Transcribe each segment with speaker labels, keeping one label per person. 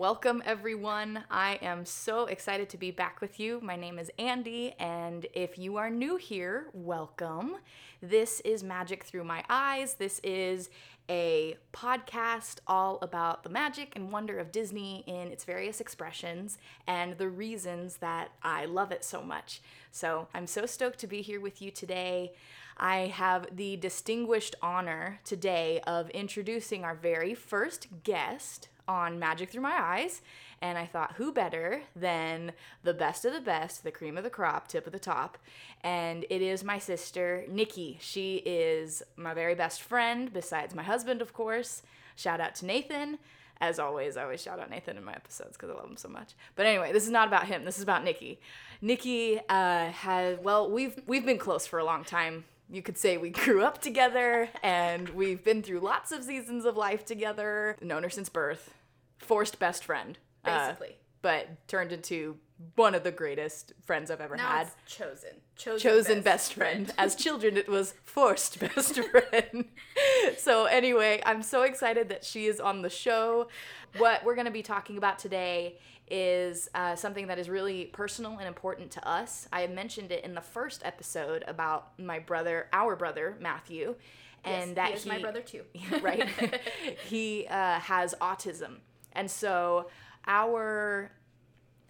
Speaker 1: Welcome, everyone. I am so excited to be back with you. My name is Andy, and if you are new here, welcome. This is Magic Through My Eyes. This is a podcast all about the magic and wonder of Disney in its various expressions and the reasons that I love it so much. So I'm so stoked to be here with you today. I have the distinguished honor today of introducing our very first guest on Magic Through My Eyes. And I thought, who better than the best of the best, the cream of the crop, tip of the top? And it is my sister, Nikki. She is my very best friend, besides my husband, of course. Shout out to Nathan. As always, I always shout out Nathan in my episodes because I love him so much. But anyway, this is not about him. This is about Nikki. Nikki uh, has well, we've we've been close for a long time you could say we grew up together and we've been through lots of seasons of life together. Known her since birth. Forced best friend. uh,
Speaker 2: Basically.
Speaker 1: but turned into one of the greatest friends I've ever
Speaker 2: now
Speaker 1: had.
Speaker 2: chosen. Chosen,
Speaker 1: Chosen best, friend. As children, it was forced best friend. so, anyway, I'm so excited that she is on the show. What we're going to be talking about today is uh, something that is really personal and important to us. I mentioned it in the first episode about my brother, our brother, Matthew. And
Speaker 2: Yes,
Speaker 1: that
Speaker 2: he is my brother too.
Speaker 1: right? he uh, has autism. And so our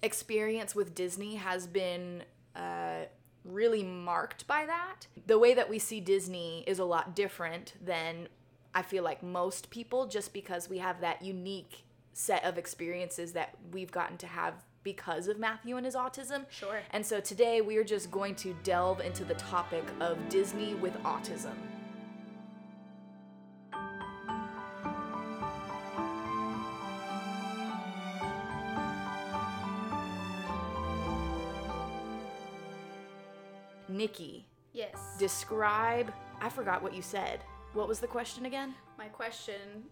Speaker 1: experience with Disney has been uh, really marked by that. The way that we see Disney is a lot different than I feel like most people, just because we have that unique set of experiences that we've gotten to have because of Matthew and his autism.
Speaker 2: Sure.
Speaker 1: And so today we are just going to delve into the topic of Disney with autism. Nikki,
Speaker 2: Yes.
Speaker 1: describe. I forgot what you said. What was the question again?
Speaker 2: my question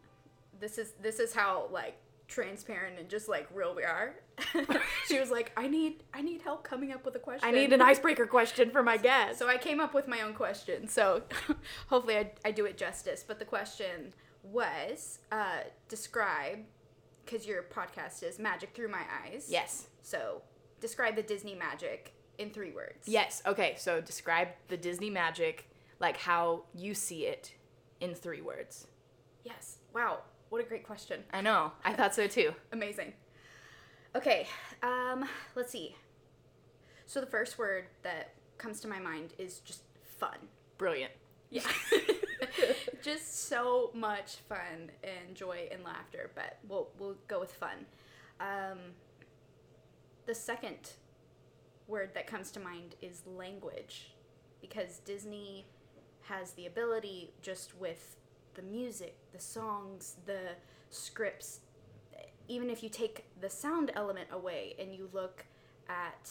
Speaker 2: this is this is how like transparent and just like real we are. she was like, I need I need help coming up with a question.
Speaker 1: I need an icebreaker question for my guest.
Speaker 2: So I came up with my own question. So hopefully I, I do it justice. But the question was uh, describe, because your podcast is Magic Through My Eyes.
Speaker 1: yes.
Speaker 2: So describe the Disney magic in three words.
Speaker 1: Yes. Okay. So describe the Disney magic, like how you see it, in three words.
Speaker 2: Yes. Wow. What a great question.
Speaker 1: I know. I thought so too.
Speaker 2: Amazing. Okay. Um, let's see. So the first word that comes to my mind is just fun.
Speaker 1: Brilliant.
Speaker 2: Yeah. just so much fun and joy and laughter, but we'll we'll go with fun. Um, the second word that comes to mind is language, because Disney has the ability just with the music, the songs, the scripts, even if you take the sound element away and you look at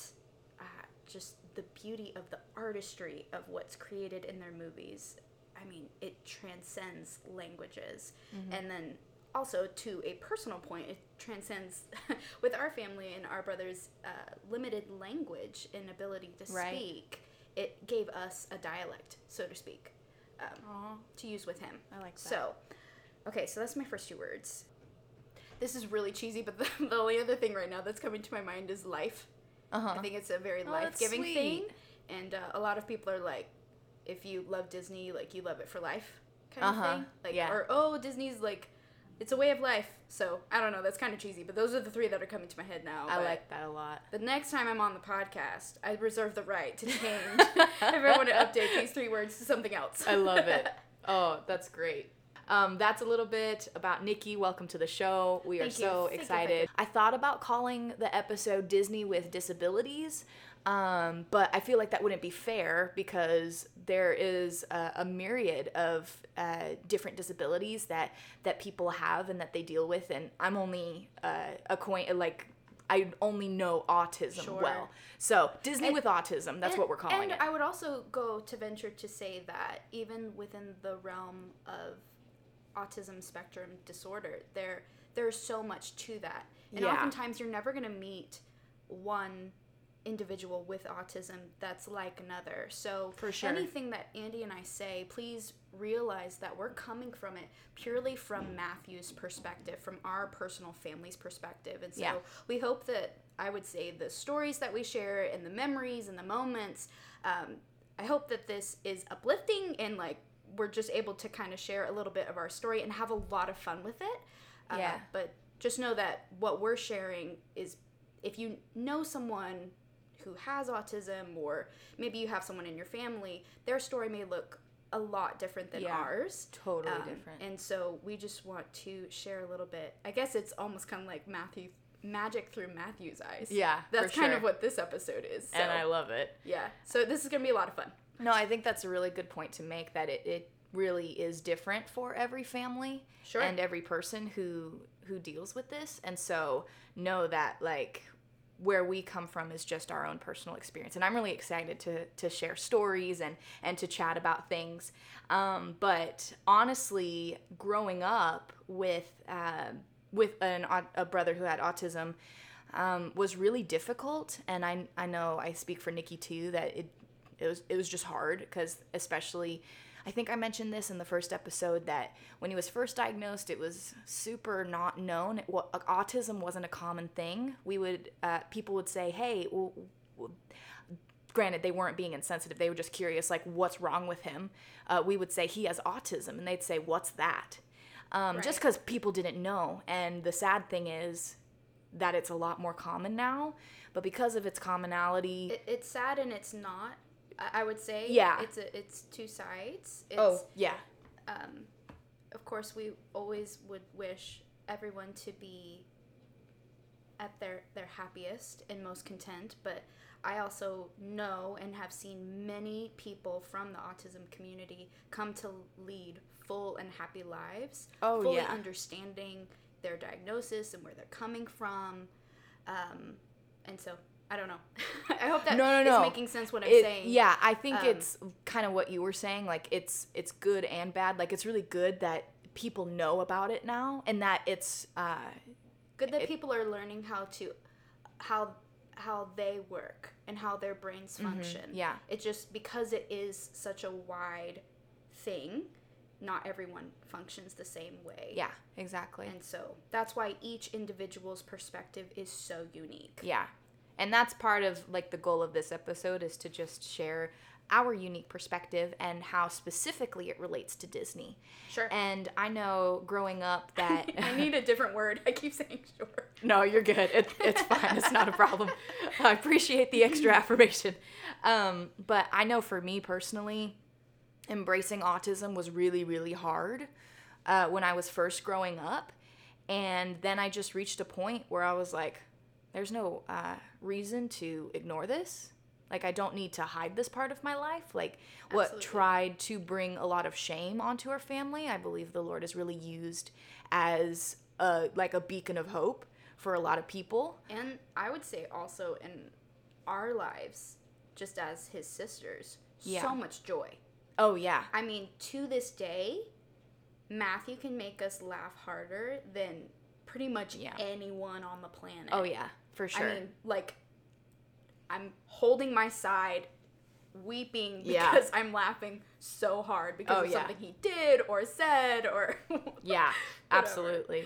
Speaker 2: uh, just the beauty of the artistry of what's created in their movies, I mean, it transcends languages. And then also, to a personal point, it transcends with our family and our brother's uh, limited language and ability to
Speaker 1: Right.
Speaker 2: speak. It gave us a dialect, so to speak, um, to use with him.
Speaker 1: I like that.
Speaker 2: So, okay, so that's my first two words. This is really cheesy, but the, the only other thing right now that's coming to my mind is life.
Speaker 1: Uh huh.
Speaker 2: I think it's a very
Speaker 1: Oh,
Speaker 2: life giving thing. And uh, a lot of people are like, if you love Disney, like you love it for life kind
Speaker 1: Uh-huh,
Speaker 2: of thing. Like,
Speaker 1: yeah.
Speaker 2: Or, oh, Disney's like, it's a way of life. So, I don't know, that's kind of cheesy, but those are the three that are coming to my head now.
Speaker 1: I like that a lot.
Speaker 2: The next time I'm on the podcast, I reserve the right to change if I want to update these three words to something else.
Speaker 1: I love it. Oh, that's great. Um, that's a little bit about Nikki. Welcome to the show. We are
Speaker 2: Thank
Speaker 1: so
Speaker 2: you,
Speaker 1: excited. I thought about calling the episode Disney with Disabilities, um, but I feel like that wouldn't be fair because there is a, a myriad of uh, different disabilities that that people have and that they deal with, and I'm only uh, acquainted like. I only know autism
Speaker 2: Sure.
Speaker 1: well. So, Disney
Speaker 2: And-
Speaker 1: with autism, that's
Speaker 2: And-
Speaker 1: what we're calling
Speaker 2: and
Speaker 1: it.
Speaker 2: I would also go to venture to say that even within the realm of autism spectrum disorder, there there's so much to that. And
Speaker 1: Yeah.
Speaker 2: oftentimes you're never gonna meet one individual with autism that's like another. So
Speaker 1: For sure.
Speaker 2: anything that Andy and I say, please realize that we're coming from it purely from Matthew's perspective, from our personal family's perspective. And so
Speaker 1: Yeah.
Speaker 2: we hope that I would say the stories that we share and the memories and the moments, um, I hope that this is uplifting and like we're just able to kind of share a little bit of our story and have a lot of fun with it. Uh,
Speaker 1: Yeah.
Speaker 2: But just know that what we're sharing is if you know someone who has autism or maybe you have someone in your family, their story may look a lot different than
Speaker 1: Yeah.
Speaker 2: ours.
Speaker 1: Totally
Speaker 2: Um,
Speaker 1: different.
Speaker 2: And so we just want to share a little bit. I guess it's almost kind of like Matthew magic through Matthew's eyes.
Speaker 1: Yeah,
Speaker 2: That's kind
Speaker 1: sure.
Speaker 2: of what this episode is. So,
Speaker 1: and I love it.
Speaker 2: yeah. So this is going to be a lot of fun.
Speaker 1: No, I think that's a really good point to make that it, it really is different for every family
Speaker 2: Sure.
Speaker 1: and every person who who deals with this. And so know that like where we come from is just our own personal experience. And I'm really excited to to share stories and and to chat about things. Um, but honestly, growing up with uh, with an a brother who had autism um, was really difficult. And I I know I speak for Nikki too that it it was it was just hard because especially I think I mentioned this in the first episode that when he was first diagnosed, it was super not known. Well, autism wasn't a common thing. We would uh, people would say, "Hey," well, well, granted they weren't being insensitive; they were just curious, like, "What's wrong with him?" Uh, we would say he has autism, and they'd say, "What's that?" Um, Just because people didn't know. And the sad thing is that it's a lot more common now, but because of its commonality,
Speaker 2: It, it's sad and it's not. I, would say.
Speaker 1: Yeah.
Speaker 2: It's a, it's two sides. It's,
Speaker 1: oh yeah,
Speaker 2: um, of course, we always would wish everyone to be at their their happiest and most content. But I also know and have seen many people from the autism community come to lead full and happy lives.
Speaker 1: Oh,
Speaker 2: fully
Speaker 1: yeah.
Speaker 2: understanding their diagnosis and where they're coming from. Um, and so I don't know. I hope that
Speaker 1: No, no,
Speaker 2: is
Speaker 1: no.
Speaker 2: making sense what I'm
Speaker 1: It-
Speaker 2: saying.
Speaker 1: Yeah, I think
Speaker 2: Um,
Speaker 1: it's kind of what you were saying. Like it's it's good and bad. Like it's really good that people know about it now, and that it's uh,
Speaker 2: good that
Speaker 1: it-
Speaker 2: people are learning how to how how they work and how their brains function
Speaker 1: Mm-hmm. yeah.
Speaker 2: it's just because it is such a wide thing not everyone functions the same way
Speaker 1: yeah, exactly.
Speaker 2: and so that's why each individual's perspective is so unique
Speaker 1: Yeah. And that's part of like the goal of this episode is to just share our unique perspective and how specifically it relates to Disney.
Speaker 2: sure
Speaker 1: And I know growing up that
Speaker 2: i need a different word i keep saying sure
Speaker 1: No, you're good. It, it's fine. It's not a problem. I appreciate the extra affirmation. Um, but I know for me personally, embracing autism was really, really hard uh, when I was first growing up. And then I just reached a point where I was like, there's no uh, reason to ignore this. Like, I don't need to hide this part of my life. Like, what
Speaker 2: Absolutely.
Speaker 1: tried to bring a lot of shame onto our family, I believe the Lord has really used as a, like a beacon of hope for a lot of people.
Speaker 2: and i would say also in our lives just as his sisters
Speaker 1: Yeah.
Speaker 2: so much joy
Speaker 1: Oh, yeah.
Speaker 2: I mean, to this day, Matthew can make us laugh harder than pretty much
Speaker 1: Yeah.
Speaker 2: anyone on the planet.
Speaker 1: Oh, yeah, for sure.
Speaker 2: I mean, like, I'm holding my side, weeping
Speaker 1: Yeah.
Speaker 2: because I'm laughing so hard because
Speaker 1: Oh,
Speaker 2: of
Speaker 1: yeah.
Speaker 2: something he did or said or.
Speaker 1: Yeah, absolutely.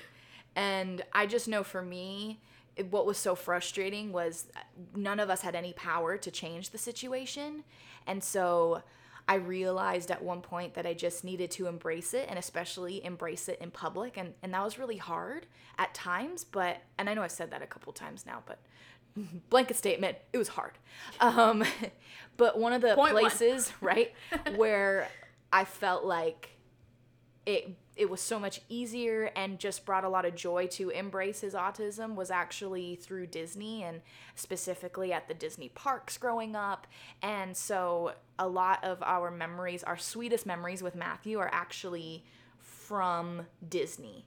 Speaker 1: And I just know for me, it- what was so frustrating was uh, none of us had any power to change the situation. And so I realized at one point that I just needed to embrace it and especially embrace it in public. And, and that was really hard at times. But, and I know I've said that a couple times now, but blanket statement, it was hard. Um, but one of the
Speaker 2: Point
Speaker 1: places, right, where I felt like it it was so much easier and just brought a lot of joy to embrace his autism was actually through Disney and specifically at the Disney parks growing up. And so a lot of our memories, our sweetest memories with Matthew are actually from Disney.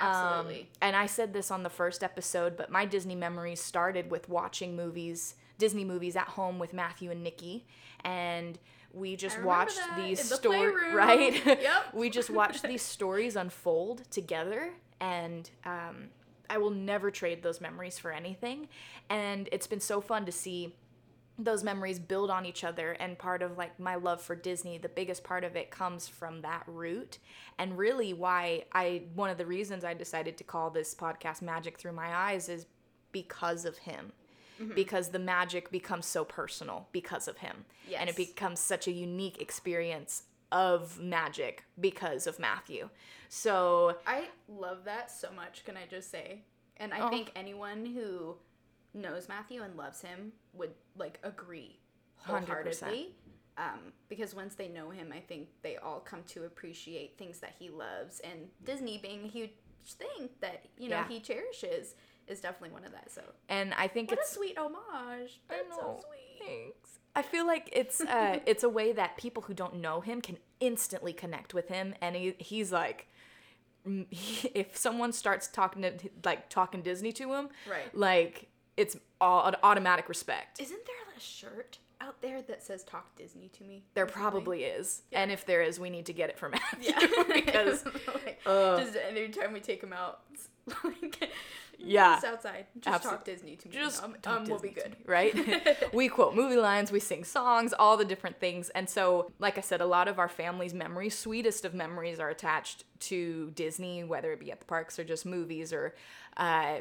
Speaker 1: Um,
Speaker 2: Absolutely.
Speaker 1: and I said this on the first episode, but my Disney memories started with watching movies, Disney movies at home with Matthew and Nikki. And we just watched
Speaker 2: that,
Speaker 1: these
Speaker 2: the
Speaker 1: stories, right?
Speaker 2: Yep.
Speaker 1: we just watched these stories unfold together. And um, I will never trade those memories for anything. And it's been so fun to see those memories build on each other and part of like my love for Disney the biggest part of it comes from that root and really why I one of the reasons I decided to call this podcast magic through my eyes is because of him
Speaker 2: Mm-hmm.
Speaker 1: because the magic becomes so personal because of him and it becomes such a unique experience of magic because of Matthew so
Speaker 2: I love that so much, can I just say? And I
Speaker 1: Oh.
Speaker 2: think anyone who knows Matthew and loves him would like agree
Speaker 1: 100%.
Speaker 2: wholeheartedly. Um, because once they know him, I think they all come to appreciate things that he loves, and Disney being a huge thing that you know
Speaker 1: Yeah.
Speaker 2: he cherishes is definitely one of that. So
Speaker 1: and I think
Speaker 2: what
Speaker 1: it's
Speaker 2: a sweet homage!
Speaker 1: I
Speaker 2: That's so sweet.
Speaker 1: Thanks. I feel like it's uh, it's a way that people who don't know him can instantly connect with him, and he, he's like, if someone starts talking to like talking Disney to him,
Speaker 2: Right.
Speaker 1: Like it's all an automatic respect.
Speaker 2: Isn't there a shirt out there that says "Talk Disney to me"?
Speaker 1: There probably is, and if there is, we need to get it from Matthew
Speaker 2: Yeah,
Speaker 1: because
Speaker 2: like,
Speaker 1: uh,
Speaker 2: just anytime we take him out, like
Speaker 1: Yeah.
Speaker 2: just outside, just
Speaker 1: Absol-
Speaker 2: talk Disney to me.
Speaker 1: just
Speaker 2: um,
Speaker 1: talk
Speaker 2: um, we'll be good,
Speaker 1: right? we quote movie lines, we sing songs, all the different things. And so, like I said, a lot of our family's memories, sweetest of memories, are attached to Disney, whether it be at the parks or just movies or uh,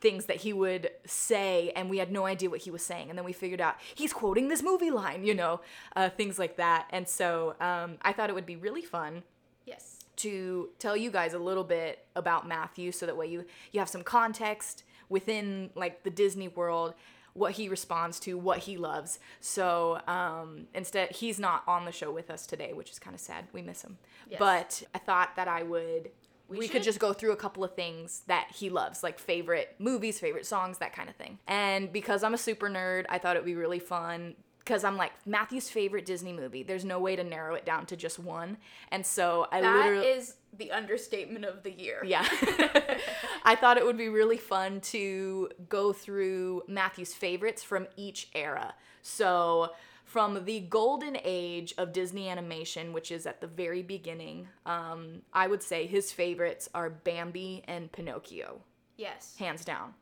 Speaker 1: things that he would say, and we had no idea what he was saying. And then we figured out he's quoting this movie line, you know, uh, things like that. And so, um, I thought it would be really fun
Speaker 2: Yes.
Speaker 1: to tell you guys a little bit about Matthew so that way you you have some context within like the Disney world what he responds to what he loves so um instead he's not on the show with us today which is kind of sad we miss him
Speaker 2: Yes.
Speaker 1: but i thought that i would we, could just go through a couple of things that he loves like favorite movies favorite songs that kind of thing and because i'm a super nerd i thought it would be really fun because I'm like Matthew's favorite Disney movie. There's no way to narrow it down to just one, and so I
Speaker 2: That
Speaker 1: literally
Speaker 2: is the understatement of the year.
Speaker 1: yeah. I thought it would be really fun to go through Matthew's favorites from each era. So, from the golden age of Disney animation, which is at the very beginning, um, I would say his favorites are Bambi and Pinocchio,
Speaker 2: Yes.
Speaker 1: hands down.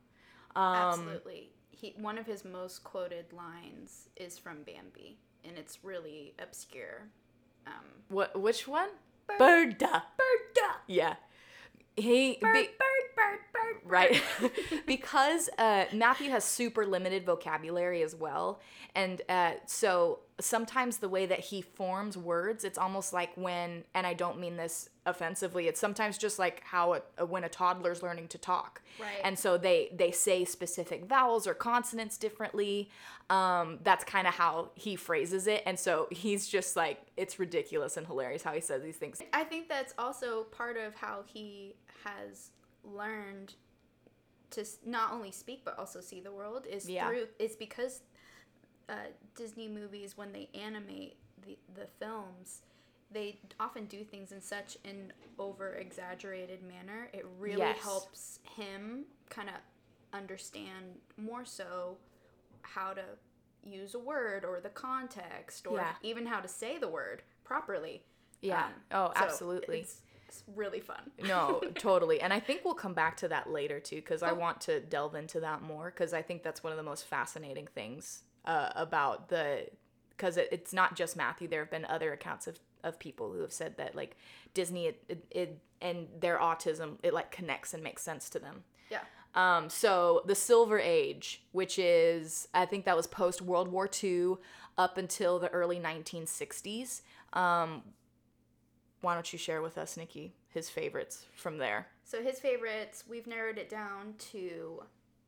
Speaker 1: Um,
Speaker 2: Absolutely. He one of his most quoted lines is from Bambi, and it's really obscure. Um,
Speaker 1: What? Which one?
Speaker 2: Bird.
Speaker 1: Birda.
Speaker 2: Bird,
Speaker 1: Yeah. He.
Speaker 2: bird,
Speaker 1: be-
Speaker 2: bird, bird, bird, bird.
Speaker 1: right because uh, matthew has super limited vocabulary as well and uh, so sometimes the way that he forms words it's almost like when and i don't mean this offensively it's sometimes just like how a, a- when a toddler's learning to talk
Speaker 2: Right.
Speaker 1: and so they they say specific vowels or consonants differently um, that's kind of how he phrases it and so he's just like it's ridiculous and hilarious how he says these things
Speaker 2: I think that's also part of how he has learned to not only speak but also see the world is
Speaker 1: Yeah.
Speaker 2: through it's because uh, Disney movies when they animate the the films they often do things in such an over exaggerated manner it really
Speaker 1: Yes.
Speaker 2: helps him kind of understand more so how to use a word or the context or
Speaker 1: Yeah.
Speaker 2: even how to say the word properly
Speaker 1: Yeah.
Speaker 2: um,
Speaker 1: Oh,
Speaker 2: so
Speaker 1: absolutely.
Speaker 2: It's, it's really fun.
Speaker 1: no, totally. And I think we'll come back to that later too, because I want to delve into that more, because I think that's one of the most fascinating things uh, about the, because it, it's not just Matthew. There have been other accounts of, of people who have said that like Disney it, it, it and their autism it like connects and makes sense to them.
Speaker 2: Yeah.
Speaker 1: Um, so the Silver Age, which is I think that was post World War II up until the early 1960s. Um, why don't you share with us, Nikki, his favorites from there?
Speaker 2: So his favorites, we've narrowed it down to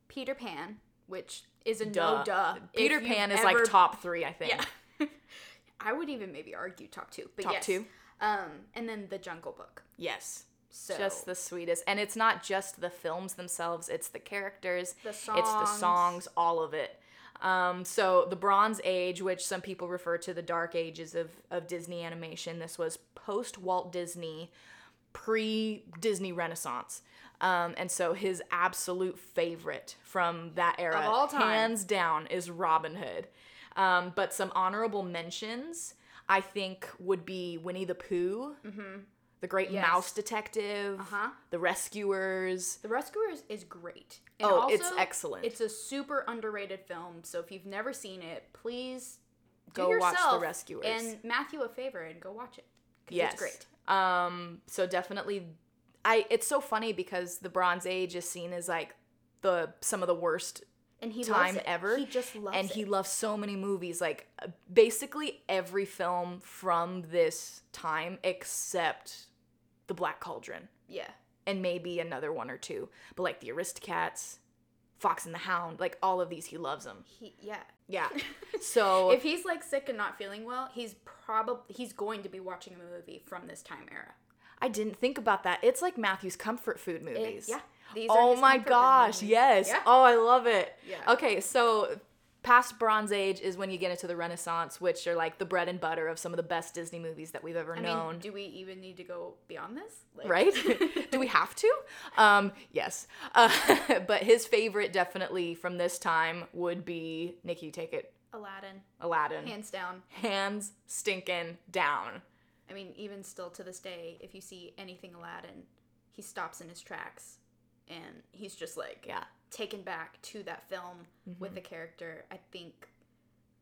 Speaker 2: Peter Pan, which is a no duh.
Speaker 1: Peter Pan is
Speaker 2: ever-
Speaker 1: like top three, I think.
Speaker 2: Yeah. I would even maybe argue top two, but
Speaker 1: Top
Speaker 2: yes.
Speaker 1: two?
Speaker 2: Um, and then the Jungle Book.
Speaker 1: Yes.
Speaker 2: So
Speaker 1: Just the sweetest. And it's not just the films themselves, it's the characters,
Speaker 2: The
Speaker 1: it's the
Speaker 2: songs.
Speaker 1: songs, all of it. Um, so the Bronze Age, which some people refer to the dark ages of, of Disney animation, this was post Walt Disney, pre Disney Renaissance. Um, and so his absolute favorite from that era,
Speaker 2: Of all time.
Speaker 1: hands down, is Robin Hood. Um, but some honorable mentions, I think, would be Winnie the Pooh, The Great
Speaker 2: Yes.
Speaker 1: Mouse Detective,
Speaker 2: Uh-huh.
Speaker 1: The Rescuers.
Speaker 2: The Rescuers is great. And
Speaker 1: Oh, it's excellent.
Speaker 2: It's a super underrated film, so if you've never seen it, please
Speaker 1: Go watch The Rescuers.
Speaker 2: and Matthew a favor and go watch it.
Speaker 1: Yes.
Speaker 2: it's great.
Speaker 1: Um, so definitely I it's so funny because the Bronze Age is seen as like the some of the worst
Speaker 2: And he
Speaker 1: time ever.
Speaker 2: He just loves
Speaker 1: and
Speaker 2: it.
Speaker 1: he loves so many movies like basically every film from this time except The Black Cauldron
Speaker 2: yeah.
Speaker 1: and maybe another one or two. But like The Aristocats, Fox and the Hound, like all of these he loves them.
Speaker 2: He yeah.
Speaker 1: Yeah. So
Speaker 2: if he's like sick and not feeling well, he's probably he's going to be watching a movie from this time era.
Speaker 1: I didn't think about that. It's like Matthew's comfort food
Speaker 2: It-
Speaker 1: movies.
Speaker 2: yeah. These are
Speaker 1: Oh my gosh, yes.
Speaker 2: Yeah.
Speaker 1: Oh, I love it.
Speaker 2: Yeah.
Speaker 1: Okay, so past Bronze Age is when you get into the Renaissance, which are like the bread and butter of some of the best Disney movies that we've ever
Speaker 2: I
Speaker 1: known.
Speaker 2: mean, do we even need to go beyond this? Like-
Speaker 1: right? Do we have to? Um, yes. Uh, but his favorite, definitely from this time, would be Nikki. Take it,
Speaker 2: Aladdin,
Speaker 1: Aladdin.
Speaker 2: hands down.
Speaker 1: Hands stinking down.
Speaker 2: I mean, even still to this day, if you see anything Aladdin, he stops in his tracks and he's just like
Speaker 1: Yeah.
Speaker 2: taken back to that film
Speaker 1: Mm-hmm.
Speaker 2: with the character. I think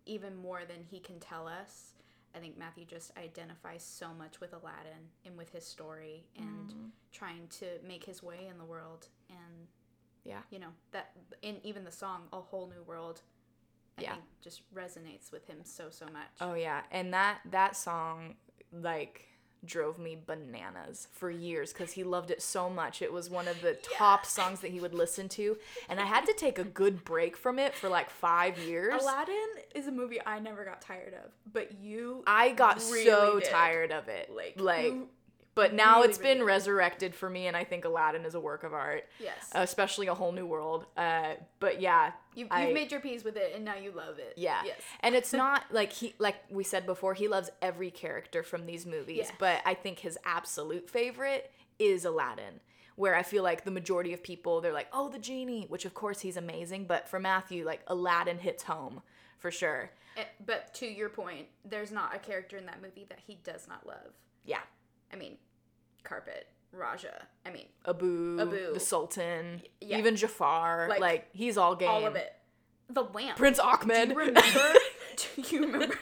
Speaker 2: even more than he can tell us. I think Matthew just identifies so much with Aladdin and with his story and
Speaker 1: Mm-hmm.
Speaker 2: trying to make his way in the world and
Speaker 1: Yeah.
Speaker 2: you know that in even the song a whole new world I
Speaker 1: Yeah.
Speaker 2: think just resonates with him so so much.
Speaker 1: Oh yeah, and that that song like drove me bananas for years because he loved it so much. It was one of the top songs that he would listen to, and I had to take a good break from it for like five years.
Speaker 2: Aladdin is a movie I never got tired of, but you
Speaker 1: I got so
Speaker 2: did.
Speaker 1: tired of it.
Speaker 2: like
Speaker 1: like,
Speaker 2: you-
Speaker 1: but now
Speaker 2: really,
Speaker 1: it's been resurrected for me, and I think Aladdin is a work of art,
Speaker 2: yes.
Speaker 1: especially a whole new world. Uh, but yeah,
Speaker 2: You've,
Speaker 1: I-
Speaker 2: you've made your peace with it, and now you love it.
Speaker 1: Yeah.
Speaker 2: Yes.
Speaker 1: And it's not like he like we said before, he loves every character from these movies, but I think his absolute favorite is Aladdin. Where I feel like the majority of people they're like, "Oh, the genie," which of course he's amazing, but for Matthew, like Aladdin hits home for sure.
Speaker 2: Eh, But to your point, there's not a character in that movie that he does not love.
Speaker 1: Yeah.
Speaker 2: I mean, Carpet, Rajah. I mean,
Speaker 1: Abu,
Speaker 2: Abu.
Speaker 1: the Sultan,
Speaker 2: yeah.
Speaker 1: even Jafar, like,
Speaker 2: Like,
Speaker 1: he's all game.
Speaker 2: all of it. The lamp.
Speaker 1: Prince Ahmed.
Speaker 2: Do you remember? do you remember?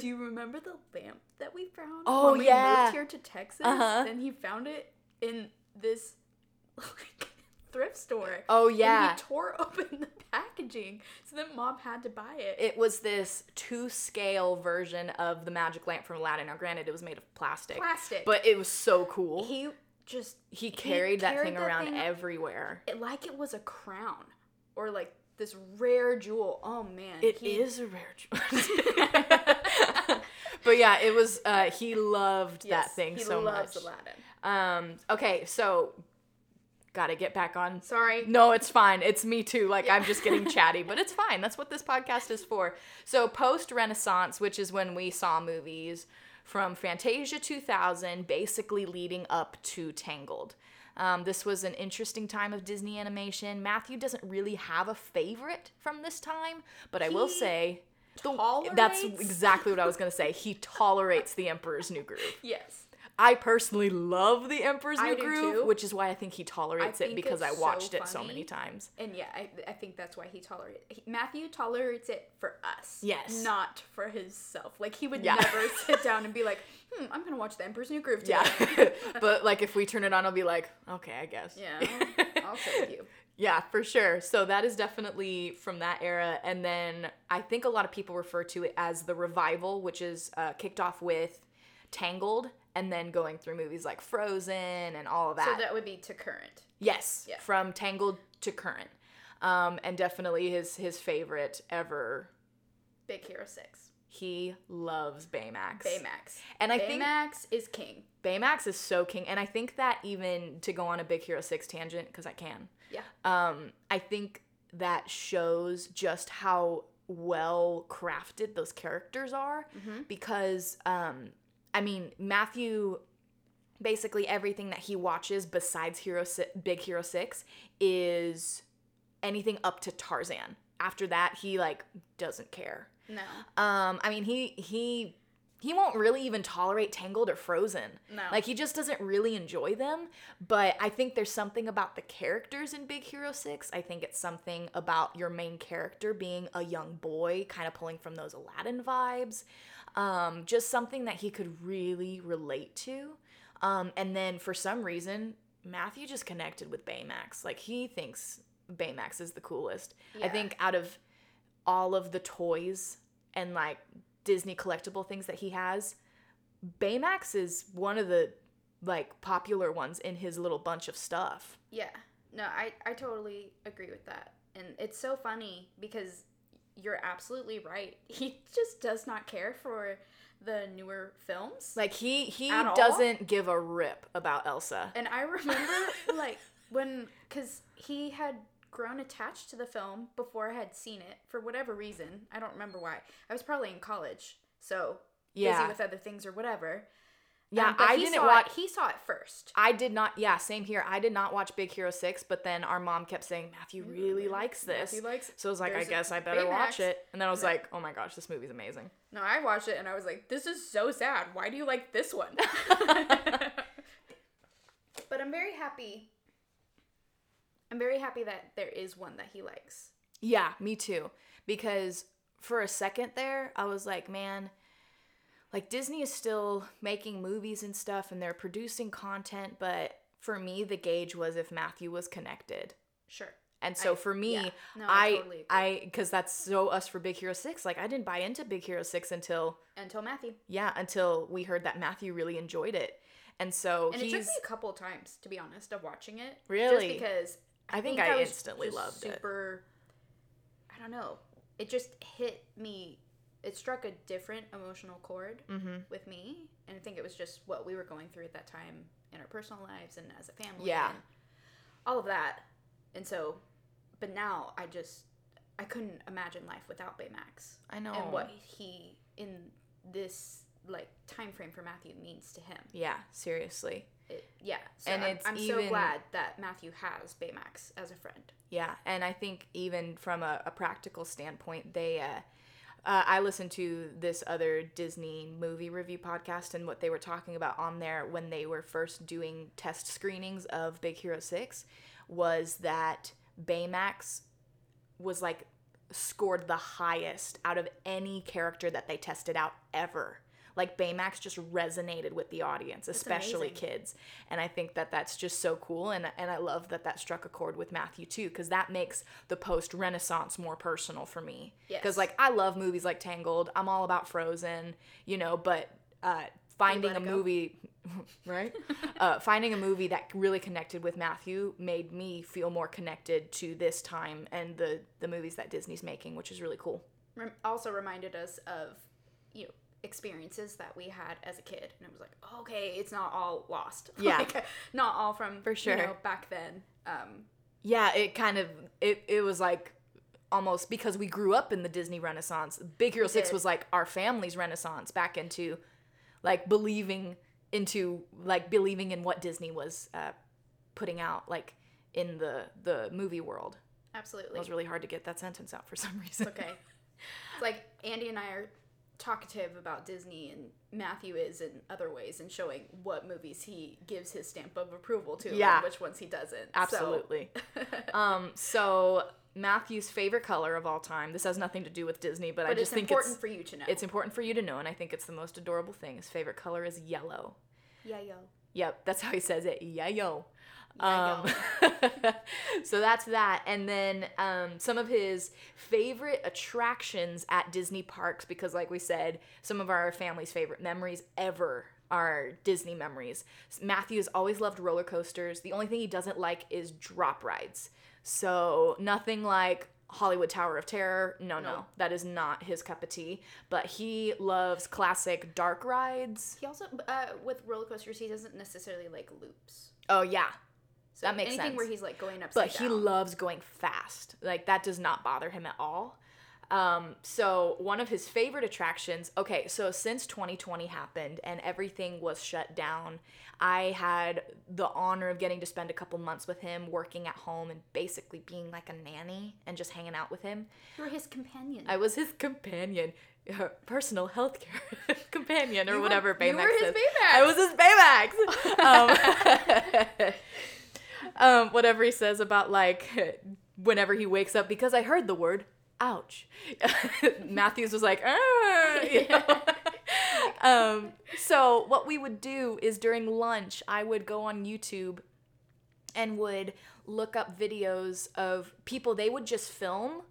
Speaker 2: do you remember the lamp that we found?
Speaker 1: Oh,
Speaker 2: when we
Speaker 1: yeah.
Speaker 2: moved here to Texas,
Speaker 1: Uh-huh.
Speaker 2: and he found it in this like thrift store.
Speaker 1: Oh
Speaker 2: And
Speaker 1: yeah.
Speaker 2: he tore open the packaging, so then mom had to buy it.
Speaker 1: it was this two scale version of the magic lamp from Aladdin. Now, granted, it was made of plastic,
Speaker 2: Plastic.
Speaker 1: but it was so cool.
Speaker 2: he just
Speaker 1: He carried that
Speaker 2: carried
Speaker 1: thing
Speaker 2: that
Speaker 1: around
Speaker 2: thing-
Speaker 1: everywhere.
Speaker 2: it like it was a crown or like this rare jewel. Oh man,
Speaker 1: It
Speaker 2: he-
Speaker 1: is a rare jewel. but yeah, it was. Uh, he loved that
Speaker 2: yes,
Speaker 1: thing
Speaker 2: he
Speaker 1: so
Speaker 2: loves
Speaker 1: much.
Speaker 2: Aladdin.
Speaker 1: Um. Okay, so gotta get back on.
Speaker 2: Sorry.
Speaker 1: No, it's fine. It's me too. Like I'm just getting chatty, but it's fine. That's what this podcast is for. So post Renaissance, which is when we saw movies from Fantasia 2000, basically leading up to Tangled. Um, this was an interesting time of Disney animation. Matthew doesn't really have a favorite from this time, but I will
Speaker 2: He
Speaker 1: say the, that's exactly what I was gonna say. He tolerates the Emperor's New Groove.
Speaker 2: Yes.
Speaker 1: I personally love the Emperor's
Speaker 2: I
Speaker 1: New Groove, which is why I think he tolerates it because I watched
Speaker 2: so
Speaker 1: it so many times.
Speaker 2: And yeah, I, I think that's why he tolerates he, Matthew tolerates it for us.
Speaker 1: Yes.
Speaker 2: Not for himself. Like he would
Speaker 1: Yeah.
Speaker 2: never sit down and be like, hmm, I'm gonna watch The Emperor's New Groove today.
Speaker 1: Yeah. but like if we turn it on, I'll be like, okay, I guess.
Speaker 2: Yeah. I'll, with you.
Speaker 1: Yeah, for sure. So that is definitely from that era. And then I think a lot of people refer to it as the revival, which is uh, kicked off with Tangled and then going through movies like Frozen and all of that.
Speaker 2: So that would be to current.
Speaker 1: yes,
Speaker 2: Yeah.
Speaker 1: from Tangled to current. Um, and definitely his his favorite ever.
Speaker 2: Big Hero Six.
Speaker 1: He loves Baymax.
Speaker 2: Baymax.
Speaker 1: And I think
Speaker 2: Baymax is king.
Speaker 1: Baymax is so king. And I think that even to go on a Big Hero 6 tangent, because I can,
Speaker 2: Yeah.
Speaker 1: um, I think that shows just how well crafted those characters are because um, I mean Matthew basically everything that he watches besides Hero si- Big Hero 6 is anything up to Tarzan. After that he like doesn't care.
Speaker 2: No.
Speaker 1: Um, I mean, he he he won't really even tolerate Tangled or Frozen.
Speaker 2: No.
Speaker 1: Like he just doesn't really enjoy them. But I think there's something about the characters in Big Hero 6. I think it's something about your main character being a young boy, kind of pulling from those Aladdin vibes. Um, just something that he could really relate to. Um, and then for some reason, Matthew just connected with Baymax. Like he thinks Baymax is the coolest. I think out of all of the toys and like Disney collectible things that he has, Baymax is one of the like popular ones in his little bunch of stuff.
Speaker 2: Yeah. No, I, I totally agree with that. And it's so funny because you're absolutely right. He just does not care for the newer films.
Speaker 1: Like he he doesn't give a rip about Elsa.
Speaker 2: and I remember like when cuz he had grown attached to the film before I had seen it for whatever reason. I don't remember why. I was probably in college. So
Speaker 1: Yeah.
Speaker 2: busy with other things or whatever.
Speaker 1: Yeah,
Speaker 2: Um,
Speaker 1: I didn't watch
Speaker 2: It, he saw it first.
Speaker 1: I did not. Yeah, same here. I did not watch Big Hero Six, but then our mom kept saying Matthew really likes this.
Speaker 2: Matthew likes-
Speaker 1: so I was like, I
Speaker 2: there's
Speaker 1: guess I better watch it. And then I was like, oh my gosh, this movie's amazing.
Speaker 2: No, I watched it and I was like, this is so sad. Why do you like this one? but I'm very happy. I'm very happy that there is one that he likes.
Speaker 1: Yeah, me too. Because for a second there, I was like, man, like Disney is still making movies and stuff, and they're producing content, but for me, the gauge was if Matthew was connected.
Speaker 2: Sure.
Speaker 1: And so
Speaker 2: I-
Speaker 1: for me,
Speaker 2: yeah. No, I
Speaker 1: I
Speaker 2: totally
Speaker 1: because that's so us for Big Hero 6. Like I didn't buy into Big Hero 6 until
Speaker 2: Until Matthew.
Speaker 1: yeah, until we heard that Matthew really enjoyed it. And so
Speaker 2: And it took me a couple times, to be honest, of watching it.
Speaker 1: Really?
Speaker 2: Just because
Speaker 1: I think I
Speaker 2: was
Speaker 1: instantly loved it.
Speaker 2: super, I don't know. It just hit me. It struck a different emotional chord
Speaker 1: Mm-hmm.
Speaker 2: with me. And I think it was just what we were going through at that time in our personal lives and as a family.
Speaker 1: Yeah.
Speaker 2: All of that. And so, but now I just, I couldn't imagine life without Baymax.
Speaker 1: I know.
Speaker 2: And what he, in this, like, time frame for Matthew means to him.
Speaker 1: Yeah, seriously.
Speaker 2: It, yeah. So
Speaker 1: And
Speaker 2: I'm,
Speaker 1: it's
Speaker 2: I'm
Speaker 1: even-
Speaker 2: so glad that Matthew has Baymax as a friend.
Speaker 1: Yeah, and I think even from a, a practical standpoint, they. Uh, uh, I listened to this other Disney movie review podcast, and what they were talking about on there when they were first doing test screenings of Big Hero 6 was that Baymax was like scored the highest out of any character that they tested out ever. Like Baymax just resonated with the audience, especially kids. And I think that that's just so cool. And, and I love that that struck a chord with Matthew too, because that makes the post Renaissance more personal for me. Because,
Speaker 2: Yes.
Speaker 1: like, I love movies like Tangled. I'm all about Frozen, you know, but uh, finding a movie, right? uh, finding a movie that really connected with Matthew made me feel more connected to this time and the, the movies that Disney's making, which is really cool.
Speaker 2: Also reminded us of, you know, experiences that we had as a kid. And it was like, okay, it's not all lost.
Speaker 1: Yeah.
Speaker 2: like, not all from,
Speaker 1: For sure.
Speaker 2: you know, back then. Um,
Speaker 1: Yeah, it kind of it it was like almost because we grew up in the Disney Renaissance. Big Hero 6
Speaker 2: did.
Speaker 1: was like our family's renaissance back into like believing into like believing in what Disney was uh, putting out like in the the movie world.
Speaker 2: Absolutely.
Speaker 1: It was really hard to get that sentence out for some reason.
Speaker 2: okay. It's like Andy and I are talkative about Disney and Matthew is in other ways and showing what movies he gives his stamp of approval to
Speaker 1: Yeah.
Speaker 2: and which ones he doesn't. So-
Speaker 1: Absolutely. um so Matthew's favorite color of all time. This has nothing to do with Disney, but, I
Speaker 2: but
Speaker 1: just
Speaker 2: it's
Speaker 1: think
Speaker 2: important
Speaker 1: it's
Speaker 2: for you to know.
Speaker 1: it's important for you to know and I think it's the most adorable thing. His favorite color is yellow.
Speaker 2: yeah, yo.
Speaker 1: Yep, that's how he says it. Yeah, yo. Um, so that's that. And then um, some of his favorite attractions at Disney parks, because, like we said, some of our family's favorite memories ever are Disney memories. Matthew's always loved roller coasters. The only thing he doesn't like is drop rides. So nothing like Hollywood Tower of Terror. No, no,
Speaker 2: No.
Speaker 1: that is not his cup of tea. But he loves classic dark rides.
Speaker 2: He also uh, with roller coasters he doesn't necessarily like loops.
Speaker 1: Oh yeah,
Speaker 2: So
Speaker 1: That makes
Speaker 2: anything
Speaker 1: sense.
Speaker 2: where he's like going upside
Speaker 1: but he loves going fast. Like that does not bother him at all. Um, so one of his favorite attractions. Okay, so since 2020 happened and everything was shut down, I had the honor of getting to spend a couple months with him, working at home and basically being like a nanny and just hanging out with him.
Speaker 2: You were his companion.
Speaker 1: I was his companion, her personal healthcare companion, or
Speaker 2: You were-
Speaker 1: whatever Baymax
Speaker 2: you were his
Speaker 1: is.
Speaker 2: Baymax.
Speaker 1: I was his Baymax. um, um, whatever he says about like whenever he wakes up, because I heard the word "ouch." Matthews was like, "Ah," you know? um, so what we would do is during lunch, I would go on YouTube and would look up videos of people they would just film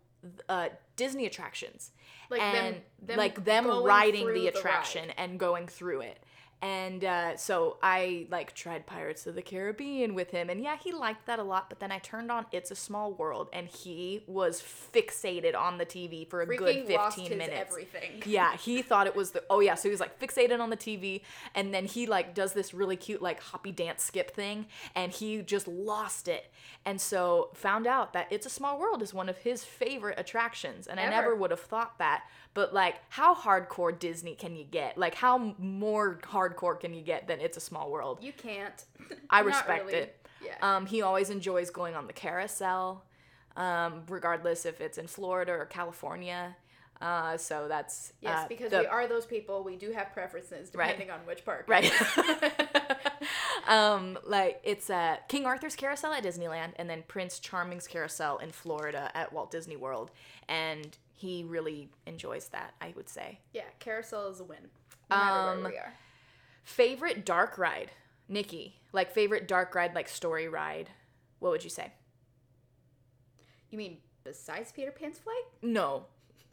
Speaker 1: uh, Disney attractions
Speaker 2: Like them-
Speaker 1: and
Speaker 2: them
Speaker 1: like them riding the
Speaker 2: the
Speaker 1: attraction and going through it. And uh, so I like tried Pirates of the Caribbean with him, and yeah, he liked that a lot. But then I turned on It's a Small World, and he was fixated on the TV for a good fifteen
Speaker 2: lost his
Speaker 1: minutes.
Speaker 2: everything.
Speaker 1: Yeah, he thought it was the oh yeah, so he was like fixated on the TV and then he like does this really cute like hoppy dance skip thing and he just lost it. And so found out that It's a Small World is one of his favorite attractions and I never would have thought that. But like how hardcore Disney can you get? Like how more hardcore can you get than It's a Small World?
Speaker 2: You can't.
Speaker 1: I respect
Speaker 2: really.
Speaker 1: it.
Speaker 2: Yeah.
Speaker 1: Um, he always enjoys going on the carousel, um, regardless if it's in Florida or California. Uh, so that's
Speaker 2: yes,
Speaker 1: uh,
Speaker 2: because
Speaker 1: the-
Speaker 2: we are those people. We do have preferences
Speaker 1: Right.
Speaker 2: depending on which park.
Speaker 1: right. um, like it's uh, King Arthur's carousel at Disneyland, and then Prince Charming's carousel in Florida at Walt Disney World, and he really enjoys that. I would say
Speaker 2: Yeah, carousel is a win. No
Speaker 1: Um,
Speaker 2: where we are.
Speaker 1: favorite dark ride, Nikki. Like favorite dark ride, like story ride. What would you say?
Speaker 2: You mean besides Peter Pan's flight?
Speaker 1: No,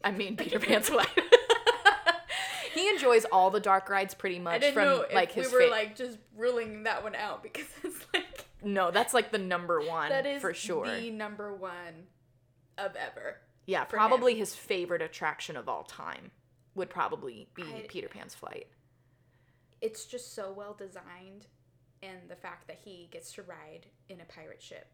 Speaker 1: I mean Peter Pan's flight. he enjoys all the dark rides pretty much
Speaker 2: I didn't
Speaker 1: from
Speaker 2: know if
Speaker 1: like
Speaker 2: we were
Speaker 1: fa-
Speaker 2: like just ruling that one out because it's like
Speaker 1: no, that's like the number one
Speaker 2: that is
Speaker 1: for sure.
Speaker 2: the number one of ever.
Speaker 1: Yeah, probably his favorite attraction of all time would probably be
Speaker 2: I-
Speaker 1: Peter Pan's flight.
Speaker 2: It's just so well designed, and the fact that he gets to ride in a pirate ship.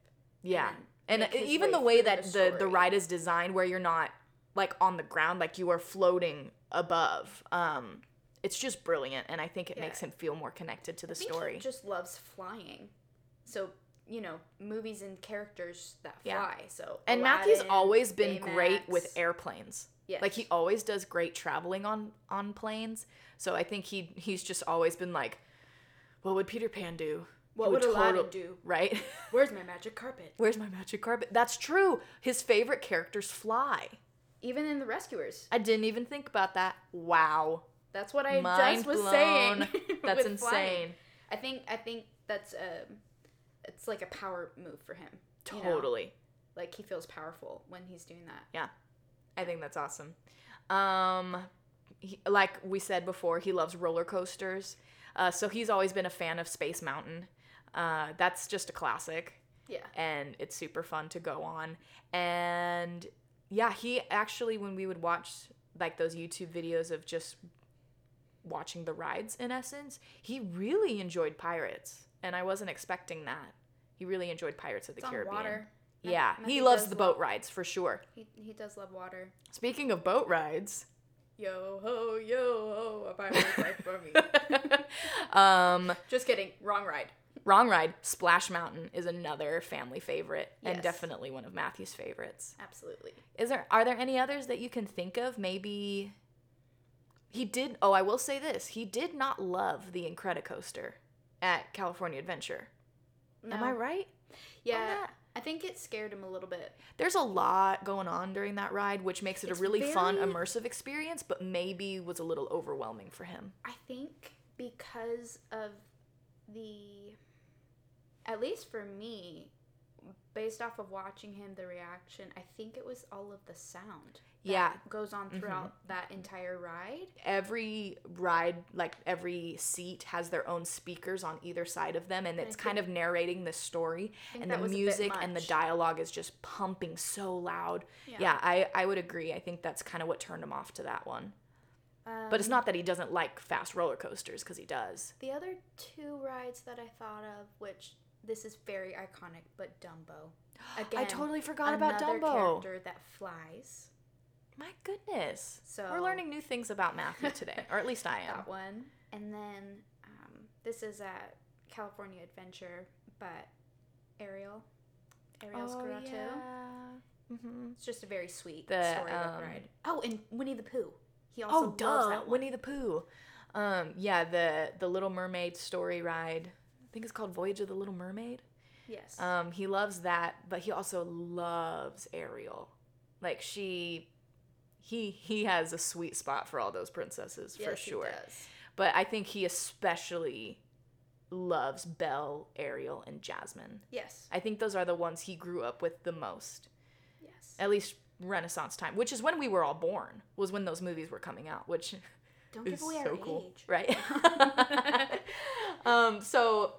Speaker 1: Yeah.
Speaker 2: and
Speaker 1: And even
Speaker 2: way
Speaker 1: the way that
Speaker 2: the
Speaker 1: the, the ride is designed where you're not like on the ground, like you are floating above. Um it's just brilliant and I think it
Speaker 2: Yeah.
Speaker 1: makes him feel more connected to the story.
Speaker 2: He just loves flying. So you know, movies and characters that fly.
Speaker 1: Yeah.
Speaker 2: So
Speaker 1: and Matthew's always been great with airplanes.
Speaker 2: Yes.
Speaker 1: Like he always does great traveling on on planes. So I think he he's just always been like what would Peter Pan do?
Speaker 2: What would Aladdin
Speaker 1: total-
Speaker 2: do?
Speaker 1: Right?
Speaker 2: Where's my magic carpet?
Speaker 1: Where's my magic carpet? That's true. His favorite characters fly.
Speaker 2: Even in the Rescuers.
Speaker 1: I didn't even think about that. Wow.
Speaker 2: That's what I
Speaker 1: Mind
Speaker 2: just was
Speaker 1: blown.
Speaker 2: saying.
Speaker 1: That's insane.
Speaker 2: flying. I think I think that's um it's like a power move for him. you know?
Speaker 1: Totally.
Speaker 2: Like he feels powerful when he's doing that.
Speaker 1: Yeah. I think that's awesome. Um he, like we said before, he loves roller coasters. Uh, so he's always been a fan of Space Mountain. Uh, that's just a classic.
Speaker 2: Yeah.
Speaker 1: and it's super fun to go on. And yeah, he actually when we would watch like those YouTube videos of just watching the rides in essence, he really enjoyed Pirates, and I wasn't expecting that. He really enjoyed Pirates of the Caribbean.
Speaker 2: water.
Speaker 1: Yeah, he loves the
Speaker 2: love-
Speaker 1: boat rides for sure.
Speaker 2: He, he does love water.
Speaker 1: Speaking of boat rides,
Speaker 2: Yo ho yo ho, a pirate's life for me.
Speaker 1: um,
Speaker 2: Just kidding. Wrong ride.
Speaker 1: wrong ride. Splash Mountain is another family favorite and
Speaker 2: Yes.
Speaker 1: definitely one of Matthew's favorites.
Speaker 2: Absolutely.
Speaker 1: Is there are there any others that you can think of? Maybe he did. Oh, I will say this: he did not love the Incredicoaster at California Adventure. Am I right?
Speaker 2: Yeah. I think it scared him a little bit.
Speaker 1: There's a lot going on during that ride, which makes it
Speaker 2: It's
Speaker 1: a really fun, immersive experience, but maybe was a little overwhelming for him.
Speaker 2: I think because of the, at least for me, based off of watching him, the reaction, I think it was all of the sound. that
Speaker 1: Yeah. Mm-hmm.
Speaker 2: Goes on throughout that entire ride.
Speaker 1: Every ride, like every seat, has their own speakers on either side of them, and it's
Speaker 2: I
Speaker 1: kind of narrating the story. And the
Speaker 2: was a bit
Speaker 1: music and the dialogue is just pumping so loud.
Speaker 2: Yeah.
Speaker 1: Yeah, I, I would agree. I think that's kind of what turned him off to that one.
Speaker 2: Um,
Speaker 1: But it's not that he doesn't like fast roller coasters, because he does.
Speaker 2: The other two rides that I thought of, which this is very iconic, but Dumbo. Again,
Speaker 1: I totally forgot about Dumbo.
Speaker 2: character that flies.
Speaker 1: My goodness.
Speaker 2: So-
Speaker 1: we're learning new things about Matthew today, or at least I am.
Speaker 2: That one. And then um, this is a California Adventure, but Ariel. Ariel's
Speaker 1: Oh,
Speaker 2: Grotto.
Speaker 1: yeah. Mm-hmm.
Speaker 2: It's just a very sweet
Speaker 1: The,
Speaker 2: storybook
Speaker 1: um,
Speaker 2: ride. Oh, and Winnie the Pooh. He also
Speaker 1: Oh,
Speaker 2: loves
Speaker 1: duh,
Speaker 2: that one.
Speaker 1: Winnie the Pooh. Um, yeah, the the Little Mermaid story ride. I think it's called Voyage of the Little Mermaid.
Speaker 2: Yes.
Speaker 1: Um, he loves that, but he also loves Ariel. Like she, he he has a sweet spot for all those princesses for
Speaker 2: Yes, he
Speaker 1: sure.
Speaker 2: does.
Speaker 1: But I think he especially loves Belle, Ariel, and Jasmine.
Speaker 2: Yes.
Speaker 1: I think those are the ones he grew up with the most.
Speaker 2: Yes.
Speaker 1: At least Renaissance time, which is when we were all born, was when those movies were coming out, which
Speaker 2: Don't give away
Speaker 1: so
Speaker 2: our
Speaker 1: cool,
Speaker 2: age.
Speaker 1: right? um, so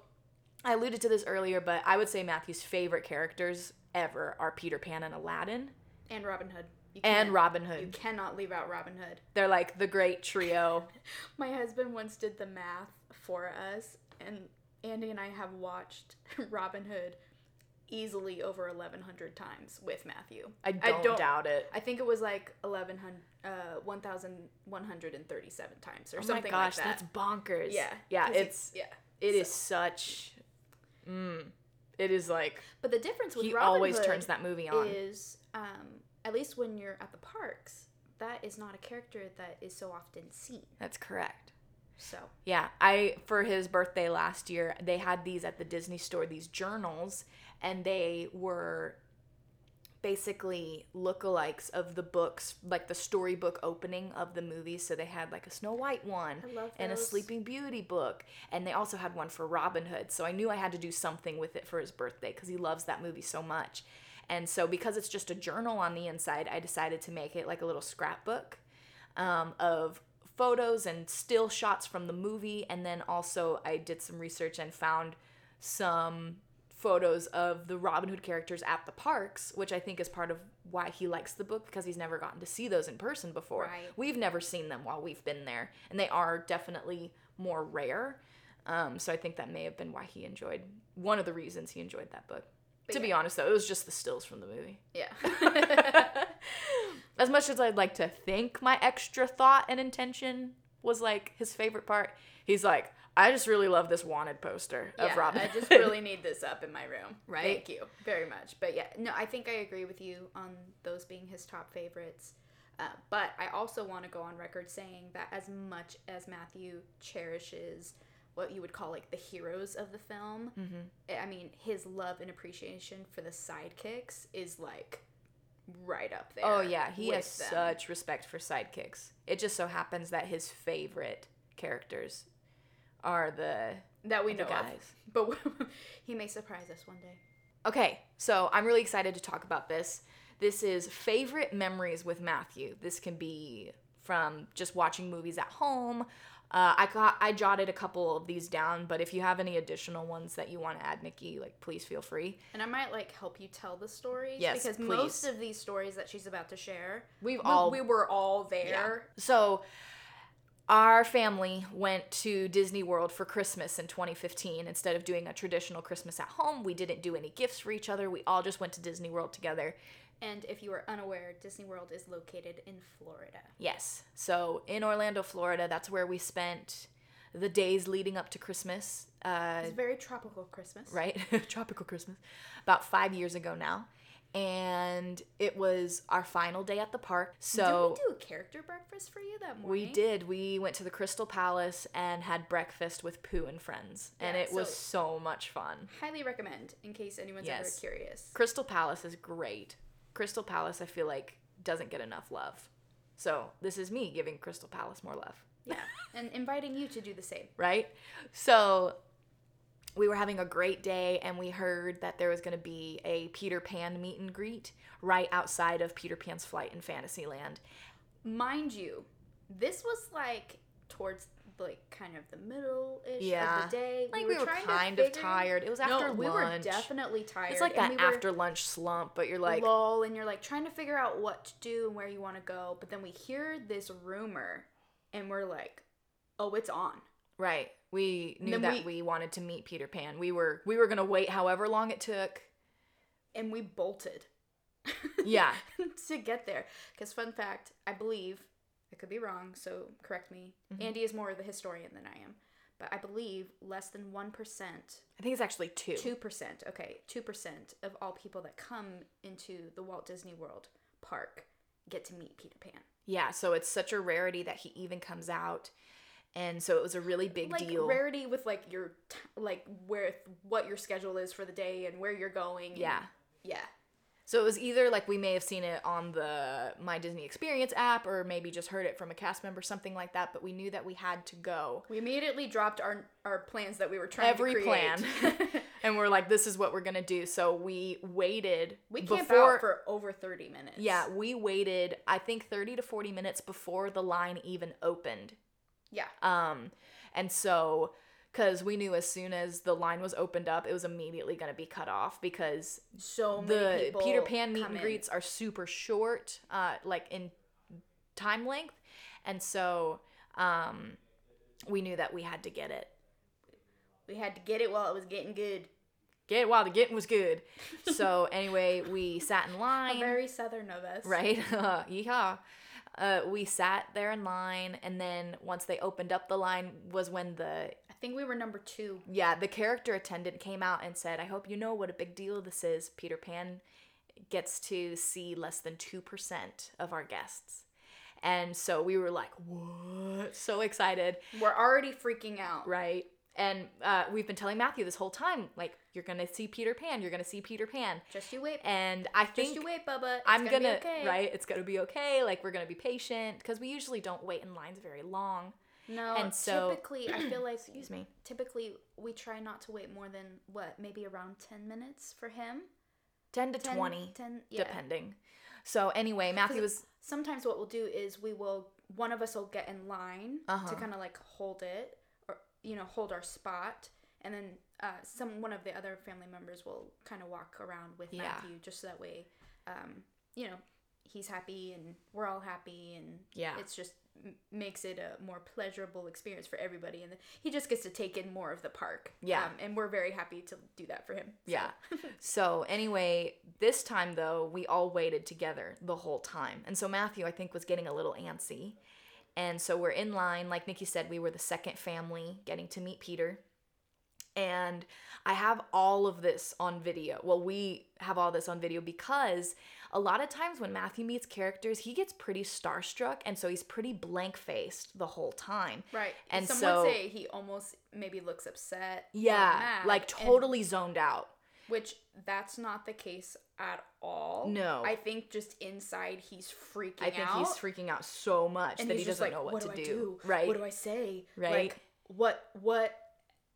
Speaker 1: I alluded to this earlier, but I would say Matthew's favorite characters ever are Peter Pan and Aladdin
Speaker 2: And Robin Hood.
Speaker 1: And Robin Hood.
Speaker 2: You cannot leave out Robin Hood.
Speaker 1: They're like the great trio.
Speaker 2: My husband once did the math for us, and Andy and I have watched Robin Hood easily over 1,100 times with Matthew.
Speaker 1: I don't, doubt it.
Speaker 2: I think it was like 1,100, uh, 1,137 times or something like that.
Speaker 1: Oh my
Speaker 2: something
Speaker 1: gosh,
Speaker 2: like that.
Speaker 1: that's bonkers.
Speaker 2: yeah.
Speaker 1: yeah, it's
Speaker 2: yeah.
Speaker 1: it is
Speaker 2: so-
Speaker 1: such. Mm, it is like
Speaker 2: But the difference with
Speaker 1: he
Speaker 2: Robin
Speaker 1: always
Speaker 2: Hood
Speaker 1: turns that movie on.
Speaker 2: is, um, at least when you're at the parks, that is not a character that is so often seen.
Speaker 1: That's correct.
Speaker 2: So
Speaker 1: Yeah, I for his birthday last year, they had these at the Disney store, these journals, and they were basically lookalikes of the books, like the storybook opening of the movies. So they had like a Snow White one and a. Sleeping Beauty book, and they also had one for Robin Hood. So I knew I had to do something with it for his birthday because he loves that movie so much. And so because it's just a journal on the inside, I decided to make it like a little scrapbook um, of photos and still shots from the movie. And then also, I did some research and found some photos of the Robin Hood characters at the parks, which I think is part of why he likes the book because he's never gotten to see those in person before.
Speaker 2: Right.
Speaker 1: We've never seen them while we've been there, and they are definitely more rare. Um, so I think that may have been why he enjoyed one of the reasons he enjoyed that book.
Speaker 2: But
Speaker 1: to be honest, though, it was just the stills from the movie.
Speaker 2: yeah.
Speaker 1: as much as I'd like to think my extra thought and intention was like his favorite part, he's like, I just really love this wanted poster of
Speaker 2: yeah,
Speaker 1: Robin.
Speaker 2: I just really need this up in my room.
Speaker 1: Right?
Speaker 2: Thank you very much. But yeah, no, I think I agree with you on those being his top favorites. Uh, but I also want to go on record saying that as much as Matthew cherishes what you would call like the heroes of the film,
Speaker 1: Mm-hmm.
Speaker 2: I mean, his love and appreciation for the sidekicks is like right up there.
Speaker 1: Oh yeah, he has
Speaker 2: them.
Speaker 1: such respect for sidekicks. It just so happens that his favorite characters are the
Speaker 2: that we know
Speaker 1: guys.
Speaker 2: of. But he may surprise us one day.
Speaker 1: Okay, so I'm really excited to talk about this. This is favorite memories with Matthew. This can be from just watching movies at home. Uh, I got I jotted a couple of these down, but if you have any additional ones that you want to add, Nikki, like please feel free.
Speaker 2: And I might like help you tell the stories.
Speaker 1: Yes,
Speaker 2: because
Speaker 1: please.
Speaker 2: most of these stories that she's about to share,
Speaker 1: We've
Speaker 2: we,
Speaker 1: all
Speaker 2: we were all there.
Speaker 1: So, our family went to Disney World for Christmas in 2015. Instead of doing a traditional Christmas at home, we didn't do any gifts for each other. We all just went to Disney World together.
Speaker 2: And if you are unaware, Disney World is located in Florida.
Speaker 1: Yes. So, in Orlando, Florida, that's where we spent the days leading up to Christmas. Uh,
Speaker 2: It's a very tropical Christmas.
Speaker 1: right? Tropical Christmas. About five years ago now. And it was our final day at the park. So,
Speaker 2: did we do a character breakfast for you that morning?
Speaker 1: We did. We went to the Crystal Palace and had breakfast with Pooh and friends, and
Speaker 2: Yeah,
Speaker 1: it was
Speaker 2: so-
Speaker 1: so much fun.
Speaker 2: Highly recommend in case anyone's
Speaker 1: Yes.
Speaker 2: ever curious.
Speaker 1: Crystal Palace is great. Crystal Palace, I feel like, doesn't get enough love. So this is me giving Crystal Palace more love,
Speaker 2: Yeah, and inviting you to do the same.
Speaker 1: right? So we were having a great day, and we heard that there was going to be a Peter Pan meet and greet right outside of Peter Pan's flight in Fantasyland.
Speaker 2: Mind you, this was like towards like kind of the middle ish
Speaker 1: Yeah.
Speaker 2: of the day.
Speaker 1: Like we were,
Speaker 2: trying to
Speaker 1: kind of
Speaker 2: figure-
Speaker 1: tired. It was after
Speaker 2: no, we were definitely tired.
Speaker 1: It's like that
Speaker 2: we
Speaker 1: after lunch slump, but you're like,
Speaker 2: lull, and you're like trying to figure out what to do and where you want to go. But then we hear this rumor, and we're like, "Oh, it's on."
Speaker 1: Right. We knew that
Speaker 2: we-
Speaker 1: we, wanted to meet Peter Pan. We were we were gonna wait however long it took.
Speaker 2: and we bolted.
Speaker 1: Yeah.
Speaker 2: to get there. Because fun fact, I believe I could be wrong, so correct me. Mm-hmm. Andy is more of the historian than I am, but I believe less than one percent,
Speaker 1: I think it's actually two.
Speaker 2: two percent, okay, two percent of all people that come into the Walt Disney World park get to meet Peter Pan.
Speaker 1: Yeah, so it's such a rarity that he even comes out. And so it was a really big
Speaker 2: like
Speaker 1: deal.
Speaker 2: rarity with like your t- like where what your schedule is for the day and where you're going.
Speaker 1: yeah.
Speaker 2: yeah.
Speaker 1: So it was either like we may have seen it on the My Disney Experience app or maybe just heard it from a cast member, something like that, but we knew that we had to go.
Speaker 2: We immediately dropped our our plans that we were trying
Speaker 1: Every
Speaker 2: to create.
Speaker 1: plan. And we're like, this is what we're gonna do. So we waited
Speaker 2: we camped
Speaker 1: before
Speaker 2: out for over thirty minutes.
Speaker 1: Yeah, we waited I think 30 to 40 minutes before the line even opened.
Speaker 2: Yeah.
Speaker 1: Um, and so, because we knew as soon as the line was opened up, it was immediately going to be cut off because
Speaker 2: So many
Speaker 1: the. Peter Pan meet and
Speaker 2: in.
Speaker 1: greets are super short, uh, like in time length, and so um, we knew that we had to get it.
Speaker 2: We had to get it while it was getting good.
Speaker 1: Get it while the getting was good. So anyway, we sat in line.
Speaker 2: Very southern of us.
Speaker 1: right? Yeehaw. Uh, we sat there in line, and then once they opened up the line, was when the
Speaker 2: I think we were number two.
Speaker 1: yeah the character attendant came out and said, "I hope you know what a big deal this is. Peter Pan gets to see less than two percent of our guests." And so we were like, "What?" So excited,
Speaker 2: We're already freaking out.
Speaker 1: right? And uh, we've been telling Matthew this whole time, like, "You're gonna see Peter Pan. You're gonna see Peter Pan."
Speaker 2: Just you wait.
Speaker 1: And I think
Speaker 2: Just you wait, Bubba. It's
Speaker 1: I'm
Speaker 2: gonna,
Speaker 1: gonna,
Speaker 2: be okay.
Speaker 1: right. It's gonna be okay. Like we're gonna be patient because we usually don't wait in lines very long.
Speaker 2: No,
Speaker 1: And so-
Speaker 2: typically I feel like
Speaker 1: Excuse me.
Speaker 2: typically we try not to wait more than what maybe around 10 minutes for him
Speaker 1: Ten to
Speaker 2: 10,
Speaker 1: twenty,
Speaker 2: 10 yeah.
Speaker 1: depending. So anyway, Matthew was
Speaker 2: sometimes what we'll do is we will one of us will get in line
Speaker 1: Uh-huh.
Speaker 2: to kind of like hold it you know hold our spot and then uh, some one of the other family members will kind of walk around with
Speaker 1: Yeah.
Speaker 2: matthew just so that way um, you know he's happy and we're all happy and
Speaker 1: Yeah.
Speaker 2: it's just m- makes it a more pleasurable experience for everybody and he just gets to take in more of the park
Speaker 1: Yeah.
Speaker 2: um, and we're very happy to do that for him so.
Speaker 1: yeah. so anyway, this time though, we all waited together the whole time, and so Matthew I think was getting a little antsy, and so we're in line. Like Nikki said, we were the second family getting to meet Peter. And I have all of this on video. Well, we have all this on video because a lot of times when Matthew meets characters, he gets pretty starstruck, and so he's pretty blank faced the whole time.
Speaker 2: right
Speaker 1: And
Speaker 2: some
Speaker 1: so-
Speaker 2: would say he almost maybe looks upset or
Speaker 1: Yeah, like
Speaker 2: and-
Speaker 1: totally zoned out.
Speaker 2: Which that's not the case at all
Speaker 1: No.
Speaker 2: i think just inside he's freaking out.
Speaker 1: I think
Speaker 2: out
Speaker 1: he's freaking out so much
Speaker 2: and
Speaker 1: that he doesn't
Speaker 2: like
Speaker 1: know what,
Speaker 2: what,
Speaker 1: to
Speaker 2: do,
Speaker 1: do.
Speaker 2: I do
Speaker 1: Right.
Speaker 2: what do i say
Speaker 1: Right.
Speaker 2: like what what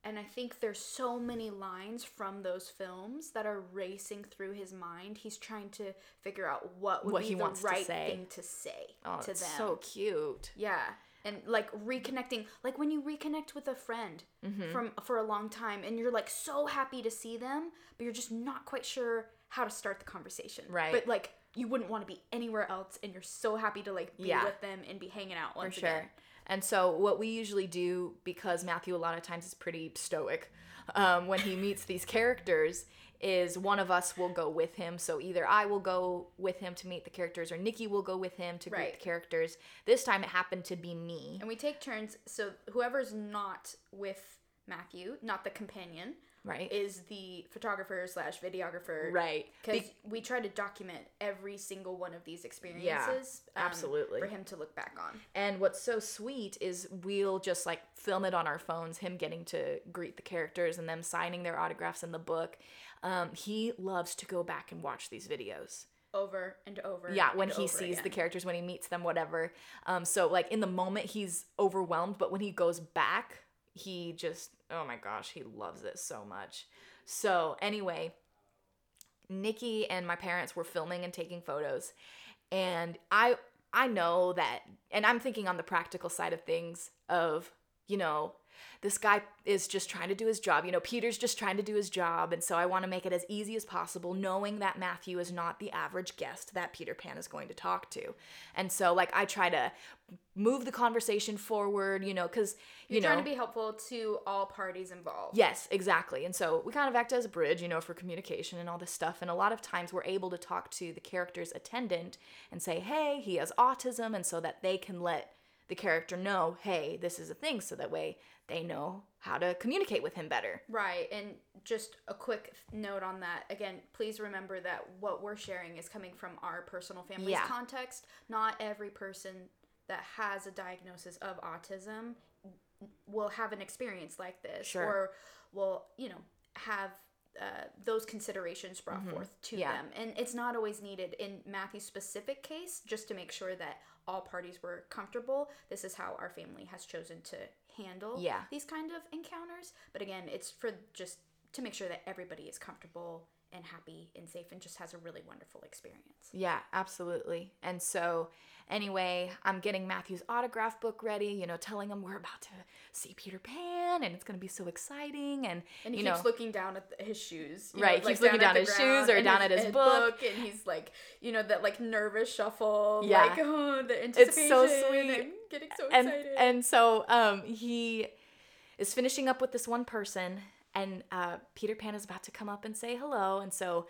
Speaker 2: and i think there's so many lines from those films that are racing through his mind he's trying to figure out what would
Speaker 1: What
Speaker 2: be
Speaker 1: he
Speaker 2: the
Speaker 1: wants to
Speaker 2: right
Speaker 1: say.
Speaker 2: thing to say
Speaker 1: oh,
Speaker 2: to them
Speaker 1: so cute.
Speaker 2: yeah and like reconnecting like when you reconnect with a friend
Speaker 1: Mm-hmm.
Speaker 2: from for a long time and you're like so happy to see them but you're just not quite sure how to start the conversation
Speaker 1: Right.
Speaker 2: but like you wouldn't want to be anywhere else and you're so happy to like be
Speaker 1: Yeah.
Speaker 2: with them and be hanging out
Speaker 1: For
Speaker 2: once
Speaker 1: sure.
Speaker 2: again
Speaker 1: And so what we usually do, because Matthew a lot of times is pretty stoic, um, when he meets these characters, is one of us will go with him. So either I will go with him to meet the characters, or Nikki will go with him to greet
Speaker 2: Right.
Speaker 1: the characters. This time it happened to be me.
Speaker 2: and we take turns so whoever's not with matthew not the companion
Speaker 1: Right.
Speaker 2: is the photographer slash videographer
Speaker 1: right.
Speaker 2: because
Speaker 1: Be-
Speaker 2: we try to document every single one of these experiences um,
Speaker 1: absolutely.
Speaker 2: for him to look back on
Speaker 1: And what's so sweet is we'll just like film it on our phones, him getting to greet the characters and them signing their autographs in the book. Um, he loves to go back and watch these videos.
Speaker 2: over and over
Speaker 1: Yeah, when he sees the characters, when he meets them, whatever. Um, so like in the moment he's overwhelmed, but when he goes back, he just oh my gosh, he loves it so much. So anyway, Nikki and my parents were filming and taking photos, and I I know that, and I'm thinking on the practical side of things of you know this guy is just trying to do his job. You know, Peter's just trying to do his job. And so I want to make it as easy as possible, knowing that Matthew is not the average guest that Peter Pan is going to talk to. And so, like, I try to move the conversation forward, you know, because, you
Speaker 2: You're
Speaker 1: know.
Speaker 2: trying to be helpful to all parties involved.
Speaker 1: Yes, exactly. And so we kind of act as a bridge, you know, for communication and all this stuff. And a lot of times we're able to talk to the character's attendant and say, hey, he has autism. And so that they can let the character know, hey, this is a thing. So that way they know how to communicate with him better.
Speaker 2: Right, and just a quick note on that. Again, please remember that what we're sharing is coming from our personal family's
Speaker 1: Yeah.
Speaker 2: context. Not every person that has a diagnosis of autism will have an experience like this
Speaker 1: Sure.
Speaker 2: or will, you know, have uh, those considerations brought forth to
Speaker 1: Mm-hmm. Yeah.
Speaker 2: them. And it's not always needed in Matthew's specific case, just to make sure that all parties were comfortable. This is how our family has chosen to handle
Speaker 1: Yeah.
Speaker 2: these kind of encounters. But again, it's for just to make sure that everybody is comfortable and happy and safe and just has a really wonderful experience.
Speaker 1: Yeah, absolutely. And so, anyway, I'm getting Matthew's autograph book ready, you know, telling him we're about to see Peter Pan and it's going to be so exciting. And,
Speaker 2: And he
Speaker 1: you
Speaker 2: keeps
Speaker 1: know,
Speaker 2: looking down at the, his shoes.
Speaker 1: Right,
Speaker 2: know,
Speaker 1: keeps looking down
Speaker 2: the
Speaker 1: his shoes or
Speaker 2: and
Speaker 1: down at his book.
Speaker 2: And he's like, you know, that like nervous shuffle.
Speaker 1: Yeah.
Speaker 2: Like, oh, the
Speaker 1: It's so sweet.
Speaker 2: And getting so
Speaker 1: and
Speaker 2: excited.
Speaker 1: and so um he is finishing up with this one person and uh Peter Pan is about to come up and say hello and so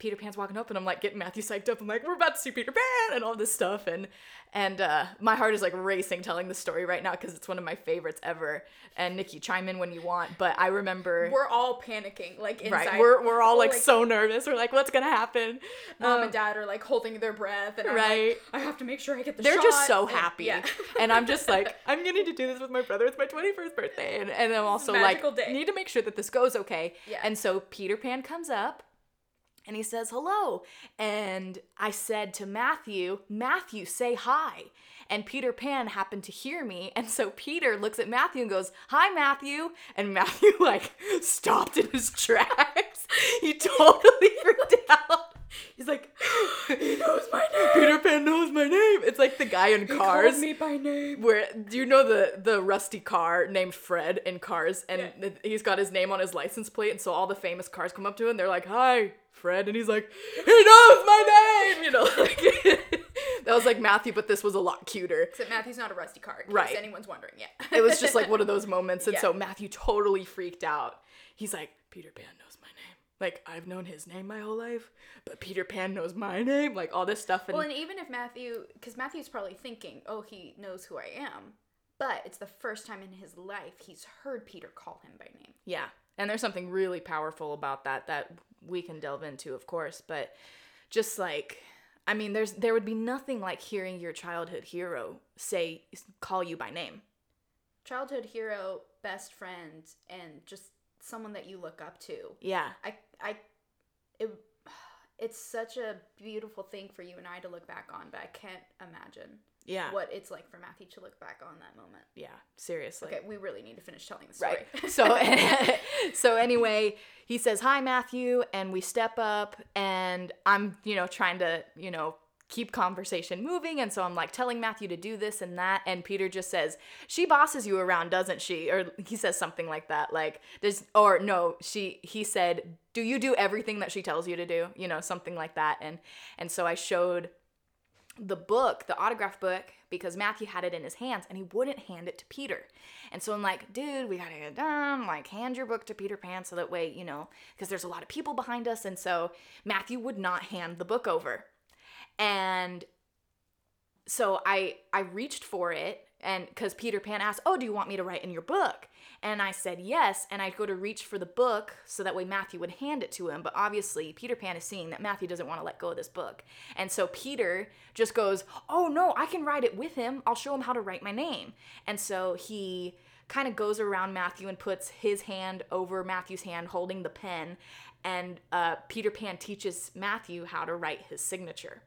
Speaker 1: Peter Pan's walking up and I'm like getting Matthew psyched up. I'm like, we're about to see Peter Pan and all this stuff and and uh my heart is like racing telling the story right now because it's one of my favorites ever. And Nikki, chime in when you want, but I remember
Speaker 2: we're all panicking, like inside.
Speaker 1: right, we're we're all like,
Speaker 2: like
Speaker 1: so nervous. We're like, what's gonna happen?
Speaker 2: mom
Speaker 1: Um,
Speaker 2: and dad are like holding their breath, and I'm
Speaker 1: Right.
Speaker 2: like, I have to make sure I get the
Speaker 1: they're just
Speaker 2: shot,"
Speaker 1: so
Speaker 2: and-
Speaker 1: happy.
Speaker 2: yeah.
Speaker 1: and I'm just like, I'm getting to to do this with my brother. It's my 21st birthday. And, and I'm also like,
Speaker 2: day.
Speaker 1: need to make sure that this goes okay.
Speaker 2: Yeah.
Speaker 1: And so Peter Pan comes up and he says hello. And I said to Matthew, Matthew, say hi. And Peter Pan happened to hear me. And so Peter looks at Matthew and goes, Hi, Matthew. And Matthew, like, stopped in his tracks. He totally freaked out. He's like,
Speaker 2: he knows my name.
Speaker 1: Peter Pan knows my name. It's like the guy in
Speaker 2: He
Speaker 1: Cars.
Speaker 2: called me by name.
Speaker 1: Where do you know the the rusty car named Fred in Cars, and
Speaker 2: Yeah.
Speaker 1: he's got his name on his license plate, and so all the famous cars come up to him, and they're like, "Hi, Fred," and he's like, "He knows my name," you know. Like, that was like Matthew, but this was a lot cuter.
Speaker 2: Except Matthew's not a rusty card,
Speaker 1: Right.
Speaker 2: Case anyone's wondering. Yeah.
Speaker 1: It was just like one of those moments, and
Speaker 2: Yeah.
Speaker 1: so Matthew totally freaked out. He's like, "Peter Pan knows my name. Like I've known his name my whole life, but Peter Pan knows my name. Like all this stuff." And
Speaker 2: Well, and even if Matthew, because Matthew's probably thinking, oh, he knows who I am, but it's the first time in his life he's heard Peter call him by name.
Speaker 1: Yeah. And there's something really powerful about that that we can delve into, of course, but just like I mean, there's there would be nothing like hearing your childhood hero say call you by name.
Speaker 2: Childhood hero, best friend, and just someone that you look up to.
Speaker 1: Yeah.
Speaker 2: I, I, it, it's such a beautiful thing for you and I to look back on, but I can't imagine
Speaker 1: Yeah.
Speaker 2: what it's like for Matthew to look back on that moment.
Speaker 1: Yeah, seriously.
Speaker 2: Okay, we really need to finish telling the story.
Speaker 1: Right. So so anyway, he says, "Hi Matthew," and we step up and I'm, you know, trying to, you know, keep conversation moving and so I'm like telling Matthew to do this and that and Peter just says, "She bosses you around, doesn't she?" or he says something like that like does or no, she he said, "Do you do everything that she tells you to do?" you know, something like that and and so I showed the book, the autograph book, because Matthew had it in his hands and he wouldn't hand it to Peter. And so I'm like, dude, we gotta get done. Like, hand your book to Peter Pan so that way, you know, because there's a lot of people behind us. And so Matthew would not hand the book over. And so I I reached for it and because Peter Pan asked, "Oh, do you want me to write in your book?" And I said yes, and I'd go to reach for the book so that way Matthew would hand it to him. But obviously, Peter Pan is seeing that Matthew doesn't want to let go of this book, and so Peter just goes, "Oh no, I can write it with him. I'll show him how to write my name." And so he kind of goes around Matthew and puts his hand over Matthew's hand, holding the pen, and uh, Peter Pan teaches Matthew how to write his signature.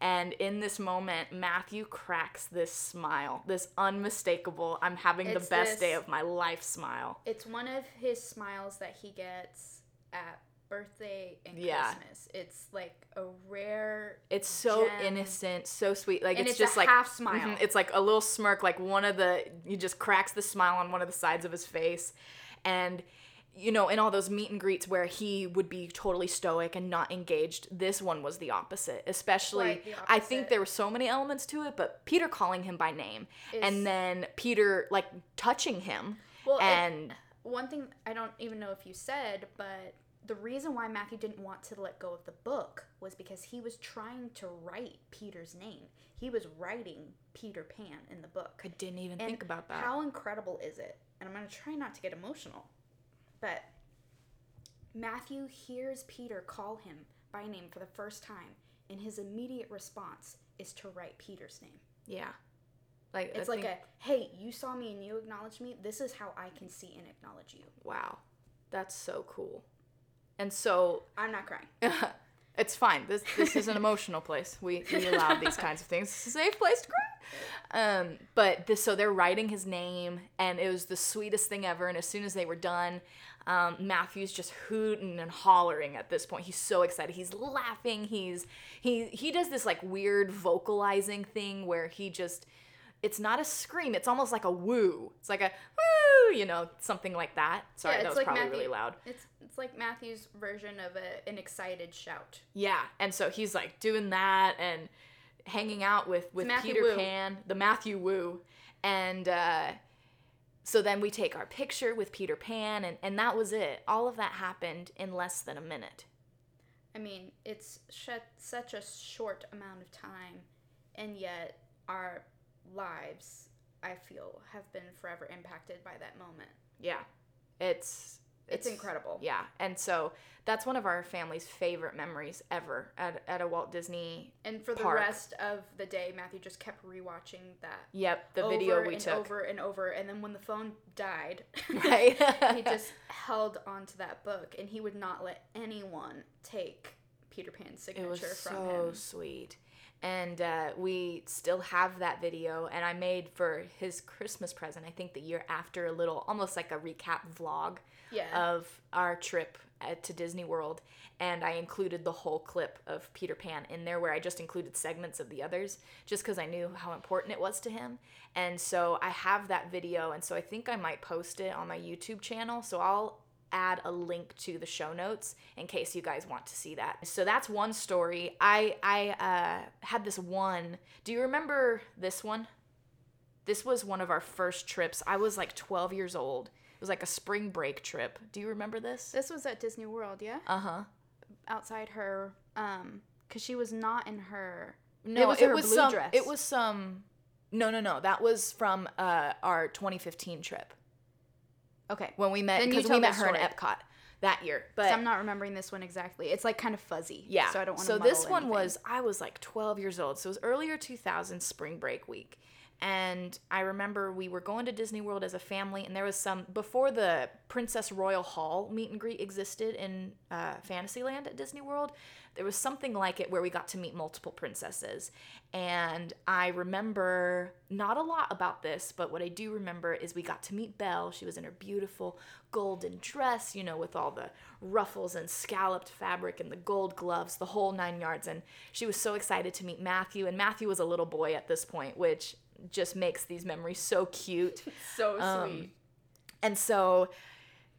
Speaker 1: And in this moment, Matthew cracks this smile, this unmistakable, I'm having
Speaker 2: It's
Speaker 1: the best
Speaker 2: this-
Speaker 1: day of my life smile.
Speaker 2: It's one of his smiles that he gets at birthday and
Speaker 1: Yeah.
Speaker 2: Christmas. It's like a rare.
Speaker 1: It's so
Speaker 2: Gem.
Speaker 1: innocent, so sweet. Like
Speaker 2: And
Speaker 1: it's,
Speaker 2: it's a
Speaker 1: just like
Speaker 2: half smile.
Speaker 1: Mhm, It's like a little smirk. Like one of the he just cracks the smile on one of the sides of his face, and you know, in all those meet and greets where he would be totally stoic and not engaged, this one was the opposite. Especially,
Speaker 2: Quite the
Speaker 1: I think there were so many elements to it, but Peter calling him by name,
Speaker 2: Is-
Speaker 1: and then Peter like touching him,
Speaker 2: Well,
Speaker 1: and
Speaker 2: One thing I don't even know if you said, but the reason why Matthew didn't want to let go of the book was because he was trying to write Peter's name. He was writing Peter Pan in the book.
Speaker 1: I didn't even
Speaker 2: And
Speaker 1: think about that.
Speaker 2: How incredible is it? And I'm going to try not to get emotional. But Matthew hears Peter call him by name for the first time, and his immediate response is to write Peter's name.
Speaker 1: yeah, like
Speaker 2: It's like
Speaker 1: think-
Speaker 2: a, hey, you saw me and you acknowledged me. This is how I can see and acknowledge you.
Speaker 1: wow, that's so cool, and so
Speaker 2: I'm not crying.
Speaker 1: it's fine. This this is an emotional place. We we allow these kinds of things. It's a safe place to cry. Um, but this so they're writing his name, and it was the sweetest thing ever. And as soon as they were done, um, Matthew's just hooting and hollering at this point. He's so excited. He's laughing. He's he he does this like weird vocalizing thing where he just it's not a scream. It's almost like a woo. It's like a woo, you know, something like that. Sorry,
Speaker 2: Yeah,
Speaker 1: that was
Speaker 2: like
Speaker 1: probably
Speaker 2: Matthew-
Speaker 1: really loud.
Speaker 2: It's it's like Matthew's version of a, an excited shout.
Speaker 1: Yeah, and so he's like doing that and hanging out with with Peter
Speaker 2: Wu.
Speaker 1: Pan, the Matthew woo, and uh, so then we take our picture with Peter Pan, and and that was it. All of that happened in less than a minute.
Speaker 2: I mean, it's sh- such a short amount of time, and yet our lives, I feel, have been forever impacted by that moment.
Speaker 1: Yeah, it's
Speaker 2: It's, incredible.
Speaker 1: Yeah, and so that's one of our family's favorite memories ever at at a Walt Disney.
Speaker 2: And for the
Speaker 1: Park.
Speaker 2: rest of the day, Matthew just kept rewatching that.
Speaker 1: Yep, the
Speaker 2: over
Speaker 1: video we
Speaker 2: and
Speaker 1: took.
Speaker 2: over and over, and then when the phone died,
Speaker 1: Right.
Speaker 2: he just held onto that book, and he would not let anyone take Peter Pan's signature
Speaker 1: It was
Speaker 2: from
Speaker 1: so
Speaker 2: him.
Speaker 1: So sweet. And uh, we still have that video, and I made for his Christmas present, I think the year after, a little, almost like a recap vlog
Speaker 2: Yeah.
Speaker 1: of our trip uh, to Disney World. And I included the whole clip of Peter Pan in there, where I just included segments of the others, just because I knew how important it was to him. And so I have that video, and so I think I might post it on my YouTube channel. So I'll add a link to the show notes in case you guys want to see that. So that's one story. I I uh, had this one. Do you remember this one? This was one of our first trips. I was like 12 years old. It was like a spring break trip. Do you remember this?
Speaker 2: this was at Disney World, yeah?
Speaker 1: Uh huh.
Speaker 2: Outside her, um, because she was not in her.
Speaker 1: No,
Speaker 2: was
Speaker 1: it
Speaker 2: her
Speaker 1: was
Speaker 2: blue
Speaker 1: some.
Speaker 2: dress.
Speaker 1: It was some. No, no, no. That was from uh, our 2015 trip
Speaker 2: Okay.
Speaker 1: when we met because we met her in. Epcot that year. But
Speaker 2: So I'm not remembering this one exactly. It's like kind of fuzzy.
Speaker 1: Yeah.
Speaker 2: So I don't want to.
Speaker 1: So this one was I was like 12 years old. So it was earlier 2000 spring break week. And I remember we were going to Disney World as a family, and there was some before the Princess Royal Hall meet and greet existed in uh, Fantasyland at Disney World. There was something like it where we got to meet multiple princesses. And I remember not a lot about this, but what I do remember is we got to meet Belle. She was in her beautiful golden dress, you know, with all the ruffles and scalloped fabric and the gold gloves, the whole nine yards. And she was so excited to meet Matthew. And Matthew was a little boy at this point, which just makes these memories so cute.
Speaker 2: so
Speaker 1: Um,
Speaker 2: sweet.
Speaker 1: And so,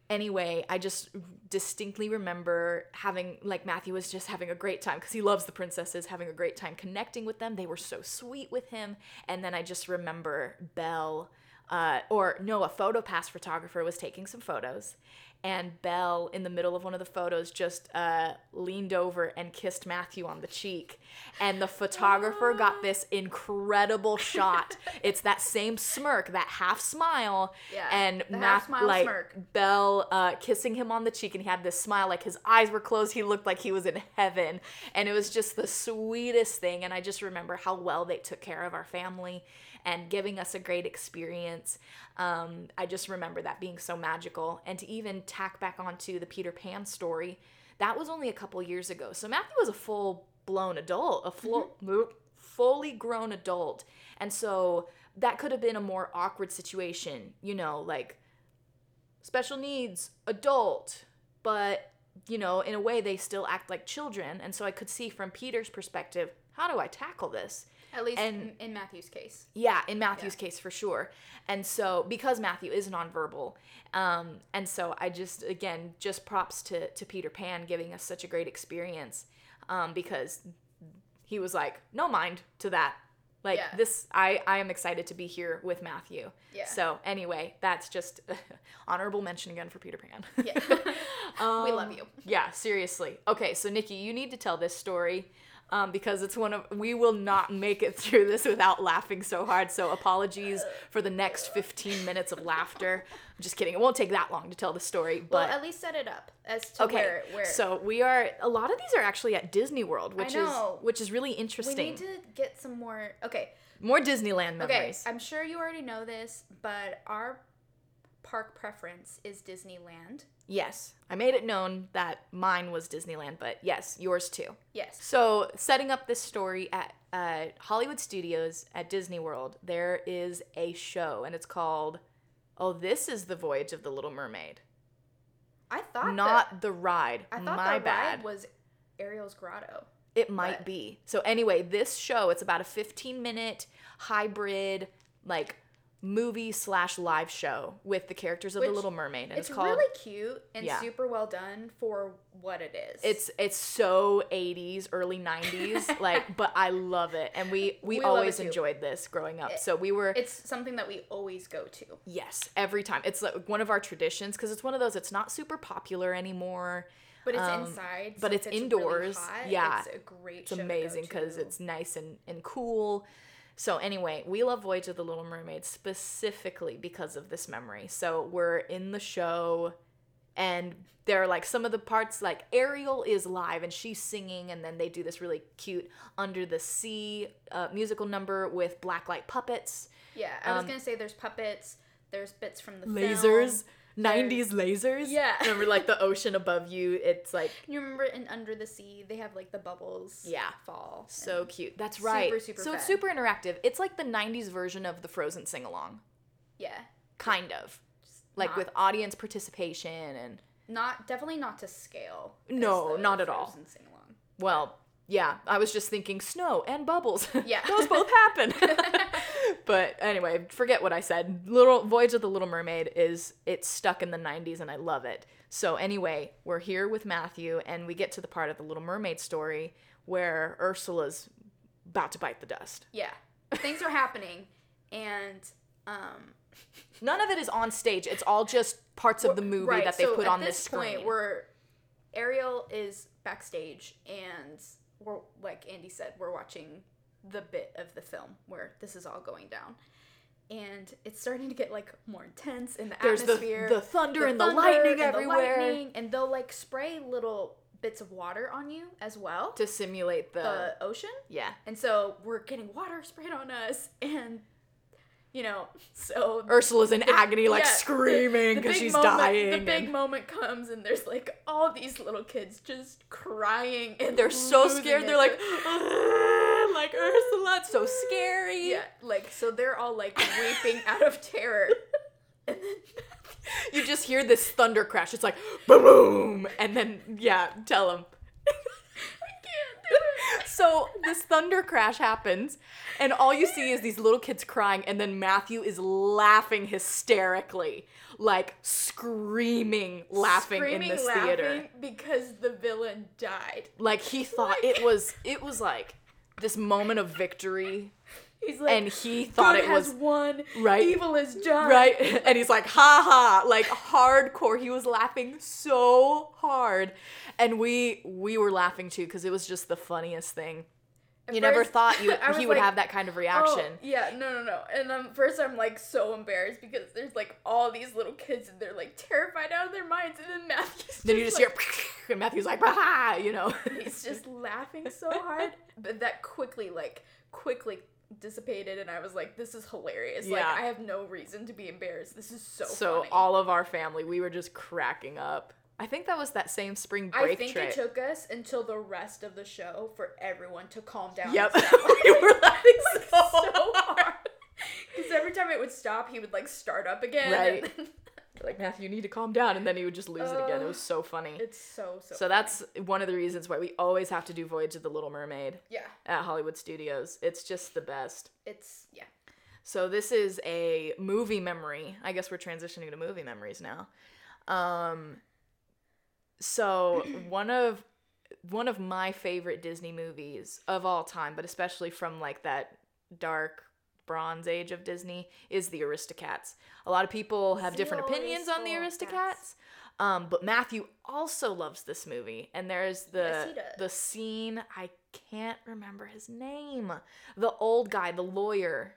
Speaker 1: anyway, I just distinctly remember having, like, Matthew was just having a great time because he loves the princesses, having a great time connecting with them. They were so sweet with him. And then I just remember Belle, uh, or no, a photo pass photographer was taking some photos. And Belle, in the middle of one of the photos, just uh, leaned over and kissed Matthew on the cheek. And the photographer got this incredible shot. It's that same smirk, that half smile,
Speaker 2: Yeah,
Speaker 1: and Matt, like
Speaker 2: smirk.
Speaker 1: Belle uh, kissing him on the cheek, and he had this smile, like his eyes were closed. He looked like he was in heaven, and it was just the sweetest thing. And I just remember how well they took care of our family and giving us a great experience. Um, I just remember that being so magical, and to even tack back onto the Peter Pan story, that was only a couple years ago. So Matthew was a full blown adult, a full, fully grown adult, and so that could have been a more awkward situation, you know, like special needs adult but you know, in a way, they still act like children. And so I could see from Peter's perspective, how do I tackle this?
Speaker 2: At least
Speaker 1: And-
Speaker 2: in, in Matthew's case.
Speaker 1: Yeah, in Matthew's case for sure. And so because Matthew is nonverbal, um, and so I just again just props to to Peter Pan giving us such a great experience, um, because he was like no mind to that. Like
Speaker 2: Yeah.
Speaker 1: this, I I am excited to be here with Matthew.
Speaker 2: Yeah.
Speaker 1: So anyway, that's just honorable mention again for Peter Pan.
Speaker 2: Yeah. we love
Speaker 1: Um,
Speaker 2: you.
Speaker 1: Yeah, seriously. Okay, so Nikki, you need to tell this story um, because it's one of we will not make it through this without laughing so hard. So apologies for the next 15 minutes of laughter. I'm just kidding. It won't take that long to tell the story,
Speaker 2: Well,
Speaker 1: but
Speaker 2: at least set it up as to
Speaker 1: okay.
Speaker 2: where where
Speaker 1: So we are a lot of these are actually at Disney World, which is which is really interesting.
Speaker 2: we need to get some more. Okay,
Speaker 1: More Disneyland memories. okay.
Speaker 2: I'm sure you already know this, but our park preference is Disneyland.
Speaker 1: Yes, I made it known that mine was Disneyland, but yes, yours too.
Speaker 2: Yes.
Speaker 1: So, setting up this story at uh, Hollywood Studios at Disney World, there is a show, and it's called "Oh, This Is the Voyage of the Little Mermaid."
Speaker 2: I thought
Speaker 1: Not the ride.
Speaker 2: I thought
Speaker 1: My
Speaker 2: the
Speaker 1: bad.
Speaker 2: ride was Ariel's Grotto.
Speaker 1: it might
Speaker 2: but-
Speaker 1: be. So anyway, this show it's about a 15 minute hybrid like movie slash live show with the characters of the Little Mermaid, and
Speaker 2: It's,
Speaker 1: it's, called.
Speaker 2: really cute and
Speaker 1: Yeah.
Speaker 2: super well done for what it is.
Speaker 1: it's it's so 80s early 90s like but i love it and we we,
Speaker 2: We
Speaker 1: always enjoyed this growing up so we were
Speaker 2: it's something that we always go to.
Speaker 1: Yes, every time. It's like one of our traditions because it's one of those. It's not super popular anymore.
Speaker 2: But it's
Speaker 1: Um,
Speaker 2: inside.
Speaker 1: but
Speaker 2: so
Speaker 1: it's
Speaker 2: if really
Speaker 1: indoors.
Speaker 2: hot,
Speaker 1: Yeah.
Speaker 2: it's a great.
Speaker 1: It's amazing because it's nice and and cool. So anyway, we love Voyage of the Little Mermaid specifically because of this memory. So we're in the show and there are like some of the parts like Ariel is live and she's singing and then they do this really cute under the sea uh, musical number with blacklight puppets,
Speaker 2: Yeah, I was
Speaker 1: um,
Speaker 2: gonna say there's puppets. There's bits from the
Speaker 1: lasers,
Speaker 2: Film.
Speaker 1: 90s lasers.
Speaker 2: Yeah.
Speaker 1: Remember like the ocean above you, it's like
Speaker 2: You remember in Under the Sea they have like the bubbles.
Speaker 1: Yeah.
Speaker 2: Fall.
Speaker 1: So cute. That's right.
Speaker 2: super super
Speaker 1: so it's super interactive. It's like the 90s version of the Frozen sing along.
Speaker 2: yeah.
Speaker 1: Kind of. Like
Speaker 2: not-
Speaker 1: with audience participation and
Speaker 2: Not definitely not to scale.
Speaker 1: No, not at all. Well, yeah, I was just thinking snow and bubbles.
Speaker 2: Yeah.
Speaker 1: Those both happen. but anyway, forget what I said. Little Voyage of the Little Mermaid is it's stuck in the 90s and I love it. So anyway, we're here with Matthew and we get to the part of the Little Mermaid story where Ursula's about to bite the dust.
Speaker 2: Yeah. Things are happening, and um.
Speaker 1: None of it is on stage. It's all just parts of the movie
Speaker 2: right,
Speaker 1: that they
Speaker 2: so
Speaker 1: put on this, screen.
Speaker 2: point where Ariel is backstage and we're like Andy said, we're watching the bit of the film where this is all going down. And it's starting to get like more intense in the
Speaker 1: There's the,
Speaker 2: atmosphere.
Speaker 1: the thunder and the lightning
Speaker 2: and the
Speaker 1: everywhere
Speaker 2: lightning, and they'll like spray little bits of water on you as well.
Speaker 1: to simulate the,
Speaker 2: the ocean.
Speaker 1: yeah.
Speaker 2: And so we're getting water sprayed on us and you know, so
Speaker 1: Ursula's in agony, like
Speaker 2: yeah,
Speaker 1: screaming because she's
Speaker 2: moment-
Speaker 1: dying.
Speaker 2: The big
Speaker 1: and
Speaker 2: moment comes, and there's like all these little kids just crying, and
Speaker 1: they're so scared.
Speaker 2: it.
Speaker 1: They're like, like Ursula, it's so scary.
Speaker 2: yeah, like so they're all like weeping out of terror, and then
Speaker 1: You just hear this thunder crash. It's like boom, boom, and then yeah, tell them.
Speaker 2: I can't do it.
Speaker 1: So this thunder crash happens, and all you see is these little kids crying, and then Matthew is laughing hysterically, like screaming, laughing
Speaker 2: Screaming,
Speaker 1: in this
Speaker 2: laughing
Speaker 1: theater.
Speaker 2: because the villain died.
Speaker 1: Like he thought it was, it was like this moment of victory,
Speaker 2: He's like,
Speaker 1: and he thought it was
Speaker 2: won,
Speaker 1: right.
Speaker 2: Evil is done.
Speaker 1: right, and he's like, ha ha, like hardcore. He was laughing so hard, and we we were laughing too because it was just the funniest thing.
Speaker 2: At
Speaker 1: You never thought you he would
Speaker 2: like,
Speaker 1: have that kind of
Speaker 2: Oh,
Speaker 1: reaction.
Speaker 2: yeah, no, no, no. And um, first I'm like so embarrassed because there's like all these little kids and they're like terrified out of their minds, and then Matthew's
Speaker 1: Then you just
Speaker 2: like,
Speaker 1: hear, and Matthew's like, bah, you know.
Speaker 2: he's just laughing so hard, but that quickly like quickly dissipated, and I was like, this is hilarious. Like I have no reason to be embarrassed. This is so.
Speaker 1: so
Speaker 2: funny.
Speaker 1: all of our family, we were just cracking up. I think that was that same spring break
Speaker 2: I think
Speaker 1: trip.
Speaker 2: it took us until the rest of the show for everyone to calm down.
Speaker 1: Yep, we were laughing so,
Speaker 2: so hard. Because every time it would stop, he would like start up again.
Speaker 1: Right.
Speaker 2: and-
Speaker 1: like Matthew, you need to calm down, and then he would just lose it again. It was so funny.
Speaker 2: It's so so.
Speaker 1: So
Speaker 2: funny.
Speaker 1: that's one of the reasons why we always have to do Voyage of the Little Mermaid
Speaker 2: yeah.
Speaker 1: at Hollywood Studios. It's just the best.
Speaker 2: It's yeah.
Speaker 1: So this is a movie memory. I guess we're transitioning to movie memories now. Um so one of one of my favorite Disney movies of all time, but especially from like that dark bronze age of Disney is the Aristocats. A lot of people have different opinions on the
Speaker 2: Aristocats.
Speaker 1: Um, but Matthew also loves this movie, and there's the
Speaker 2: Yes,
Speaker 1: the scene I can't remember his name. The old guy, the lawyer.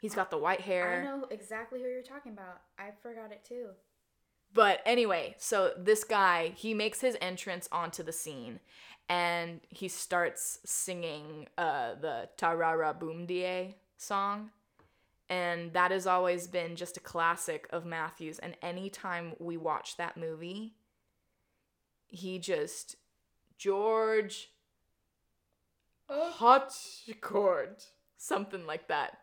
Speaker 1: He's got the white hair.
Speaker 2: I know exactly who you're talking about. I forgot it too.
Speaker 1: But anyway, so this guy, he makes his entrance onto the scene and he starts singing uh, the Tarara Boom Die song. And that has always been just a classic of Matthews. And anytime we watch that movie, he just, George Harcourt, something like that.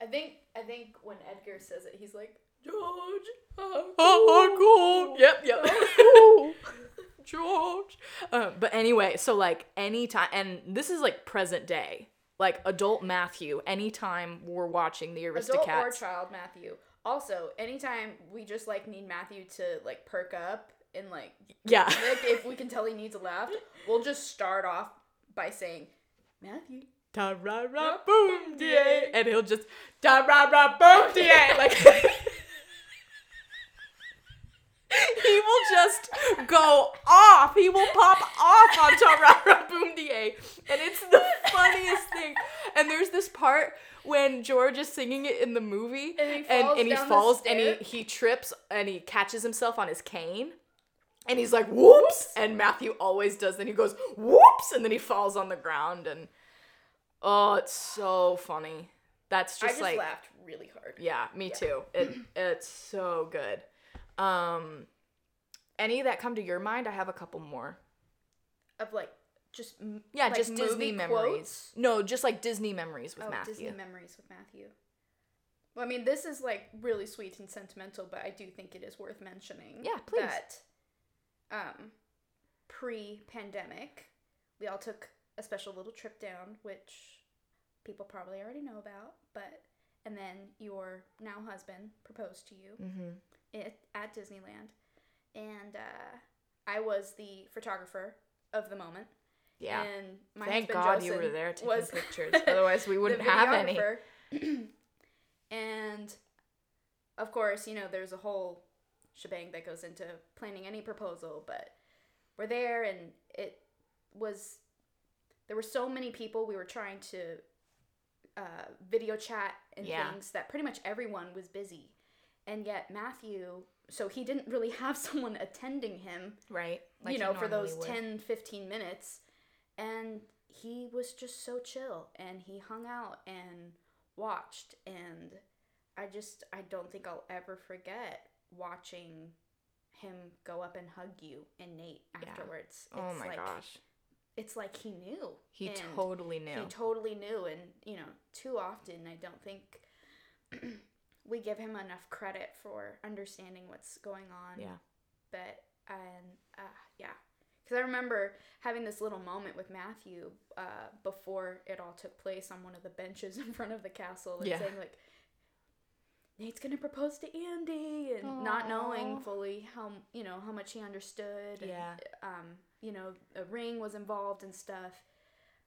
Speaker 2: I think I think when Edgar says it, he's like George.
Speaker 1: Harcourt. Yep, yep. George. Um, but anyway, so like anytime, and this is like present day, like adult Matthew. Anytime we're watching the
Speaker 2: Adult or child Matthew. Also, anytime we just like need Matthew to like perk up and like
Speaker 1: yeah,
Speaker 2: like if we can tell he needs a laugh, we'll just start off by saying Matthew.
Speaker 1: Ta ra ra boom da, and he'll just tarara boom da, like. He will just go off. He will pop off on Tarara Boom Die. And it's the funniest thing. And there's this part when George is singing it in the movie
Speaker 2: And he
Speaker 1: and,
Speaker 2: falls
Speaker 1: and he falls and he, he trips and he catches himself on his cane. And he's like, whoops. And Matthew always does. Then he goes, whoops. And then he falls on the ground. And oh, it's so funny. That's
Speaker 2: I
Speaker 1: just,
Speaker 2: just
Speaker 1: like,
Speaker 2: laughed really hard.
Speaker 1: yeah, me too. It it's so good. Um, any that come to your mind? I have a couple more.
Speaker 2: Of like just m-
Speaker 1: Yeah,
Speaker 2: like,
Speaker 1: just
Speaker 2: movie
Speaker 1: Disney memories.
Speaker 2: quotes?
Speaker 1: No, just like Disney memories with
Speaker 2: oh,
Speaker 1: Matthew.
Speaker 2: Disney memories with Matthew. Well, I mean, this is like really sweet and sentimental, but I do think it is worth mentioning.
Speaker 1: Yeah, please.
Speaker 2: That um, pre-pandemic, we all took a special little trip down, which people probably already know about. But and then your now husband proposed to you
Speaker 1: mm-hmm.
Speaker 2: It, at Disneyland, and uh, I was the photographer of the moment.
Speaker 1: Yeah.
Speaker 2: And my
Speaker 1: Thank
Speaker 2: husband
Speaker 1: God you were there taking
Speaker 2: was
Speaker 1: pictures. Otherwise, we wouldn't have any.
Speaker 2: and of course, you know, there's a whole shebang that goes into planning any proposal, but we're there and it was there were so many people we were trying to uh, video chat and
Speaker 1: Yeah.
Speaker 2: things that pretty much everyone was busy. And yet Matthew, so he didn't really have someone attending him
Speaker 1: Right.
Speaker 2: you know, for those
Speaker 1: would.
Speaker 2: 10, 15 minutes. And he was just so chill and he hung out and watched. And I just, I don't think I'll ever forget watching him go up and hug you and Nate
Speaker 1: Yeah.
Speaker 2: afterwards.
Speaker 1: Oh
Speaker 2: It's
Speaker 1: my
Speaker 2: like,
Speaker 1: gosh.
Speaker 2: It's like he knew.
Speaker 1: He totally knew.
Speaker 2: He totally knew. And, you know, too often I don't think we give him enough credit for understanding what's going on
Speaker 1: yeah.
Speaker 2: but and uh, yeah because i remember having this little moment with matthew uh, before it all took place on one of the benches in front of the castle and
Speaker 1: Yeah.
Speaker 2: saying like nate's gonna propose to andy and not knowing fully how you know how much he understood and,
Speaker 1: Yeah.
Speaker 2: um you know a ring was involved and stuff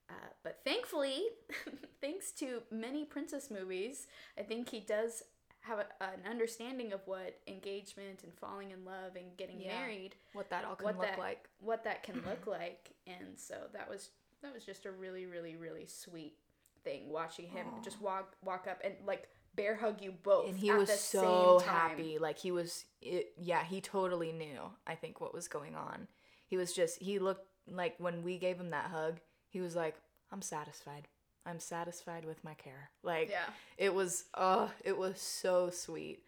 Speaker 2: uh, but thankfully thanks to many princess movies i think he does have a, an understanding of what engagement and falling in love and getting
Speaker 1: Yeah.
Speaker 2: married
Speaker 1: What that all can look
Speaker 2: that
Speaker 1: like.
Speaker 2: what that can look like and so that was that was just a really really really sweet thing watching him
Speaker 1: Aw.
Speaker 2: just walk walk up and like bear hug you both
Speaker 1: And he
Speaker 2: at
Speaker 1: was
Speaker 2: the
Speaker 1: so happy. Like he was, it, yeah, he totally knew, I think, what was going on. He was just, he looked like when we gave him that hug, he was like, I'm satisfied. I'm satisfied with my care. Like,
Speaker 2: yeah
Speaker 1: it was, uh, it was so sweet.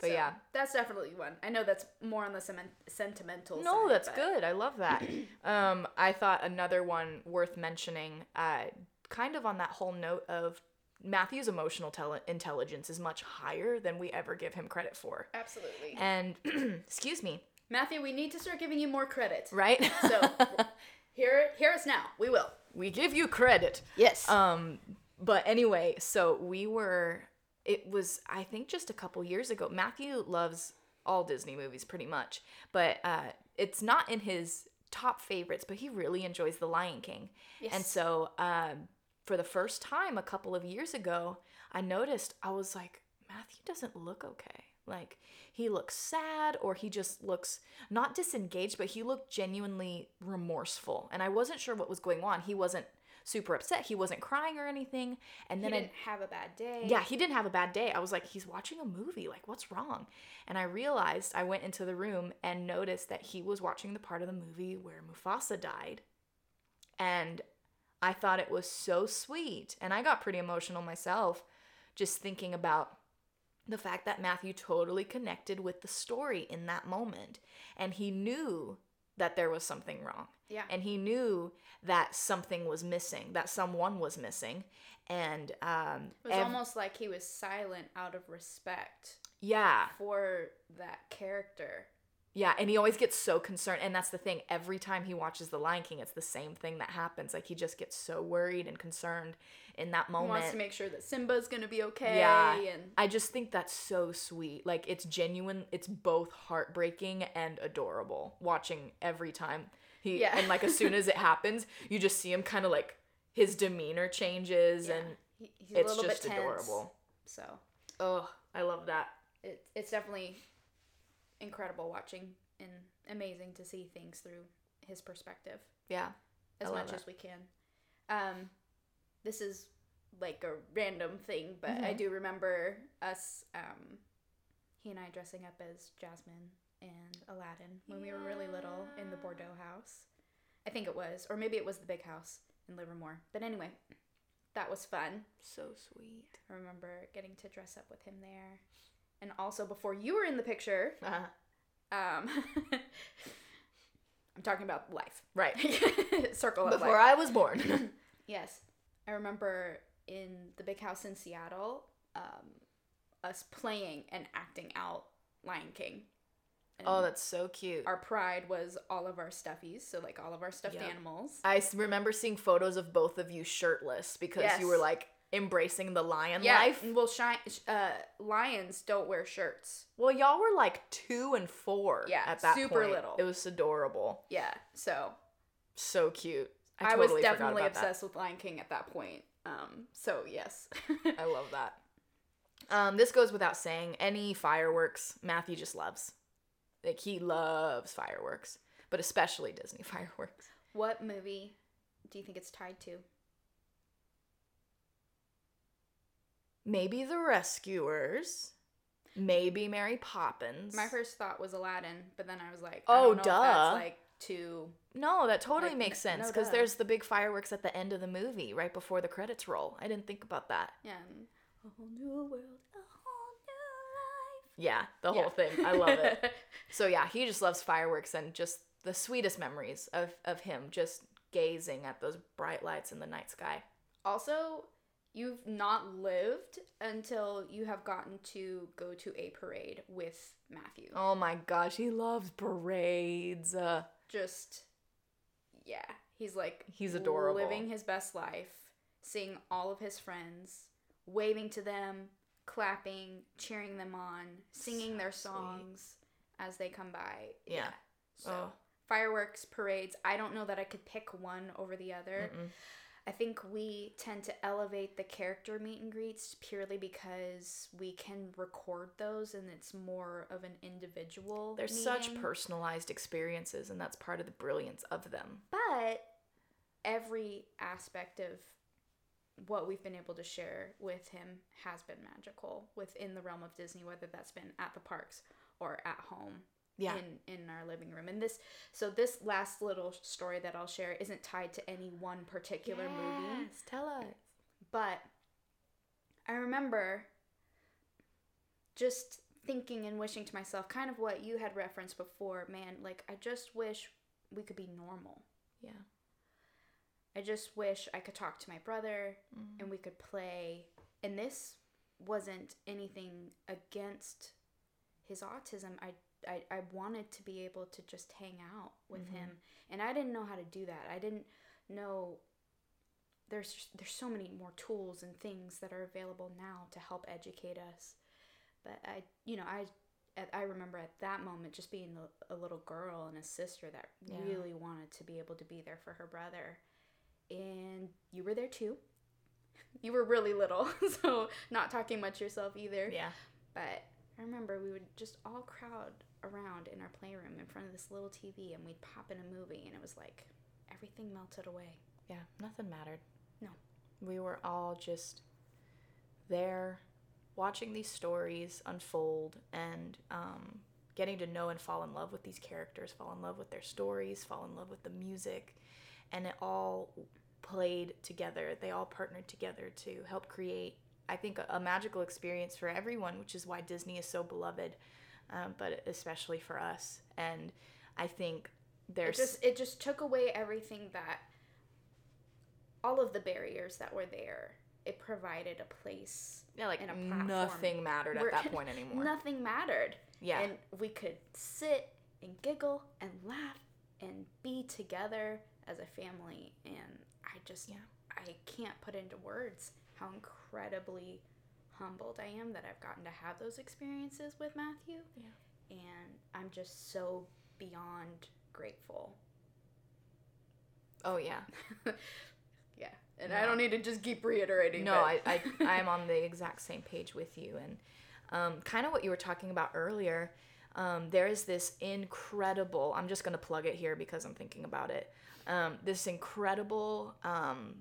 Speaker 1: But
Speaker 2: So,
Speaker 1: yeah.
Speaker 2: that's definitely one i know that's more on the cement- sentimental
Speaker 1: No,
Speaker 2: side,
Speaker 1: that's
Speaker 2: but-
Speaker 1: good. I love that. um, I thought another one worth mentioning, uh, kind of on that whole note of Matthew's emotional tel- intelligence is much higher than we ever give him credit for.
Speaker 2: Absolutely.
Speaker 1: And excuse me,
Speaker 2: Matthew, we need to start giving you more credit.
Speaker 1: right?
Speaker 2: So hear hear us now. We will.
Speaker 1: We give you credit.
Speaker 2: Yes.
Speaker 1: Um, but anyway, so we were. It was I think just a couple years ago. Matthew loves all Disney movies pretty much, but uh, it's not in his top favorites. But he really enjoys The Lion King,
Speaker 2: yes.
Speaker 1: and so um, for the first time a couple of years ago, I noticed I was like, Matthew doesn't look okay. Like he looks sad or he just looks not disengaged, but he looked genuinely remorseful. And I wasn't sure what was going on. He wasn't super upset. He wasn't crying or anything. And then I,
Speaker 2: didn't have a bad day.
Speaker 1: yeah, he didn't have a bad day. I was like, he's watching a movie. Like, what's wrong? And I realized I went into the room and noticed that he was watching the part of the movie where Mufasa died. And I thought it was so sweet. And I got pretty emotional myself just thinking about the fact that Matthew totally connected with the story in that moment. And he knew that there was something wrong.
Speaker 2: Yeah.
Speaker 1: And he knew that something was missing, that someone was missing. And um,
Speaker 2: It was
Speaker 1: ev-
Speaker 2: almost like he was silent out of respect
Speaker 1: yeah,
Speaker 2: for that character.
Speaker 1: Yeah, and he always gets so concerned, and that's the thing. Every time he watches The Lion King, it's the same thing that happens. Like he just gets so worried and concerned in that
Speaker 2: He
Speaker 1: moment.
Speaker 2: wants to make sure that Simba's gonna be okay.
Speaker 1: Yeah.
Speaker 2: And
Speaker 1: I just think that's so sweet. Like it's genuine. It's both heartbreaking and adorable. Watching every time he
Speaker 2: Yeah.
Speaker 1: and like as soon as it happens, you just see him kind of like his demeanor changes,
Speaker 2: yeah,
Speaker 1: and
Speaker 2: he- he's
Speaker 1: it's
Speaker 2: a little
Speaker 1: just adorable.
Speaker 2: So
Speaker 1: Oh, I love that.
Speaker 2: it, it's definitely incredible watching and amazing to see things through his perspective
Speaker 1: Yeah.
Speaker 2: as much
Speaker 1: that.
Speaker 2: as we can. Um, this is like a random thing, but I
Speaker 1: Mhm.
Speaker 2: do remember us, um, he and I dressing up as Jasmine and Aladdin when we were really little in the Bordeaux house. I think it was, or maybe it was the big house in Livermore. But anyway, that was fun.
Speaker 1: So sweet.
Speaker 2: I remember getting to dress up with him there. And also before you were in the picture,
Speaker 1: Uh-huh.
Speaker 2: um, I'm talking about life.
Speaker 1: Right.
Speaker 2: Circle of
Speaker 1: Before
Speaker 2: life.
Speaker 1: I was born.
Speaker 2: Yes. I remember in the big house in Seattle, um, us playing and acting out Lion King. And
Speaker 1: oh, that's so cute.
Speaker 2: our pride was all of our stuffies, so like all of our stuffed
Speaker 1: Yep.
Speaker 2: animals.
Speaker 1: I remember seeing photos of both of you shirtless because you were like embracing the lion
Speaker 2: yeah,
Speaker 1: life.
Speaker 2: well, shi- uh, lions don't wear shirts.
Speaker 1: Well, y'all were like two and four
Speaker 2: Yeah,
Speaker 1: at that
Speaker 2: super
Speaker 1: point.
Speaker 2: little.
Speaker 1: It was adorable.
Speaker 2: Yeah, so
Speaker 1: So cute. I,
Speaker 2: I,
Speaker 1: totally
Speaker 2: was definitely
Speaker 1: about that.
Speaker 2: obsessed with Lion King at that point. Um, so yes.
Speaker 1: I love that. Um, this goes without saying. Any fireworks, Matthew just loves. Like he loves fireworks, but especially Disney fireworks.
Speaker 2: what movie do you think it's tied to?
Speaker 1: Maybe the Rescuers. Maybe Mary Poppins.
Speaker 2: My first thought was Aladdin, but then I was like,
Speaker 1: Oh,
Speaker 2: I don't know
Speaker 1: duh.
Speaker 2: If that's like too.
Speaker 1: No, that totally
Speaker 2: Like,
Speaker 1: makes sense because
Speaker 2: duh.
Speaker 1: there's the big fireworks at the end of the movie, right before the credits roll. I didn't think about that.
Speaker 2: Yeah. A whole new world, a whole new life.
Speaker 1: Yeah, the
Speaker 2: life.
Speaker 1: whole thing. I love it. So yeah, he just loves fireworks and just the sweetest memories of of him just gazing at those bright lights in the night sky.
Speaker 2: also, you've not lived until you have gotten to go to a parade with Matthew.
Speaker 1: Oh my gosh, he loves parades. Uh,
Speaker 2: Just, yeah, he's like
Speaker 1: He's adorable.
Speaker 2: living his best life, seeing all of his friends, waving to them, clapping, cheering them on, singing
Speaker 1: So
Speaker 2: their
Speaker 1: sweet.
Speaker 2: songs as they come by.
Speaker 1: Yeah.
Speaker 2: So
Speaker 1: Oh.
Speaker 2: fireworks, parades. I don't know that I could pick one over the other.
Speaker 1: Mm-mm.
Speaker 2: I think we tend to elevate the character meet and greets purely because we can record those and it's more of an individual.
Speaker 1: They're such personalized experiences, and that's part of the brilliance of them.
Speaker 2: But every aspect of what we've been able to share with him has been magical within the realm of Disney, whether that's been at the parks or at home
Speaker 1: Yeah.
Speaker 2: in in our living room. And this so this last little story that I'll share isn't tied to any one particular movie,
Speaker 1: Yes, tell us.
Speaker 2: but I remember just thinking and wishing to myself kind of what you had referenced before, man, like I just wish we could be normal.
Speaker 1: Yeah.
Speaker 2: I just wish I could talk to my brother
Speaker 1: Mhm.
Speaker 2: and we could play and this wasn't anything against his autism. I I, I wanted to be able to just hang out with mm-hmm. him. And i didn't know how to do that. I didn't know there's there's so many more tools and things that are available now to help educate us. But i you know i i remember at that moment just being a, a little girl and a sister that
Speaker 1: Yeah.
Speaker 2: really wanted to be able to be there for her brother. And you were there too. You were really little so not talking much yourself either.
Speaker 1: Yeah.
Speaker 2: but I remember we would just all crowd around in our playroom in front of this little TV and we'd pop in a movie and it was like everything melted away.
Speaker 1: Yeah, nothing mattered.
Speaker 2: No.
Speaker 1: We were all just there watching these stories unfold and um, getting to know and fall in love with these characters, fall in love with their stories, fall in love with the music. And it all played together. They all partnered together to help create, I think, a, a magical experience for everyone, which is why Disney is so beloved, um, but especially for us. And I think
Speaker 2: It
Speaker 1: there's.
Speaker 2: just it just took away everything that all of the barriers that were there. It provided a place.
Speaker 1: yeah, like
Speaker 2: and a platform
Speaker 1: nothing mattered at that point anymore.
Speaker 2: Nothing mattered.
Speaker 1: Yeah.
Speaker 2: And we could sit and giggle and laugh and be together as a family and I just
Speaker 1: Yeah.
Speaker 2: I can't put into words how incredibly humbled I am that I've gotten to have those experiences with Matthew.
Speaker 1: Yeah.
Speaker 2: And I'm just so beyond grateful.
Speaker 1: oh yeah.
Speaker 2: yeah. And
Speaker 1: No.
Speaker 2: I don't need to just keep reiterating
Speaker 1: No, I, I I'm on the exact same page with you, and um, kind of what you were talking about earlier. Um, there is this incredible. I'm just gonna plug it here because I'm thinking about it. Um, this incredible um,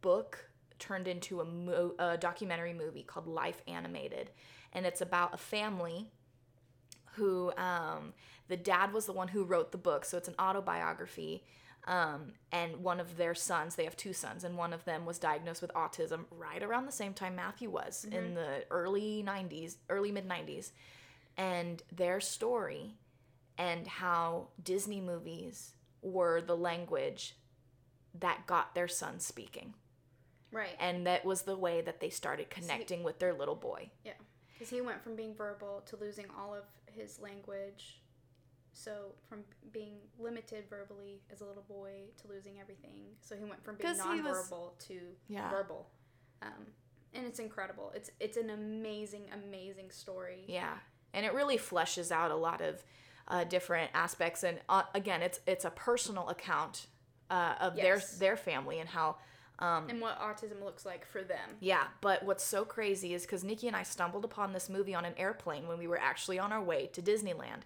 Speaker 1: book turned into a, mo- a documentary movie called Life Animated, and it's about a family who um, the dad was the one who wrote the book, so it's an autobiography. Um, and one of their sons, they have two sons, and one of them was diagnosed with autism right around the same time Matthew was in the early 90s, early mid 90s. And their story and how Disney movies were the language that got their son speaking.
Speaker 2: Right.
Speaker 1: And that was the way that they started connecting with their little boy.
Speaker 2: Yeah, because he went from being verbal to losing all of his language. So from being limited verbally as a little boy to losing everything. So he went from being
Speaker 1: he was-
Speaker 2: nonverbal to
Speaker 1: Yeah.
Speaker 2: verbal. Um, and it's incredible. It's it's an amazing, amazing story.
Speaker 1: Yeah, and it really fleshes out a lot of uh, different aspects. And uh, again, it's it's a personal account uh, of
Speaker 2: Yes.
Speaker 1: their their family and how. Um,
Speaker 2: And what autism looks like for them.
Speaker 1: yeah, but what's so crazy is because Nikki and I stumbled upon this movie on an airplane when we were actually on our way to Disneyland,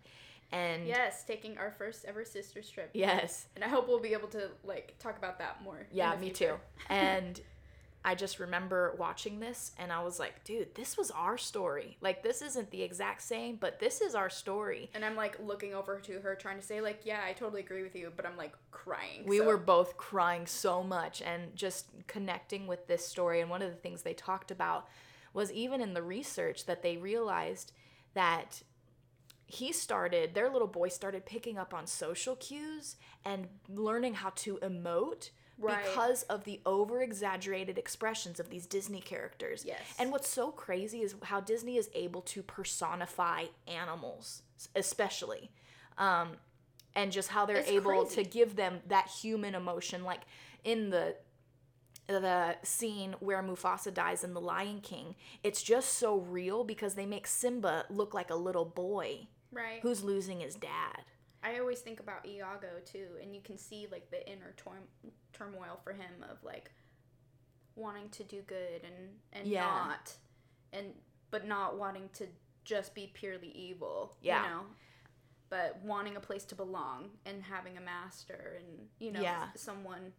Speaker 1: and
Speaker 2: Yes, taking our first ever sisters trip.
Speaker 1: yes,
Speaker 2: And I hope we'll be able to like talk about that more.
Speaker 1: Yeah, me
Speaker 2: future.
Speaker 1: too. And I just remember watching this and I was like, dude, this was our story. Like, this isn't the exact same, but this is our story.
Speaker 2: And I'm like looking over to her, trying to say like, yeah, I totally agree with you, but I'm like crying.
Speaker 1: We
Speaker 2: so-
Speaker 1: were both crying so much and just connecting with this story. And one of the things they talked about was even in the research that they realized that he started, their little boy started picking up on social cues and learning how to emote
Speaker 2: Right.
Speaker 1: because of the over exaggerated expressions of these Disney characters.
Speaker 2: Yes.
Speaker 1: And what's so crazy is how Disney is able to personify animals, especially. Um, and just how they're
Speaker 2: It's
Speaker 1: able
Speaker 2: crazy.
Speaker 1: to give them that human emotion like in the the scene where Mufasa dies in The Lion King, it's just so real because they make Simba look like a little boy
Speaker 2: right.
Speaker 1: who's losing his dad.
Speaker 2: I always think about Iago too, and you can see like the inner tor- turmoil for him of like wanting to do good and and
Speaker 1: Yeah.
Speaker 2: not, and but not wanting to just be purely evil.
Speaker 1: Yeah.
Speaker 2: You know, but wanting a place to belong and having a master and you know
Speaker 1: Yeah.
Speaker 2: someone.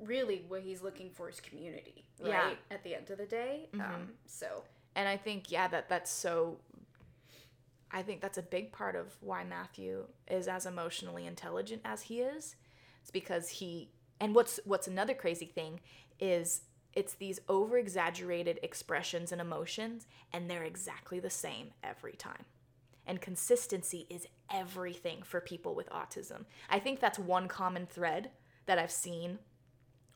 Speaker 2: Really, what he's looking for is community, right?
Speaker 1: Yeah.
Speaker 2: At the end of the day,
Speaker 1: Mhm.
Speaker 2: um, so
Speaker 1: And I think yeah that that's so I think that's a big part of why Matthew is as emotionally intelligent as he is. It's because he and what's what's another crazy thing is it's these over exaggerated expressions and emotions and they're exactly the same every time. And consistency is everything for people with autism. I think that's one common thread that I've seen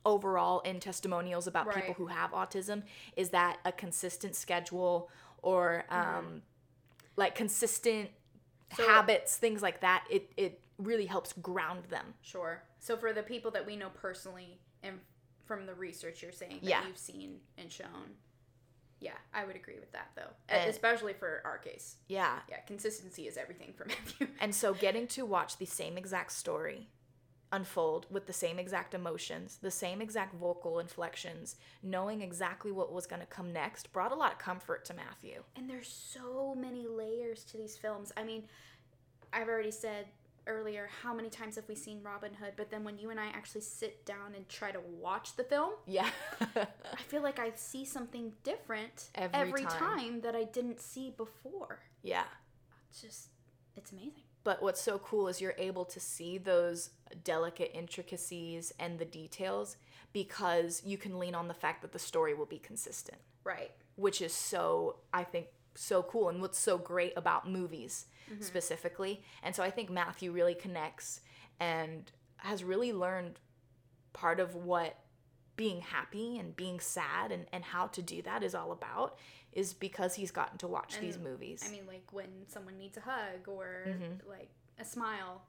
Speaker 1: overall in testimonials about people who have autism is that a consistent schedule or um, like consistent
Speaker 2: So-
Speaker 1: habits, things like that, it, it really helps ground them.
Speaker 2: Sure. So for the people that we know personally and from the research you're saying that
Speaker 1: Yeah.
Speaker 2: you've seen and shown, yeah, I would agree with that though.
Speaker 1: And-
Speaker 2: Especially for our case.
Speaker 1: Yeah.
Speaker 2: Yeah, consistency is everything for Matthew.
Speaker 1: And so getting to watch the same exact story unfold with the same exact emotions, the same exact vocal inflections, knowing exactly what was going to come next brought a lot of comfort to Matthew.
Speaker 2: And there's so many layers to these films. I mean, I've already said earlier how many times have we seen Robin Hood, but then when you and I actually sit down and try to watch the film,
Speaker 1: Yeah.
Speaker 2: I feel like I see something different
Speaker 1: Every time.
Speaker 2: time that I didn't see before.
Speaker 1: yeah.
Speaker 2: It's just it's amazing.
Speaker 1: But what's so cool is you're able to see those delicate intricacies and the details because you can lean on the fact that the story will be consistent,
Speaker 2: Right.
Speaker 1: which is so, I think, so cool and what's so great about movies mm-hmm. specifically. And so I think Matthew really connects and has really learned part of what being happy and being sad and, and how to do that is all about is because he's gotten to watch these movies.
Speaker 2: I mean, like when someone needs a hug or mm-hmm. like a smile,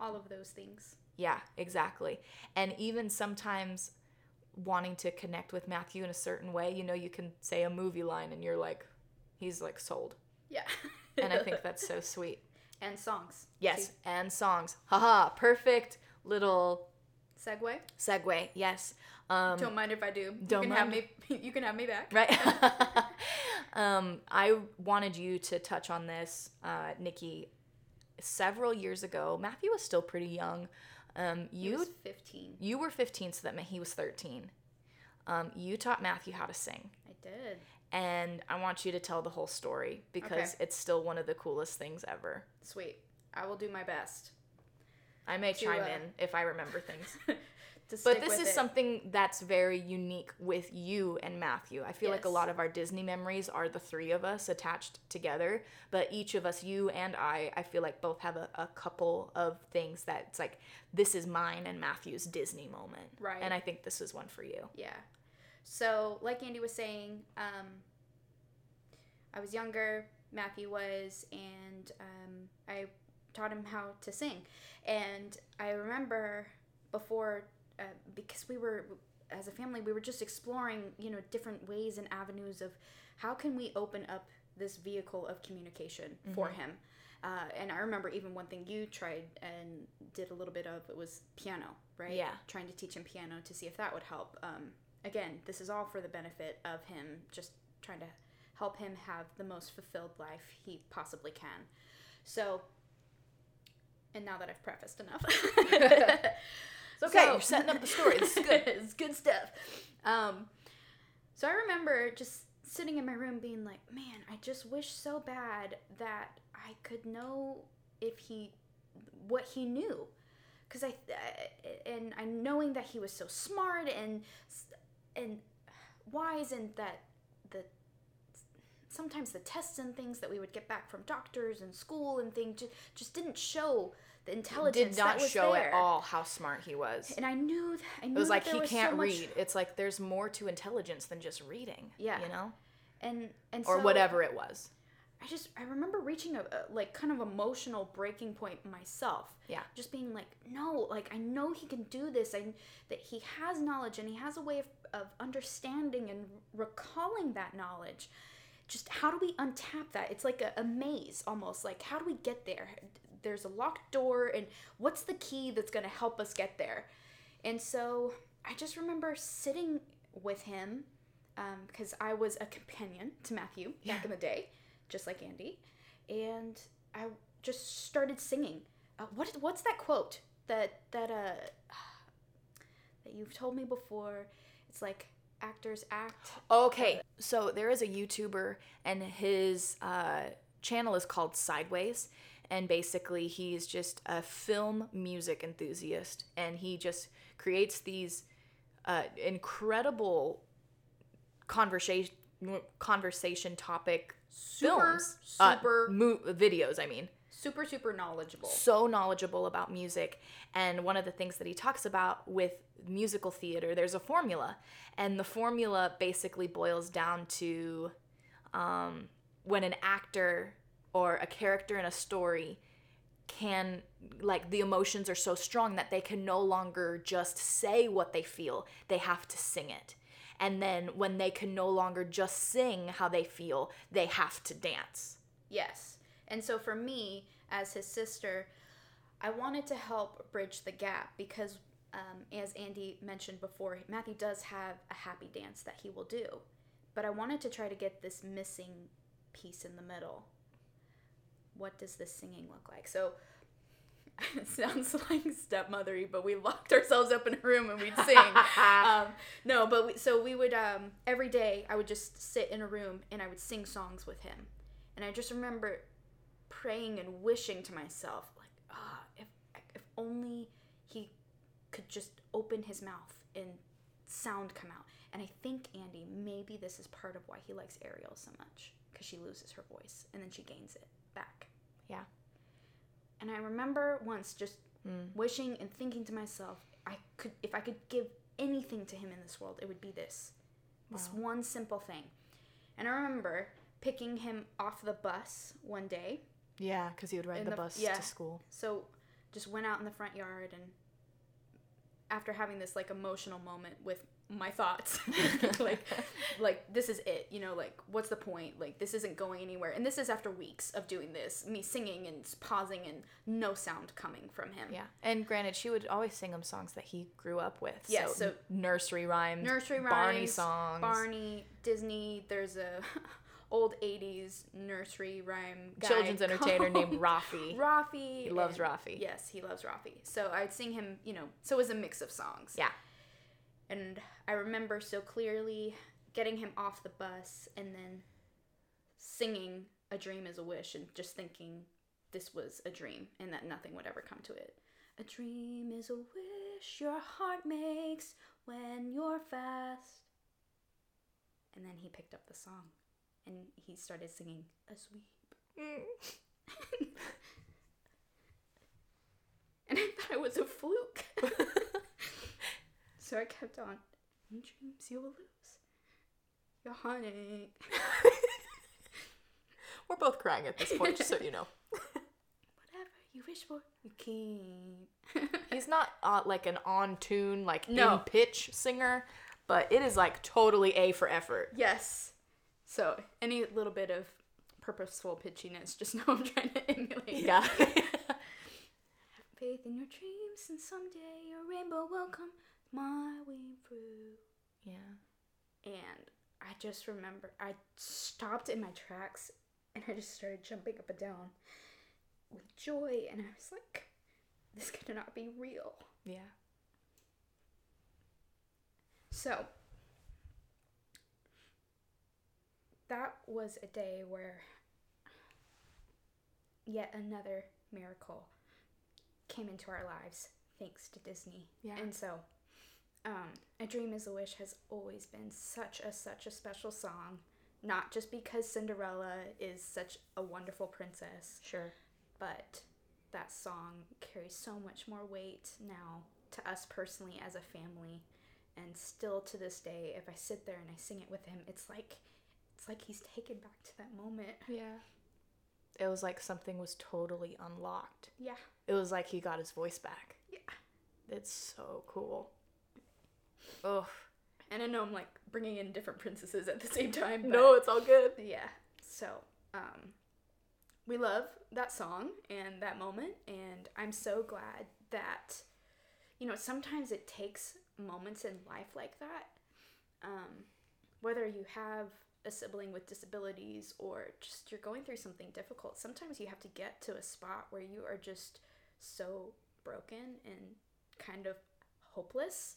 Speaker 2: all of those things.
Speaker 1: Yeah, exactly. And even sometimes wanting to connect with Matthew in a certain way, you know, you can say a movie line and you're like, he's like sold.
Speaker 2: Yeah.
Speaker 1: And I think that's so sweet.
Speaker 2: and songs.
Speaker 1: Yes, and songs. Haha, perfect little
Speaker 2: segue.
Speaker 1: segue. Yes. Um,
Speaker 2: Don't mind if I do.
Speaker 1: don't
Speaker 2: you can have me. You can have me back.
Speaker 1: right. um, I wanted you to touch on this, uh, Nikki. Several years ago, Matthew was still pretty young. Um,
Speaker 2: He
Speaker 1: you
Speaker 2: was 15.
Speaker 1: you were 15, so that meant he was 13. Um, you taught Matthew how to sing.
Speaker 2: I did.
Speaker 1: and I want you to tell the whole story because
Speaker 2: Okay.
Speaker 1: it's still one of the coolest things ever.
Speaker 2: Sweet. I will do my best.
Speaker 1: I may
Speaker 2: To,
Speaker 1: chime
Speaker 2: uh,
Speaker 1: in if I remember things. But this is
Speaker 2: it.
Speaker 1: something that's very unique with you and Matthew. I feel like a lot of our Disney memories are the three of us attached together, but each of us, you and I, I feel like both have a, a couple of things that it's like, this is mine and Matthew's Disney moment.
Speaker 2: Right.
Speaker 1: And I think this is one for you.
Speaker 2: Yeah. So, like Andy was saying, um, I was younger, Matthew was, and um, I taught him how to sing. And I remember before, uh, because we were, as a family, we were just exploring, you know, different ways and avenues of how can we open up this vehicle of communication for him. Uh, and I remember even one thing you tried and did a little bit of it was piano, right?
Speaker 1: Yeah.
Speaker 2: Trying to teach him piano to see if that would help. Um, again, this is all for the benefit of him, just trying to help him have the most fulfilled life he possibly can. So, and now that I've prefaced enough,
Speaker 1: It's okay.
Speaker 2: So-
Speaker 1: You're setting up the story. This is good.
Speaker 2: it's good stuff. Um, so I remember just sitting in my room being like, man, I just wish so bad that I could know if he, what he knew. Because I, and I knowing that he was so smart and, and wise and that the, sometimes the tests and things that we would get back from doctors and school and things just, just didn't show the intelligence
Speaker 1: Did not
Speaker 2: that
Speaker 1: show
Speaker 2: there.
Speaker 1: at all how smart he was.
Speaker 2: And I knew, th- I knew
Speaker 1: It was
Speaker 2: that
Speaker 1: like he
Speaker 2: was so
Speaker 1: can't
Speaker 2: much-
Speaker 1: read. It's like there's more to intelligence than just reading.
Speaker 2: Yeah.
Speaker 1: You know?
Speaker 2: and and
Speaker 1: Or
Speaker 2: so
Speaker 1: whatever it was.
Speaker 2: I just I remember reaching a, a like kind of emotional breaking point myself.
Speaker 1: Yeah.
Speaker 2: Just being like, no, like I know he can do this. I that he has knowledge and he has a way of, of understanding and recalling that knowledge. Just how do we untap that? It's like a, a maze almost. Like how do we get there? There's a locked door and what's the key that's gonna help us get there? And so I just remember sitting with him because I was a companion to Matthew back
Speaker 1: Yeah.
Speaker 2: in the day, just like Andy, and I just started singing. Uh, what what's that quote that that uh that you've told me before? It's like actors act.
Speaker 1: Okay. So there is a YouTuber and his uh, channel is called Sideways. And basically, he's just a film music enthusiast. And he just creates these uh, incredible conversation conversation topic
Speaker 2: Super,
Speaker 1: films. Uh,
Speaker 2: super-
Speaker 1: mo- videos, I mean.
Speaker 2: super super knowledgeable.
Speaker 1: so knowledgeable about music. And one of the things that he talks about with musical theater, there's a formula. And the formula basically boils down to um, when an actor or a character in a story can, like, the emotions are so strong that they can no longer just say what they feel, they have to sing it. And then when they can no longer just sing how they feel, they have to dance.
Speaker 2: Yes. And so for me, as his sister, I wanted to help bridge the gap because, um, as Andy mentioned before, Matthew does have a happy dance that he will do. But I wanted to try to get this missing piece in the middle. What does this singing look like? So it sounds like stepmothery, but we locked ourselves up in a room and we'd sing. um, no, but we, so we would um, every day. I would just sit in a room and I would sing songs with him, and I just remember praying and wishing to myself, like, ah, if if only he could just open his mouth and sound come out. And I think Andy, maybe this is part of why he likes Ariel so much, because she loses her voice and then she gains it back.
Speaker 1: Yeah.
Speaker 2: And I remember once just mm. wishing and thinking to myself, I could if I could give anything to him in this world, it would be this. This one simple thing. And I remember picking him off the bus one day.
Speaker 1: Yeah, because he would ride the,
Speaker 2: the-
Speaker 1: bus
Speaker 2: yeah.
Speaker 1: to school.
Speaker 2: So just went out in the front yard and after having this like emotional moment with my thoughts like like this is it you know like what's the point like this isn't going anywhere and this is after weeks of doing this me singing and pausing and no sound coming from him
Speaker 1: Yeah, and granted, she would always sing him songs that he grew up with.
Speaker 2: Yeah,
Speaker 1: so,
Speaker 2: so-
Speaker 1: nursery rhymes,
Speaker 2: nursery rhymes,
Speaker 1: Barney songs.
Speaker 2: Barney, Disney. There's a old '80s nursery rhyme guy
Speaker 1: children's entertainer named Raffi.
Speaker 2: Raffi.
Speaker 1: He loves Raffi.
Speaker 2: Yes, he loves Raffi. So I'd sing him. You know, so it was a mix of songs.
Speaker 1: Yeah,
Speaker 2: And I remember so clearly getting him off the bus and then singing "A Dream Is a Wish" and just thinking this was a dream and that nothing would ever come to it. A dream is a wish your heart makes when you're fast. And then he picked up the song and he started singing a sweep. and I thought it was a fluke. so I kept on. In dreams you will lose your honey.
Speaker 1: we're both crying at this point, just so you know.
Speaker 2: Whatever you wish for, you keep.
Speaker 1: He's not uh, like an on tune, like
Speaker 2: No.
Speaker 1: in pitch singer, but it is like totally A for effort.
Speaker 2: yes. So any little bit of purposeful pitchiness, just know I'm trying to emulate.
Speaker 1: Yeah.
Speaker 2: Faith in your dreams, and someday your rainbow will come my way through.
Speaker 1: yeah.
Speaker 2: And I just remember I stopped in my tracks and I just started jumping up and down with joy. And I was like, this cannot be real.
Speaker 1: Yeah.
Speaker 2: So that was a day where yet another miracle came into our lives thanks to Disney.
Speaker 1: Yeah.
Speaker 2: And so um, A Dream is a Wish has always been such a such a special song. Not just because Cinderella is such a wonderful princess,
Speaker 1: Sure.
Speaker 2: but that song carries so much more weight now to us personally as a family and still to this day if i sit there and i sing it with him it's like it's like he's taken back to that moment
Speaker 1: Yeah. It was like something was totally unlocked.
Speaker 2: yeah
Speaker 1: It was like he got his voice back.
Speaker 2: yeah
Speaker 1: It's so cool. Ugh.
Speaker 2: and i know i'm like bringing in different princesses at the same time
Speaker 1: No, it's all good.
Speaker 2: yeah so um we love that song and that moment and i'm so glad that you know sometimes it takes moments in life like that um whether you have a sibling with disabilities or just you're going through something difficult sometimes you have to get to a spot where you are just so broken and kind of hopeless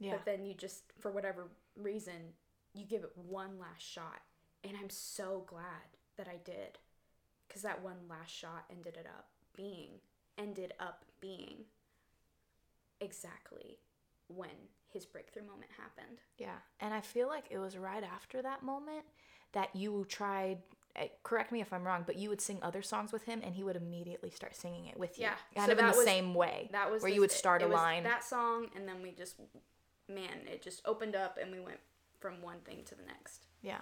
Speaker 1: Yeah.
Speaker 2: but then you just for whatever reason you give it one last shot and i'm so glad that i did because that one last shot ended it up being ended up being exactly when his breakthrough moment happened
Speaker 1: Yeah. And I feel like it was right after that moment that you tried eh, correct me if I'm wrong, but you would sing other songs with him, and he would immediately start singing it with you.
Speaker 2: Yeah,
Speaker 1: kind
Speaker 2: so
Speaker 1: of in the
Speaker 2: was-
Speaker 1: same way.
Speaker 2: That was
Speaker 1: where you would start
Speaker 2: it
Speaker 1: a
Speaker 2: was
Speaker 1: line.
Speaker 2: that song, and then we just, man, it just opened up, and we went from one thing to the next.
Speaker 1: yeah,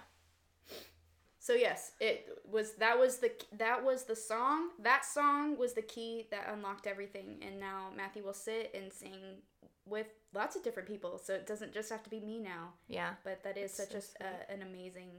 Speaker 2: So yes, it was that was the that was the song. That song was the key that unlocked everything. And now Matthew will sit and sing with lots of different people. So it doesn't just have to be me now.
Speaker 1: yeah,
Speaker 2: But that is such
Speaker 1: so
Speaker 2: a, a an amazing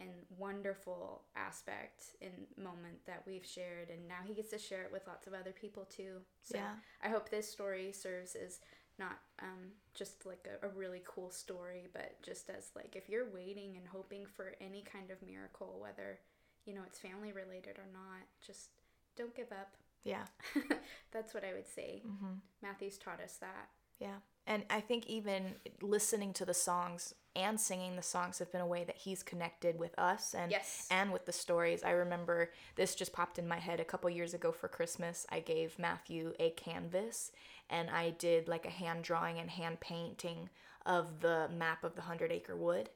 Speaker 2: and wonderful aspect and moment that we've shared. And now he gets to share it with lots of other people too. So
Speaker 1: yeah,
Speaker 2: I hope this story serves as not um, just like a, a really cool story, but just as like if you're waiting and hoping for any kind of miracle, whether you know it's family related or not, just don't give up.
Speaker 1: yeah.
Speaker 2: That's what I would say.
Speaker 1: hmm
Speaker 2: Matthew's taught us that.
Speaker 1: Yeah. And I think even listening to the songs and singing the songs have been a way that he's connected with us and
Speaker 2: Yes.
Speaker 1: and with the stories. I remember this just popped in my head a couple years ago for Christmas. I gave Matthew a canvas and I did like a hand drawing and hand painting of the map of the 100 acre wood.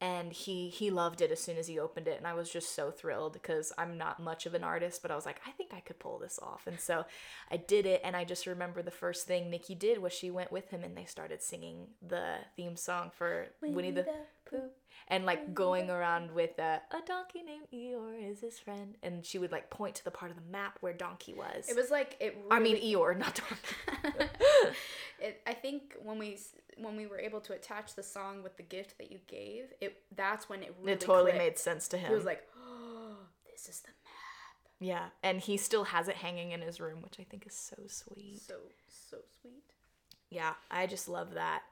Speaker 1: And he he loved it as soon as he opened it and I was just so thrilled because I'm not much of an artist but I was like I think I could pull this off. And so I did it and I just remember the first thing Nikki did was she went with him and they started singing the theme song for Winnie the Pooh and like going around with uh, a donkey named Eeyore is his friend and she would like point to the part of the map where donkey was.
Speaker 2: It was like it. Really,
Speaker 1: I mean Eeyore, not donkey.
Speaker 2: it, I think when we when we were able to attach the song with the gift that you gave, it that's when it really
Speaker 1: it totally
Speaker 2: clicked.
Speaker 1: made sense to him.
Speaker 2: He was like, "Oh, this is the map."
Speaker 1: yeah, and he still has it hanging in his room, which I think is so sweet.
Speaker 2: So so sweet.
Speaker 1: Yeah, I just love that.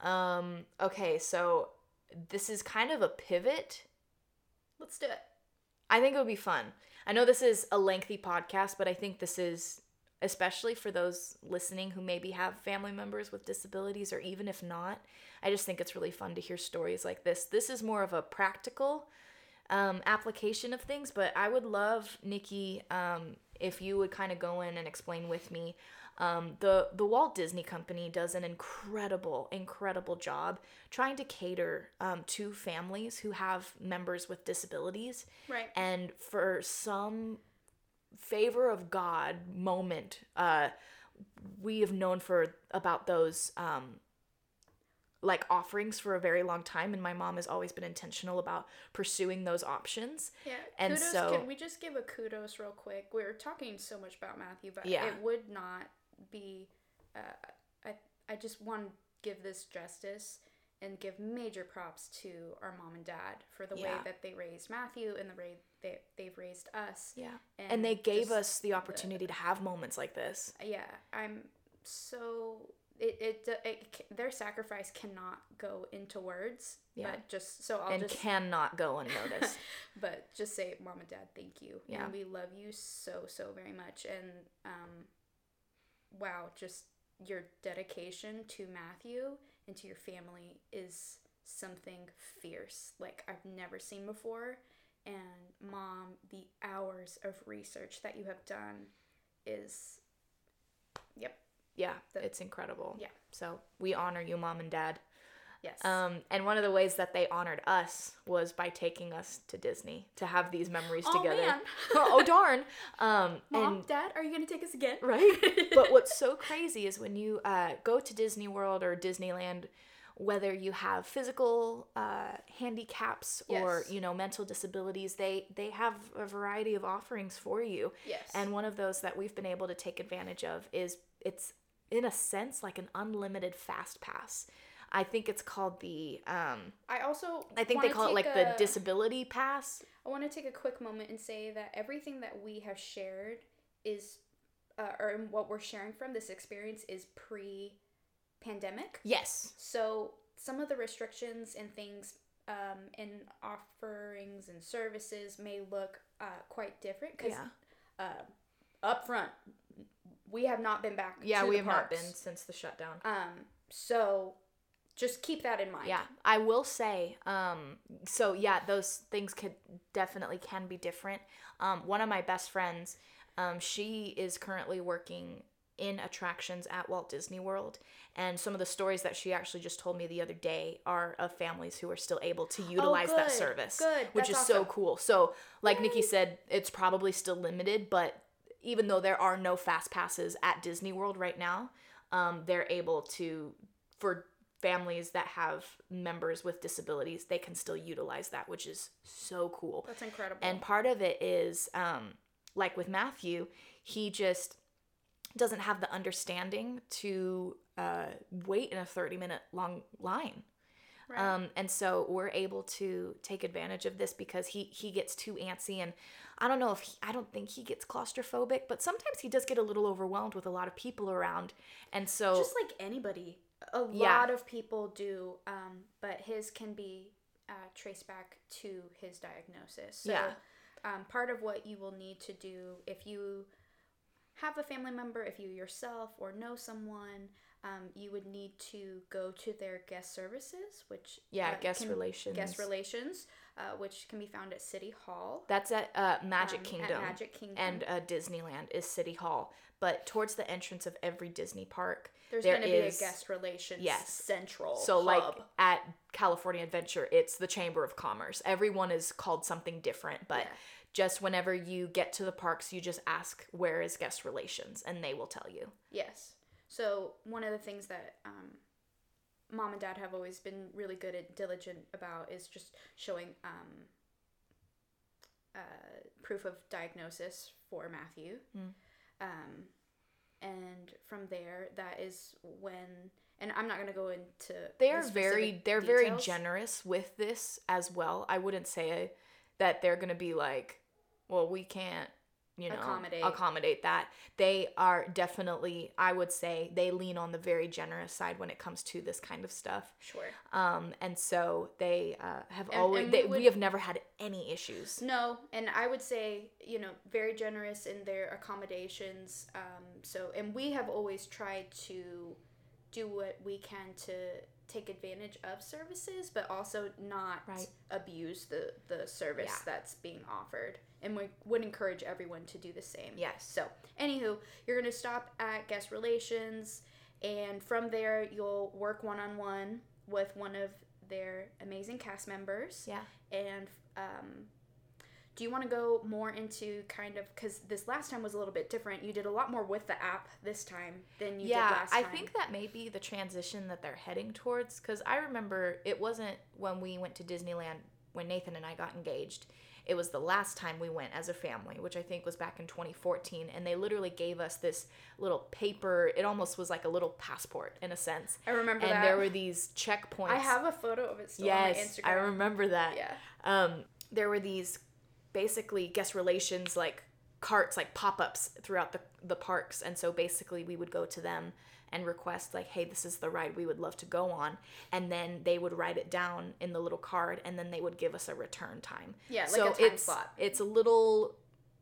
Speaker 1: Um, okay, so this is kind of a pivot.
Speaker 2: Let's do it.
Speaker 1: I think it would be fun. I know this is a lengthy podcast, but I think this is especially for those listening who maybe have family members with disabilities or even if not. I just think it's really fun to hear stories like this. This is more of a practical um, application of things, but I would love Nikki um, if you would kind of go in and explain with me. Um, the the Walt Disney Company does an incredible, incredible job trying to cater um, to families who have members with disabilities
Speaker 2: Right.
Speaker 1: and for some favor of God moment, uh, we have known for about those um, like offerings for a very long time, and my mom has always been intentional about pursuing those options.
Speaker 2: Yeah.
Speaker 1: And
Speaker 2: kudos,
Speaker 1: so-
Speaker 2: can we just give a kudos real quick? We're talking so much about Matthew, but
Speaker 1: Yeah.
Speaker 2: it would not be. Uh, I I just want to give this justice and give major props to our mom and dad for the way that they raised Matthew and the way they they've raised us.
Speaker 1: Yeah, and, they gave us the opportunity to have moments like this.
Speaker 2: yeah i'm so it, it, it, their sacrifice cannot go into words
Speaker 1: Yeah.
Speaker 2: but just so i'll
Speaker 1: and
Speaker 2: just
Speaker 1: cannot go unnoticed.
Speaker 2: but just say mom and dad thank you
Speaker 1: Yeah.
Speaker 2: and we love you so so very much and um wow just your dedication to matthew and to your family is something fierce like i've never seen before and mom the hours of research that you have done is yep
Speaker 1: yeah,
Speaker 2: The-
Speaker 1: it's incredible.
Speaker 2: Yeah.
Speaker 1: So we honor you, mom and dad.
Speaker 2: yes
Speaker 1: Um, and one of the ways that they honored us was by taking us to Disney to have these memories
Speaker 2: Oh,
Speaker 1: together.
Speaker 2: man.
Speaker 1: oh darn! Um,
Speaker 2: Mom,
Speaker 1: and
Speaker 2: Dad, are you gonna take us again?
Speaker 1: right. but what's so crazy is when you uh, go to Disney World or Disneyland, whether you have physical uh, handicaps or you know mental disabilities, they they have a variety of offerings for you.
Speaker 2: Yes.
Speaker 1: And one of those that we've been able to take advantage of is it's in a sense like an unlimited fast pass. I think it's called the um
Speaker 2: I also
Speaker 1: I think they call it like
Speaker 2: take
Speaker 1: the disability pass.
Speaker 2: I want to take a quick moment and say that everything that we have shared is, uh, or what we're sharing from this experience is pre-pandemic.
Speaker 1: Yes.
Speaker 2: So some of the restrictions and things um, and offerings and services may look uh, quite different because
Speaker 1: Yeah.
Speaker 2: uh, up front we have not been back.
Speaker 1: Yeah, we have not been since the shutdown.
Speaker 2: Um, so just keep that in mind.
Speaker 1: Yeah, I will say, um, so yeah, those things could definitely can be different. Um, one of my best friends, um, she is currently working in attractions at Walt Disney World. And some of the stories that she actually just told me the other day are of families who are still able to utilize that
Speaker 2: Oh, good,
Speaker 1: service,
Speaker 2: good.
Speaker 1: which
Speaker 2: That's
Speaker 1: is so cool. So, like Nikki said, it's probably still limited, but even though there are no fast passes at Disney World right now, um, they're able to for families that have members with disabilities, they can still utilize that, which is so cool.
Speaker 2: That's incredible.
Speaker 1: And part of it is, um, like with Matthew, he just doesn't have the understanding to uh, wait in a 30 minute long line.
Speaker 2: Right.
Speaker 1: Um, and so we're able to take advantage of this because he he gets too antsy and I don't know if he, I don't think he gets claustrophobic, but sometimes he does get a little overwhelmed with a lot of people around. And so
Speaker 2: just like anybody, a
Speaker 1: Yeah.
Speaker 2: lot of people do, um, but his can be uh, traced back to his diagnosis. So,
Speaker 1: Yeah.
Speaker 2: um, part of what you will need to do if you have a family member, if you yourself or know someone, um, you would need to go to their guest services, which
Speaker 1: Yeah,
Speaker 2: uh,
Speaker 1: guest
Speaker 2: can-
Speaker 1: relations.
Speaker 2: guest relations, uh, which can be found at City Hall.
Speaker 1: that's at uh, Magic
Speaker 2: um, at
Speaker 1: Kingdom.
Speaker 2: Magic Kingdom.
Speaker 1: and uh, Disneyland is City Hall. But towards the entrance of every Disney park,
Speaker 2: There's
Speaker 1: there
Speaker 2: going to be a guest relations
Speaker 1: yes.
Speaker 2: central.
Speaker 1: So like at California Adventure, it's the Chamber of Commerce. Everyone is called something different, but
Speaker 2: Yeah.
Speaker 1: Just whenever you get to the parks, you just ask where is guest relations, and they will tell you.
Speaker 2: Yes. So one of the things that um, mom and dad have always been really good and diligent about is just showing um, uh, proof of diagnosis for Matthew.
Speaker 1: Mm.
Speaker 2: Um, and from there, that is when, and I'm not going to go into.
Speaker 1: They
Speaker 2: the
Speaker 1: are very they're very generous with this as well. I wouldn't say that they're going to be like, well, we can't, you know,
Speaker 2: Accommodate.
Speaker 1: accommodate that. They are definitely, I would say, they lean on the very generous side when it comes to this kind of stuff.
Speaker 2: Sure.
Speaker 1: Um, and so they uh, have
Speaker 2: And-
Speaker 1: always
Speaker 2: and
Speaker 1: they,
Speaker 2: we
Speaker 1: we have never had any issues.
Speaker 2: No, and I would say, you know, very generous in their accommodations. Um, so, and we have always tried to do what we can to take advantage of services, but also not
Speaker 1: Right.
Speaker 2: abuse the, the service
Speaker 1: Yeah.
Speaker 2: that's being offered. And we would encourage everyone to do the same.
Speaker 1: Yes.
Speaker 2: So, anywho, you're going to stop at guest relations, and from there, you'll work one on one with one of their amazing cast members
Speaker 1: Yeah.
Speaker 2: and um, do you want to go more into kind of because this last time was a little bit different you did a lot more with the app this time than you
Speaker 1: yeah,
Speaker 2: did last time.
Speaker 1: I think that may be the transition that they're heading towards. Because I remember it wasn't when we went to Disneyland when Nathan and I got engaged. It was the last time we went as a family, which I think was back in 2014. And they literally gave us this little paper. It almost was like a little passport in a sense.
Speaker 2: i remember
Speaker 1: And
Speaker 2: that
Speaker 1: there were these checkpoints.
Speaker 2: i have a photo of it still
Speaker 1: yes,
Speaker 2: on my instagram
Speaker 1: I remember that.
Speaker 2: yeah
Speaker 1: um, there were these basically guest relations like carts like pop-ups throughout the, the parks. And so basically we would go to them and request like hey this is the ride we would love to go on. And then they would write it down in the little card and then they would give us a return time.
Speaker 2: Yeah, like
Speaker 1: so
Speaker 2: a time
Speaker 1: it's
Speaker 2: slot.
Speaker 1: it's a little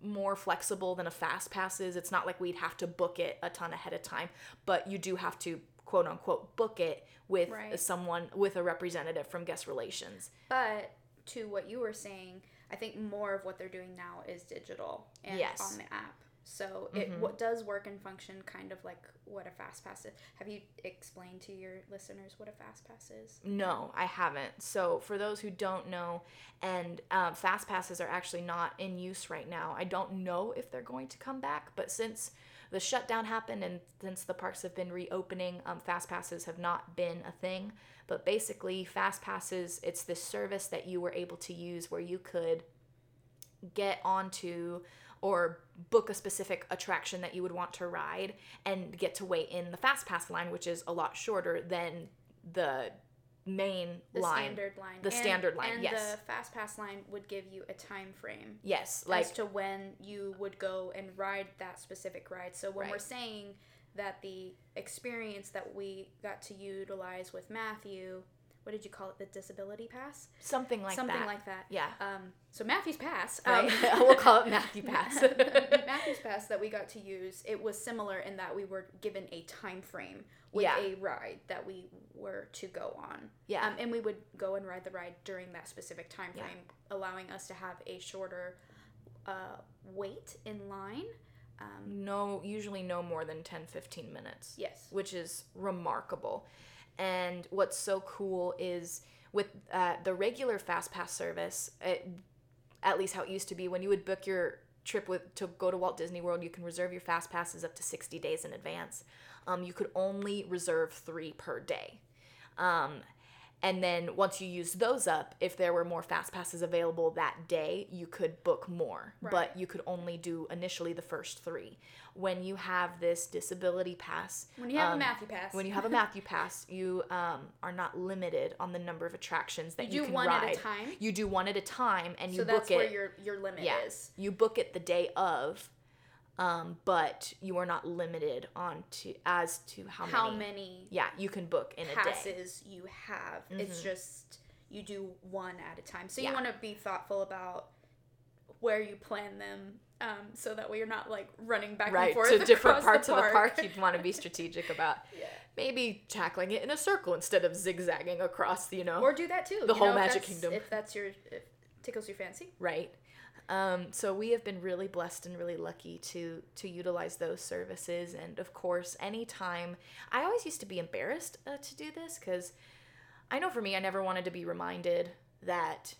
Speaker 1: more flexible than a fast pass is it's not like we'd have to book it a ton ahead of time but you do have to quote unquote book it with
Speaker 2: Right.
Speaker 1: someone with a representative from guest relations.
Speaker 2: But to what you were saying i think more of what they're doing now is digital and
Speaker 1: Yes.
Speaker 2: on the app so it
Speaker 1: Mhm.
Speaker 2: what does work and function kind of like what a fast pass is have you explained to your listeners what a fast pass is
Speaker 1: No, I haven't. So, for those who don't know, and um, fast passes are actually not in use right now. I don't know if they're going to come back, but since the shutdown happened and since the parks have been reopening, um, fast passes have not been a thing. But basically, fast passes, it's this service that you were able to use where you could get onto or book a specific attraction that you would want to ride and get to wait in the fast pass line which is a lot shorter than the main
Speaker 2: the
Speaker 1: line.
Speaker 2: standard line.
Speaker 1: The standard line,
Speaker 2: and
Speaker 1: yes.
Speaker 2: the fast pass line would give you a time frame
Speaker 1: yes like
Speaker 2: as to when you would go and ride that specific ride. So when we're saying that the experience that we got to utilize with matthew what did you call it the disability pass
Speaker 1: something like
Speaker 2: something
Speaker 1: that Something
Speaker 2: like that
Speaker 1: yeah
Speaker 2: um, so matthew's pass
Speaker 1: right
Speaker 2: um,
Speaker 1: we'll call it matthew pass
Speaker 2: Matthew's pass that we got to use, it was similar in that we were given a time frame with
Speaker 1: Yeah.
Speaker 2: a ride that we were to go on.
Speaker 1: Yeah.
Speaker 2: Um, and we would go and ride the ride during that specific time
Speaker 1: Yeah.
Speaker 2: frame, allowing us to have a shorter uh, wait in line Um,
Speaker 1: no usually no more than 10 15 minutes
Speaker 2: yes.
Speaker 1: which is remarkable and what's so cool is with uh, the regular fast pass service it, at least how it used to be when you would book your trip with to go to walt disney world you can reserve your fast passes up to 60 days in advance. Um, you could only reserve three per day. Um, and then once you used those up, if there were more fast passes available that day, you could book more.
Speaker 2: Right.
Speaker 1: But you could only do initially the first three. When you have this disability pass,
Speaker 2: When you have
Speaker 1: um,
Speaker 2: a Matthew pass.
Speaker 1: when you have a Matthew pass, you um, are not limited on the number of attractions that
Speaker 2: You
Speaker 1: you,
Speaker 2: do
Speaker 1: can
Speaker 2: one at a time?
Speaker 1: You do one at a time, and you
Speaker 2: so
Speaker 1: book
Speaker 2: that's where your your limit
Speaker 1: yeah,
Speaker 2: is.
Speaker 1: you book it the day of, um, but you are not limited on to as to how,
Speaker 2: How
Speaker 1: many.
Speaker 2: many
Speaker 1: Yeah, you can book in a day.
Speaker 2: passes you have. It's just you do one at a time. So
Speaker 1: Yeah.
Speaker 2: you want to be thoughtful about where you plan them, um, so that way you're not like running back
Speaker 1: right
Speaker 2: and forth
Speaker 1: to different parts
Speaker 2: the
Speaker 1: of the
Speaker 2: park.
Speaker 1: you'd want to be strategic about
Speaker 2: Yeah.
Speaker 1: maybe tackling it in a circle instead of zigzagging across you know
Speaker 2: Or do that too.
Speaker 1: The whole
Speaker 2: know,
Speaker 1: Magic Kingdom.
Speaker 2: If that's your if tickles your fancy.
Speaker 1: right um, so we have been really blessed and really lucky to to utilize those services. And of course anytime i always used to be embarrassed uh, to do this because i know for me i never wanted to be reminded that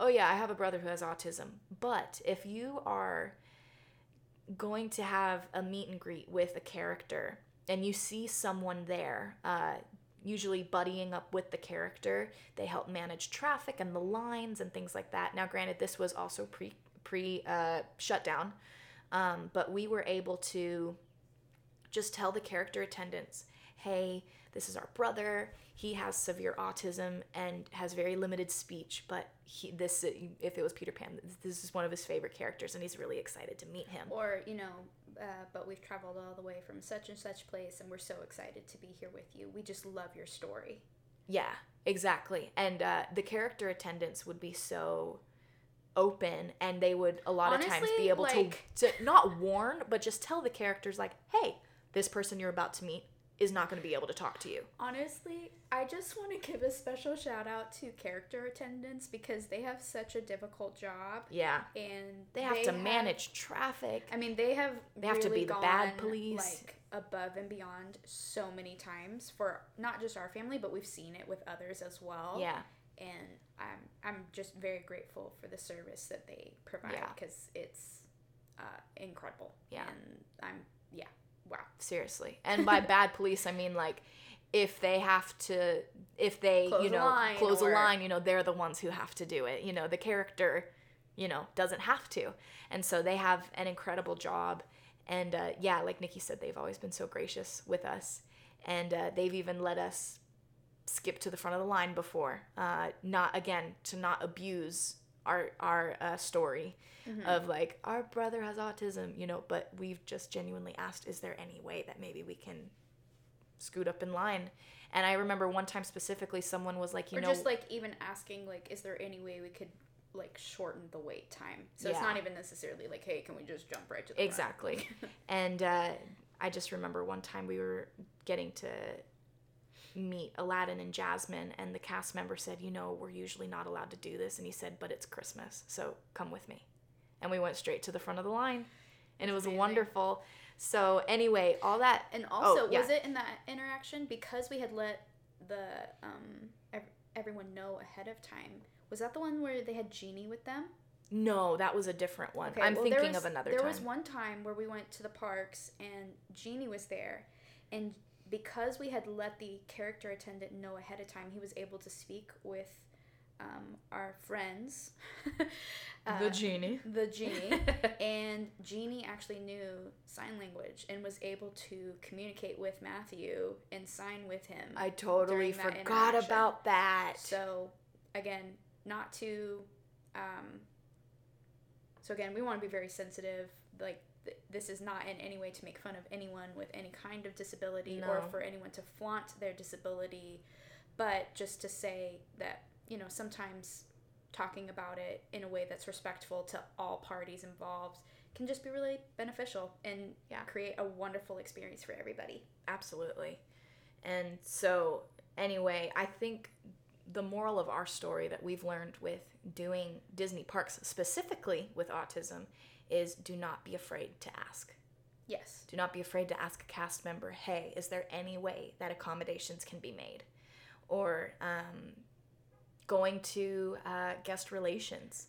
Speaker 1: oh yeah i have a brother who has autism. But if you are going to have a meet and greet with a character and you see someone there uh, usually buddying up with the character they help manage traffic and the lines and things like that. Now granted this was also pre pre uh, shutdown um, but we were able to just tell the character attendants hey this is our brother he has severe autism and has very limited speech but he this if it was peter pan this is one of his favorite characters and he's really excited to meet him
Speaker 2: Or you know, uh, but we've traveled all the way from such and such place, and we're so excited to be here with you. We just love your story.
Speaker 1: Yeah, exactly. And uh, the character attendants would be so open, and they would a lot of times be able
Speaker 2: like-
Speaker 1: to, to not warn, but just tell the characters like, "Hey, this person you're about to meet is not going to be able to talk to you."
Speaker 2: Honestly, I just want to give a special shout out to character attendants because they have such a difficult job,
Speaker 1: Yeah,
Speaker 2: and
Speaker 1: they have to manage traffic.
Speaker 2: I mean, they have
Speaker 1: They have to
Speaker 2: really
Speaker 1: be the bad police.
Speaker 2: like above and beyond so many times for not just our family, but we've seen it with others as well.
Speaker 1: Yeah,
Speaker 2: and I'm I'm just very grateful for the service that they provide
Speaker 1: Yeah.
Speaker 2: because it's uh, incredible.
Speaker 1: Yeah.
Speaker 2: and I'm yeah, wow.
Speaker 1: seriously. And by bad police, I mean like if they have to if they
Speaker 2: Close
Speaker 1: you know
Speaker 2: line
Speaker 1: close
Speaker 2: or-
Speaker 1: a line you know they're the ones who have to do it you know the character you know doesn't have to and so they have an incredible job and uh, yeah like nikki said they've always been so gracious with us and uh, they've even let us skip to the front of the line before uh, not again to not abuse our our uh, story of like our brother has autism you know but we've just genuinely asked is there any way that maybe we can scoot up in line and i remember one time specifically someone was like you
Speaker 2: or
Speaker 1: know
Speaker 2: just like even asking like, is there any way we could like shorten the wait time? So it's not even necessarily like, hey, can we just jump right to the?
Speaker 1: Exactly. and uh, I just remember one time we were getting to meet Aladdin and Jasmine, and the cast member said, You know, we're usually not allowed to do this. And he said, But it's Christmas, so come with me. And we went straight to the front of the line, and it was
Speaker 2: amazing.
Speaker 1: wonderful. So, anyway, all that.
Speaker 2: And also,
Speaker 1: Oh, yeah.
Speaker 2: was it in that interaction because we had let the um ev- everyone know ahead of time? Was that the one where they had Genie with them?
Speaker 1: No, that was a different one.
Speaker 2: Okay,
Speaker 1: I'm
Speaker 2: well,
Speaker 1: thinking
Speaker 2: was-
Speaker 1: of another time.
Speaker 2: There
Speaker 1: time.
Speaker 2: was one time where we went to the parks and Genie was there, and because we had let the character attendant know ahead of time, he was able to speak with um, our friends.
Speaker 1: the
Speaker 2: uh,
Speaker 1: genie.
Speaker 2: the genie and Genie actually knew sign language and was able to communicate with Matthew and sign with him.
Speaker 1: I totally
Speaker 2: that
Speaker 1: forgot about that.
Speaker 2: so again, not to um so again, we want to be very sensitive like th- this is not in any way to make fun of anyone with any kind of disability or for anyone to flaunt their disability, but just to say that, you know, sometimes talking about it in a way that's respectful to all parties involved can just be really beneficial and
Speaker 1: Yeah.
Speaker 2: create a wonderful experience for everybody.
Speaker 1: Absolutely. And so, anyway, I think the moral of our story that we've learned with doing Disney parks, specifically with autism, is do not be afraid to ask.
Speaker 2: Yes.
Speaker 1: Do not be afraid to ask a cast member, hey, is there any way that accommodations can be made? Or um, going to uh, guest relations,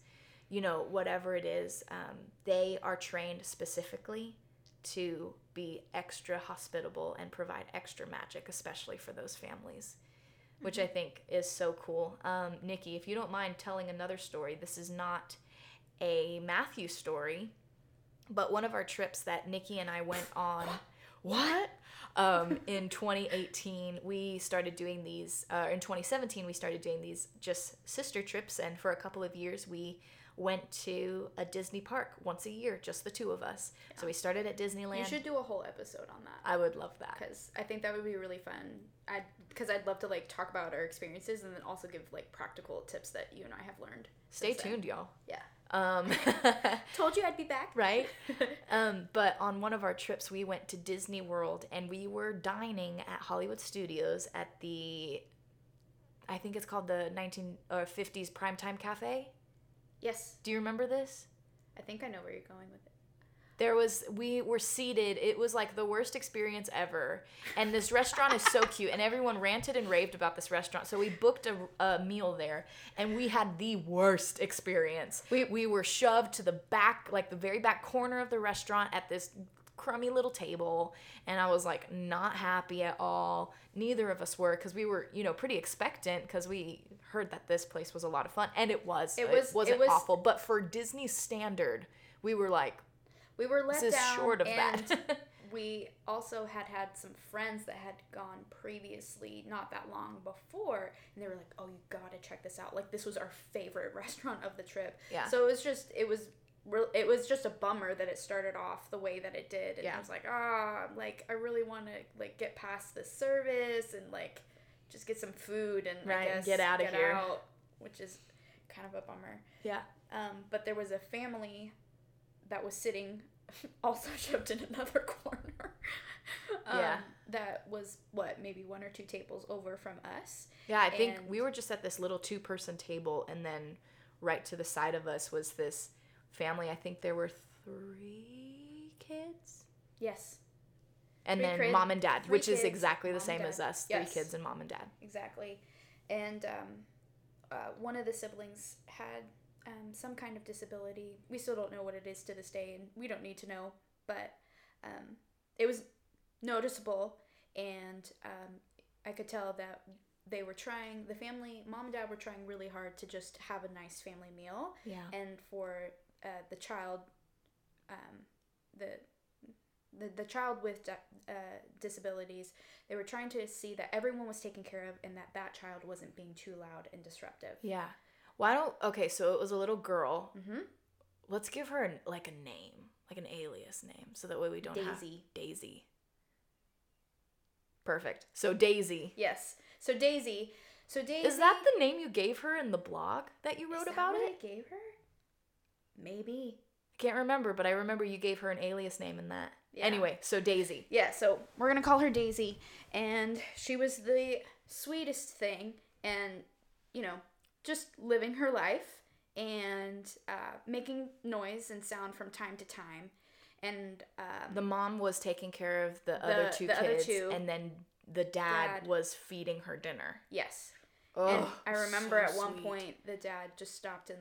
Speaker 1: you know, whatever it is, um, they are trained specifically to be extra hospitable and provide extra magic, especially for those families, which I think is so cool. Um, Nikki, if you don't mind telling another story, this is not a Matthew story, but one of our trips that Nikki and I went on. What? Um, in 2018, we started doing these. Uh, in 2017, we started doing these just sister trips, and for a couple of years, we went to a Disney park once a year, just the two of us. So we started at Disneyland.
Speaker 2: You should do a whole episode on that.
Speaker 1: I would love that.
Speaker 2: because I think that would be really fun. I because I'd love to like talk about our experiences and then also give like practical tips that you and I have learned.
Speaker 1: Stay
Speaker 2: since then.
Speaker 1: tuned, y'all.
Speaker 2: Yeah.
Speaker 1: Um,
Speaker 2: Told you I'd be back.
Speaker 1: right? Um, but on one of our trips, we went to Disney World and we were dining at Hollywood Studios at the, I think it's called the 19 or 50s Primetime Cafe.
Speaker 2: Yes,
Speaker 1: Do you remember this?
Speaker 2: I think I know where you're going with it.
Speaker 1: There was, we were seated. It was like the worst experience ever. And this restaurant is so cute. And everyone ranted and raved about this restaurant. So we booked a, a meal there and we had the worst experience. We, we were shoved to the back, like the very back corner of the restaurant at this crummy little table. And I was like, not happy at all. Neither of us were because we were, you know, pretty expectant because we heard that this place was a lot of fun. And it was.
Speaker 2: It was- it
Speaker 1: wasn't
Speaker 2: was-
Speaker 1: awful. But for Disney's standard, we were like,
Speaker 2: We were let
Speaker 1: this is
Speaker 2: down,
Speaker 1: short of
Speaker 2: and
Speaker 1: that.
Speaker 2: we also had had some friends that had gone previously, not that long before, and they were like, "Oh, you gotta check this out! Like this was our favorite restaurant of the trip."
Speaker 1: Yeah.
Speaker 2: So it was just, it was, real it was just a bummer that it started off the way that it did, and
Speaker 1: Yeah.
Speaker 2: I was like, ah, like I really want to like get past this service and like just get some food and
Speaker 1: Right,
Speaker 2: guess
Speaker 1: get outta here.
Speaker 2: out, which is kind of a bummer.
Speaker 1: yeah.
Speaker 2: Um, but there was a family that was sitting also shoved in another corner. um,
Speaker 1: Yeah.
Speaker 2: That was what, maybe one or two tables over from us.
Speaker 1: Yeah, I think
Speaker 2: And-
Speaker 1: we were just at this little two person table, and then right to the side of us was this family. I think there were three kids.
Speaker 2: Yes,
Speaker 1: And
Speaker 2: Three
Speaker 1: then mom and dad, which is exactly the same as us three kids and mom and dad.
Speaker 2: exactly. And um, uh, one of the siblings had um, some kind of disability. We still don't know what it is to this day, and we don't need to know, but um, it was noticeable, and um, I could tell that they were trying, the family, mom and dad were trying really hard to just have a nice family meal,
Speaker 1: Yeah.
Speaker 2: and for uh, the child, um, the the, the child with uh, disabilities, they were trying to see that everyone was taken care of and that that child wasn't being too loud and disruptive.
Speaker 1: Yeah. Why don't, okay, so it was a little girl.
Speaker 2: Mm-hmm.
Speaker 1: Let's give her an, like a name, like an alias name, so that way we don't have
Speaker 2: Daisy.
Speaker 1: Daisy. Perfect. So Daisy.
Speaker 2: Yes. So Daisy. So Daisy.
Speaker 1: Is that the name you gave her in the blog that you
Speaker 2: is
Speaker 1: wrote
Speaker 2: that
Speaker 1: about it?
Speaker 2: I gave her? Maybe.
Speaker 1: I can't remember, but I remember you gave her an alias name in that.
Speaker 2: Yeah.
Speaker 1: Anyway, so Daisy.
Speaker 2: Yeah, so we're gonna call her Daisy, and she was the sweetest thing, and you know, just living her life and uh, making noise and sound from time to time, and um,
Speaker 1: The mom was taking care of the, other two
Speaker 2: the other
Speaker 1: kids,
Speaker 2: two.
Speaker 1: and then the dad,
Speaker 2: Dad.
Speaker 1: was feeding her dinner.
Speaker 2: yes,
Speaker 1: Oh,
Speaker 2: and I remember
Speaker 1: so
Speaker 2: at one
Speaker 1: sweet.
Speaker 2: point the dad just stopped and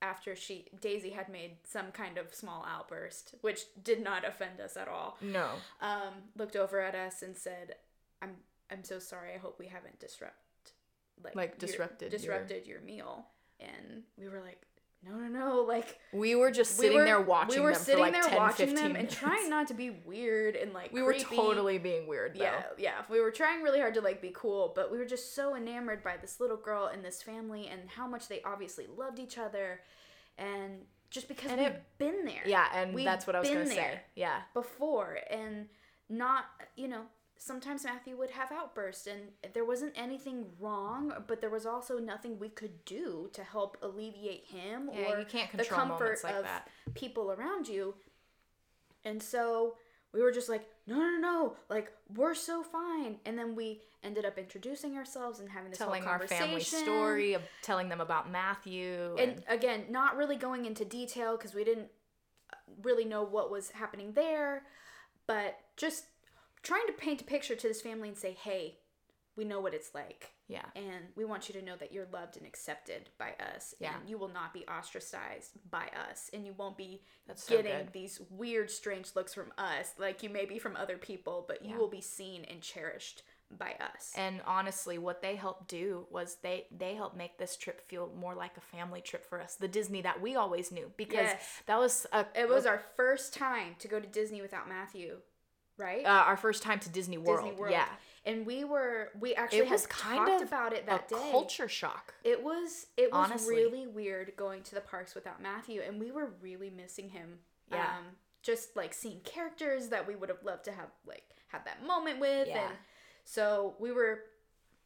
Speaker 2: after she Daisy had made some kind of small outburst, which did not offend us at all.
Speaker 1: No.
Speaker 2: um, looked over at us and said, "I'm I'm so sorry. I hope we haven't disrupt like
Speaker 1: Like,
Speaker 2: your-
Speaker 1: disrupted your-
Speaker 2: disrupted your meal." And we were like, "No, no, no!" Like
Speaker 1: We were just
Speaker 2: we
Speaker 1: sitting
Speaker 2: were,
Speaker 1: there watching
Speaker 2: we were
Speaker 1: them
Speaker 2: sitting
Speaker 1: like
Speaker 2: there
Speaker 1: 10,
Speaker 2: watching
Speaker 1: 15
Speaker 2: them
Speaker 1: minutes.
Speaker 2: and trying not to be weird and like
Speaker 1: We were totally being weird though.
Speaker 2: Yeah, yeah. We were trying really hard to like be cool, but we were just so enamored by this little girl and this family and how much they obviously loved each other, and just because
Speaker 1: And
Speaker 2: we've
Speaker 1: it-
Speaker 2: been there.
Speaker 1: Yeah, and
Speaker 2: We've
Speaker 1: that's what I was gonna say. Yeah.
Speaker 2: before and not you know sometimes matthew would have outbursts and there wasn't anything wrong but there was also nothing we could do to help alleviate him
Speaker 1: Yeah,
Speaker 2: or
Speaker 1: you can't
Speaker 2: the comfort
Speaker 1: like
Speaker 2: of
Speaker 1: that.
Speaker 2: people around you and so we were just like no no no like we're so fine and then we ended up introducing ourselves and having this
Speaker 1: Telling
Speaker 2: whole
Speaker 1: our family
Speaker 2: conversation.
Speaker 1: story, of telling them about Matthew.
Speaker 2: and
Speaker 1: And,
Speaker 2: again not really going into detail because we didn't really know what was happening there but just trying to paint a picture to this family and say, hey, we know what it's like.
Speaker 1: Yeah.
Speaker 2: And we want you to know that you're loved and accepted by us.
Speaker 1: Yeah.
Speaker 2: And you will not be ostracized by us. And you won't be
Speaker 1: That's
Speaker 2: getting
Speaker 1: good.
Speaker 2: these weird, strange looks from us, like you may be from other people, but you
Speaker 1: Yeah.
Speaker 2: will be seen and cherished by us.
Speaker 1: And honestly, what they helped do was they they helped make this trip feel more like a family trip for us, the Disney that we always knew, because
Speaker 2: Yes.
Speaker 1: that was a,
Speaker 2: it was our first time to go to Disney without Matthew, right?
Speaker 1: uh, our first time to Disney World.
Speaker 2: Disney World.
Speaker 1: Yeah,
Speaker 2: And we were we actually
Speaker 1: it was kind
Speaker 2: talked
Speaker 1: of
Speaker 2: about it that day.
Speaker 1: culture shock.
Speaker 2: It was it was
Speaker 1: Honestly.
Speaker 2: really weird going to the parks without Matthew and we were really missing him.
Speaker 1: Yeah.
Speaker 2: Um just like seeing characters that we would have loved to have like had that moment with
Speaker 1: Yeah.
Speaker 2: and so we were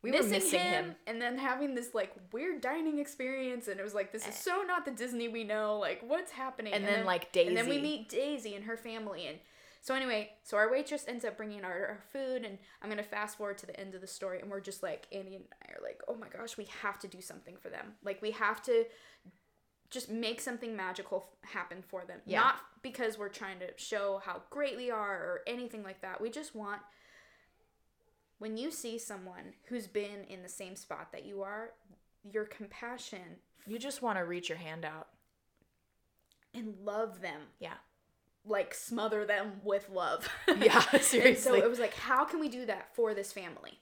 Speaker 1: We were
Speaker 2: missing,
Speaker 1: missing
Speaker 2: him,
Speaker 1: him.
Speaker 2: and then having this like weird dining experience and it was like this is so not the Disney we know like what's happening
Speaker 1: And then, like, daisy
Speaker 2: and then we meet Daisy and her family and so anyway so our waitress ends up bringing our, our food and I'm gonna fast forward to the end of the story and we're just like Andy and I are like oh my gosh we have to do something for them like we have to just make something magical f- happen for them
Speaker 1: Yeah.
Speaker 2: not because we're trying to show how great we are or anything like that we just want when you see someone who's been in the same spot that you are, your compassion
Speaker 1: You just want to reach your hand out.
Speaker 2: and love them,
Speaker 1: Yeah.
Speaker 2: Like smother them with love.
Speaker 1: Yeah,
Speaker 2: and so it was like, how can we do that for this family?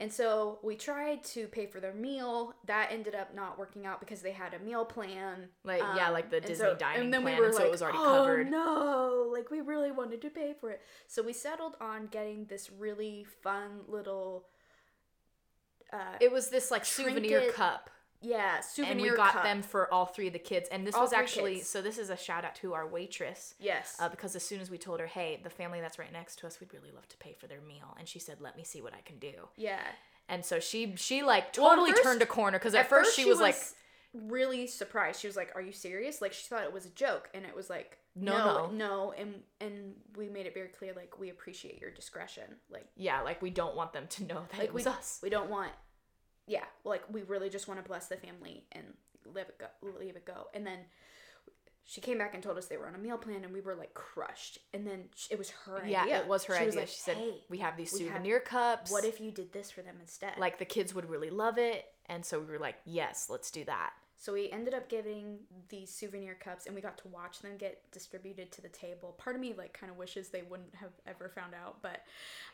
Speaker 2: And so we tried to pay for their meal. That ended up not working out because they had a meal plan.
Speaker 1: Like, yeah, like the
Speaker 2: and
Speaker 1: Disney
Speaker 2: so-
Speaker 1: dining plan, and so it was already covered."
Speaker 2: Oh no! Like we really wanted to pay for it, so we settled on getting this really fun little, uh,
Speaker 1: It was this like souvenir cup.
Speaker 2: Yeah, souvenir.
Speaker 1: and we got
Speaker 2: cup.
Speaker 1: them for all three of the kids. And this
Speaker 2: All
Speaker 1: was actually
Speaker 2: kids.
Speaker 1: so. This is a shout out to our waitress.
Speaker 2: Yes.
Speaker 1: Uh, because as soon as we told her, hey, the family that's right next to us, we'd really love to pay for their meal, and she said, let me see what I can do.
Speaker 2: yeah.
Speaker 1: And so she she like
Speaker 2: Well,
Speaker 1: totally
Speaker 2: first-
Speaker 1: turned a corner because at, first, she was, like,
Speaker 2: really surprised. She was like, "Are you serious?" Like she thought it was a joke, and it was like,
Speaker 1: No,
Speaker 2: no,
Speaker 1: no.
Speaker 2: no." And and we made it very clear, like we appreciate your discretion. Like
Speaker 1: yeah, like we don't want them to know that
Speaker 2: like
Speaker 1: it was
Speaker 2: we
Speaker 1: us.
Speaker 2: we don't want, yeah, like we really just want to bless the family and let it go, leave it go. And then she came back and told us they were on a meal plan, and we were like crushed. And then it was her
Speaker 1: Yeah,
Speaker 2: idea.
Speaker 1: it was her
Speaker 2: she
Speaker 1: idea.
Speaker 2: like,
Speaker 1: she said,
Speaker 2: "Hey,
Speaker 1: we have these
Speaker 2: we have-
Speaker 1: souvenir cups.
Speaker 2: what if you did this for them instead?"
Speaker 1: like the kids would really love it? And so we were like, yes, let's do that.
Speaker 2: So we ended up getting these souvenir cups and we got to watch them get distributed to the table. Part of me like kind of wishes they wouldn't have ever found out, but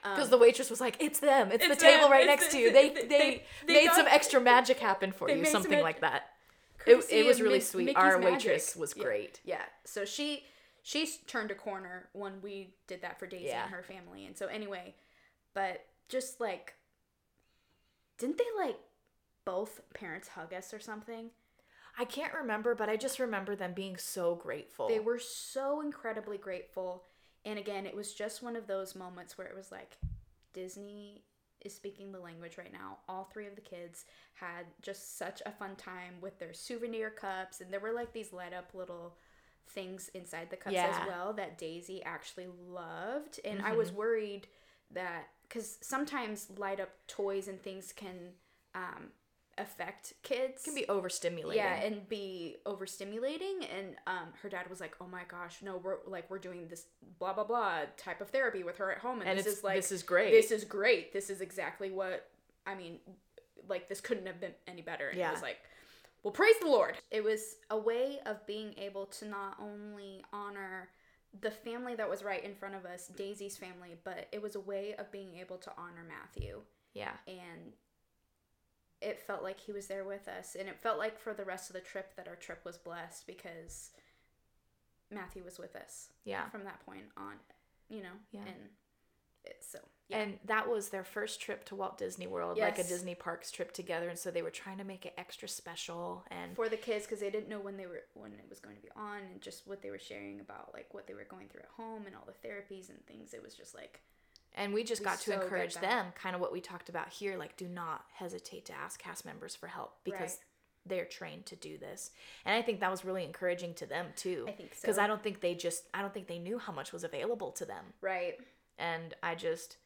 Speaker 2: um,
Speaker 1: Because the waitress was like, it's them. It's,
Speaker 2: It's
Speaker 1: the table
Speaker 2: them,
Speaker 1: right
Speaker 2: it's
Speaker 1: next
Speaker 2: the-
Speaker 1: to you. They,
Speaker 2: they-
Speaker 1: they,
Speaker 2: they-
Speaker 1: made
Speaker 2: got-
Speaker 1: some extra magic happen for you. Something like that. It, it was really sweet.
Speaker 2: Mickey's
Speaker 1: Our
Speaker 2: magic.
Speaker 1: waitress was
Speaker 2: Yeah.
Speaker 1: great.
Speaker 2: Yeah. So she she turned a corner when we did that for Daisy
Speaker 1: Yeah.
Speaker 2: and her family. And so anyway, but just like didn't they like both parents hug us or something?
Speaker 1: I can't remember, but I just remember them being so grateful.
Speaker 2: They were so incredibly grateful. And again, it was just one of those moments where it was like Disney is speaking the language right now. All three of the kids had just such a fun time with their souvenir cups, and there were like these light up little things inside the cups
Speaker 1: Yeah.
Speaker 2: as well that Daisy actually loved. And I was worried that because sometimes light up toys and things can um, affect kids.
Speaker 1: can be overstimulating.
Speaker 2: Yeah, and be overstimulating. And um, her dad was like, "Oh my gosh, no, we're like we're doing this blah blah blah type of therapy with her at home, and,
Speaker 1: And
Speaker 2: this is like
Speaker 1: this is great.
Speaker 2: This is great. This is exactly what I mean. Like this couldn't have been any better. And it
Speaker 1: Yeah.
Speaker 2: was like, well, praise the Lord. It was a way of being able to not only honor the family that was right in front of us, Daisy's family, but it was a way of being able to honor Matthew
Speaker 1: yeah.
Speaker 2: and it felt like he was there with us and it felt like for the rest of the trip that our trip was blessed because matthew was with us
Speaker 1: Yeah.
Speaker 2: from that point on you know
Speaker 1: Yeah.
Speaker 2: and it, so yeah
Speaker 1: And that was their first trip to Walt Disney World, like a Disney Parks trip together. And so they were trying to make it extra special. And
Speaker 2: for the kids because they didn't know when they were when it was going to be on and just what they were sharing about like what they were going through at home and all the therapies and things it was just like
Speaker 1: And we just
Speaker 2: We
Speaker 1: got to
Speaker 2: so
Speaker 1: encourage them, kind of what we talked about here. Like, do not hesitate to ask cast members for help because
Speaker 2: Right.
Speaker 1: they're trained to do this. And I think that was really encouraging to them too.
Speaker 2: I think so.
Speaker 1: Because I don't think they just, I don't think they knew how much was available to them.
Speaker 2: right
Speaker 1: And I just,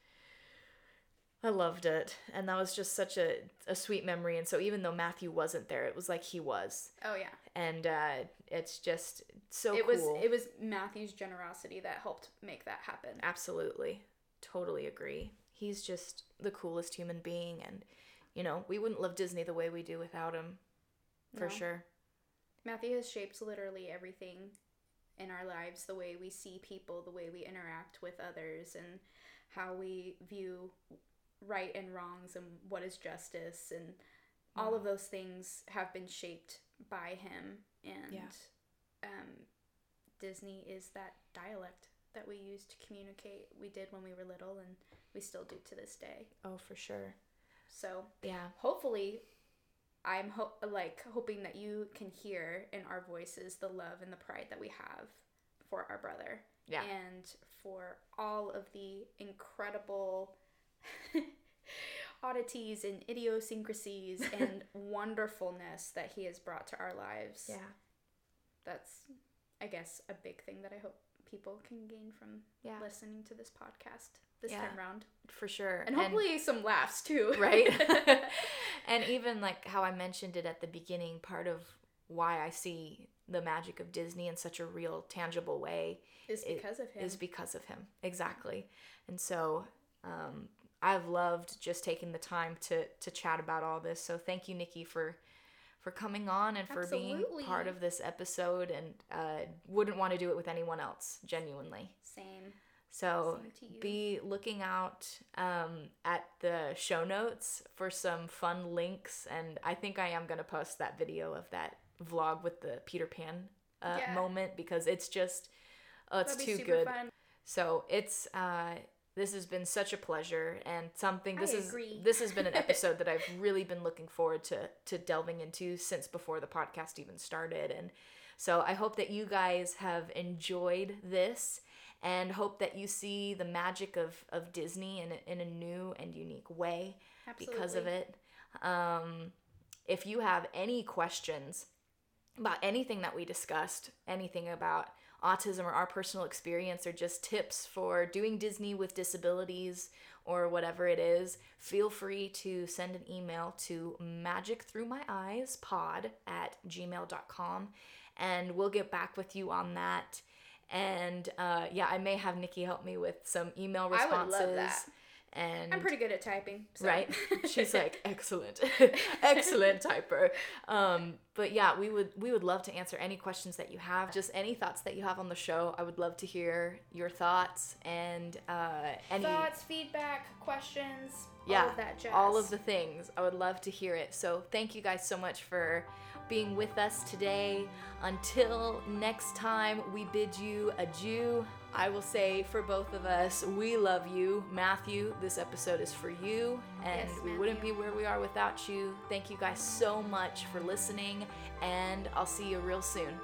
Speaker 1: I loved it. And that was just such a, a sweet memory. And so even though Matthew wasn't there, it was like he was.
Speaker 2: oh yeah
Speaker 1: And uh, it's just So
Speaker 2: it
Speaker 1: cool.
Speaker 2: was it was Matthew's generosity that helped make that happen.
Speaker 1: Absolutely. Totally agree. He's just the coolest human being and you know, we wouldn't love Disney the way we do without him. For
Speaker 2: No.
Speaker 1: sure.
Speaker 2: Matthew has shaped literally everything in our lives the way we see people, the way we interact with others, and how we view right and wrongs and what is justice. And all of those things have been shaped by him. And
Speaker 1: Yeah.
Speaker 2: um, Disney is that dialect that we use to communicate. We did when we were little, and we still do to this day.
Speaker 1: Oh, for sure.
Speaker 2: So
Speaker 1: Yeah.
Speaker 2: hopefully i'm ho- like hoping that you can hear in our voices the love and the pride that we have for our brother
Speaker 1: Yeah.
Speaker 2: and for all of the incredible oddities and idiosyncrasies and wonderfulness that he has brought to our lives
Speaker 1: Yeah.
Speaker 2: that's i guess a big thing that i hope people can gain from
Speaker 1: Yeah.
Speaker 2: listening to this podcast this
Speaker 1: Yeah.
Speaker 2: time round
Speaker 1: For sure.
Speaker 2: and hopefully some laughs too
Speaker 1: right? and even like how I mentioned it at the beginning, part of why I see the magic of Disney in such a real, tangible way
Speaker 2: is because of him
Speaker 1: is because of him. Exactly. And so um, I've loved just taking the time to to chat about all this. So thank you, Nikki, for for coming on and for being part of this episode. And uh, wouldn't want to do it with anyone else, genuinely.
Speaker 2: same
Speaker 1: So be looking out um, at the show notes for some fun links, and I think I am gonna post that video of that vlog with the Peter Pan uh,
Speaker 2: Yeah.
Speaker 1: moment because it's just oh, it's too
Speaker 2: super
Speaker 1: good.
Speaker 2: fun.
Speaker 1: So it's uh, this has been such a pleasure and something. This
Speaker 2: I
Speaker 1: is
Speaker 2: agree.
Speaker 1: this has been an episode that I've really been looking forward to to delving into since before the podcast even started, and so I hope that you guys have enjoyed this and hope that you see the magic of of Disney in a, in a new and unique way because of it. Um, if you have any questions about anything that we discussed, anything about autism or our personal experience, or just tips for doing Disney with disabilities or whatever it is, feel free to send an email to magicthroughmyeyespod at gmail.com and we'll get back with you on that. And uh, yeah, I may have Nikki help me with some email responses. And
Speaker 2: I'm pretty good at typing. So.
Speaker 1: right? She's like excellent. Excellent typer. Um but yeah we would we would love to answer any questions that you have just any thoughts that you have on the show. I would love to hear your thoughts and uh any
Speaker 2: thoughts, feedback, questions,
Speaker 1: yeah
Speaker 2: all of that jazz.
Speaker 1: all of the things. I would love to hear it. So thank you guys so much for being with us today. Until next time we bid you adieu i will say for both of us we love you. Matthew this episode is for you and
Speaker 2: Yes,
Speaker 1: we wouldn't be where we are without you. Thank you guys so much for listening and i'll see you real soon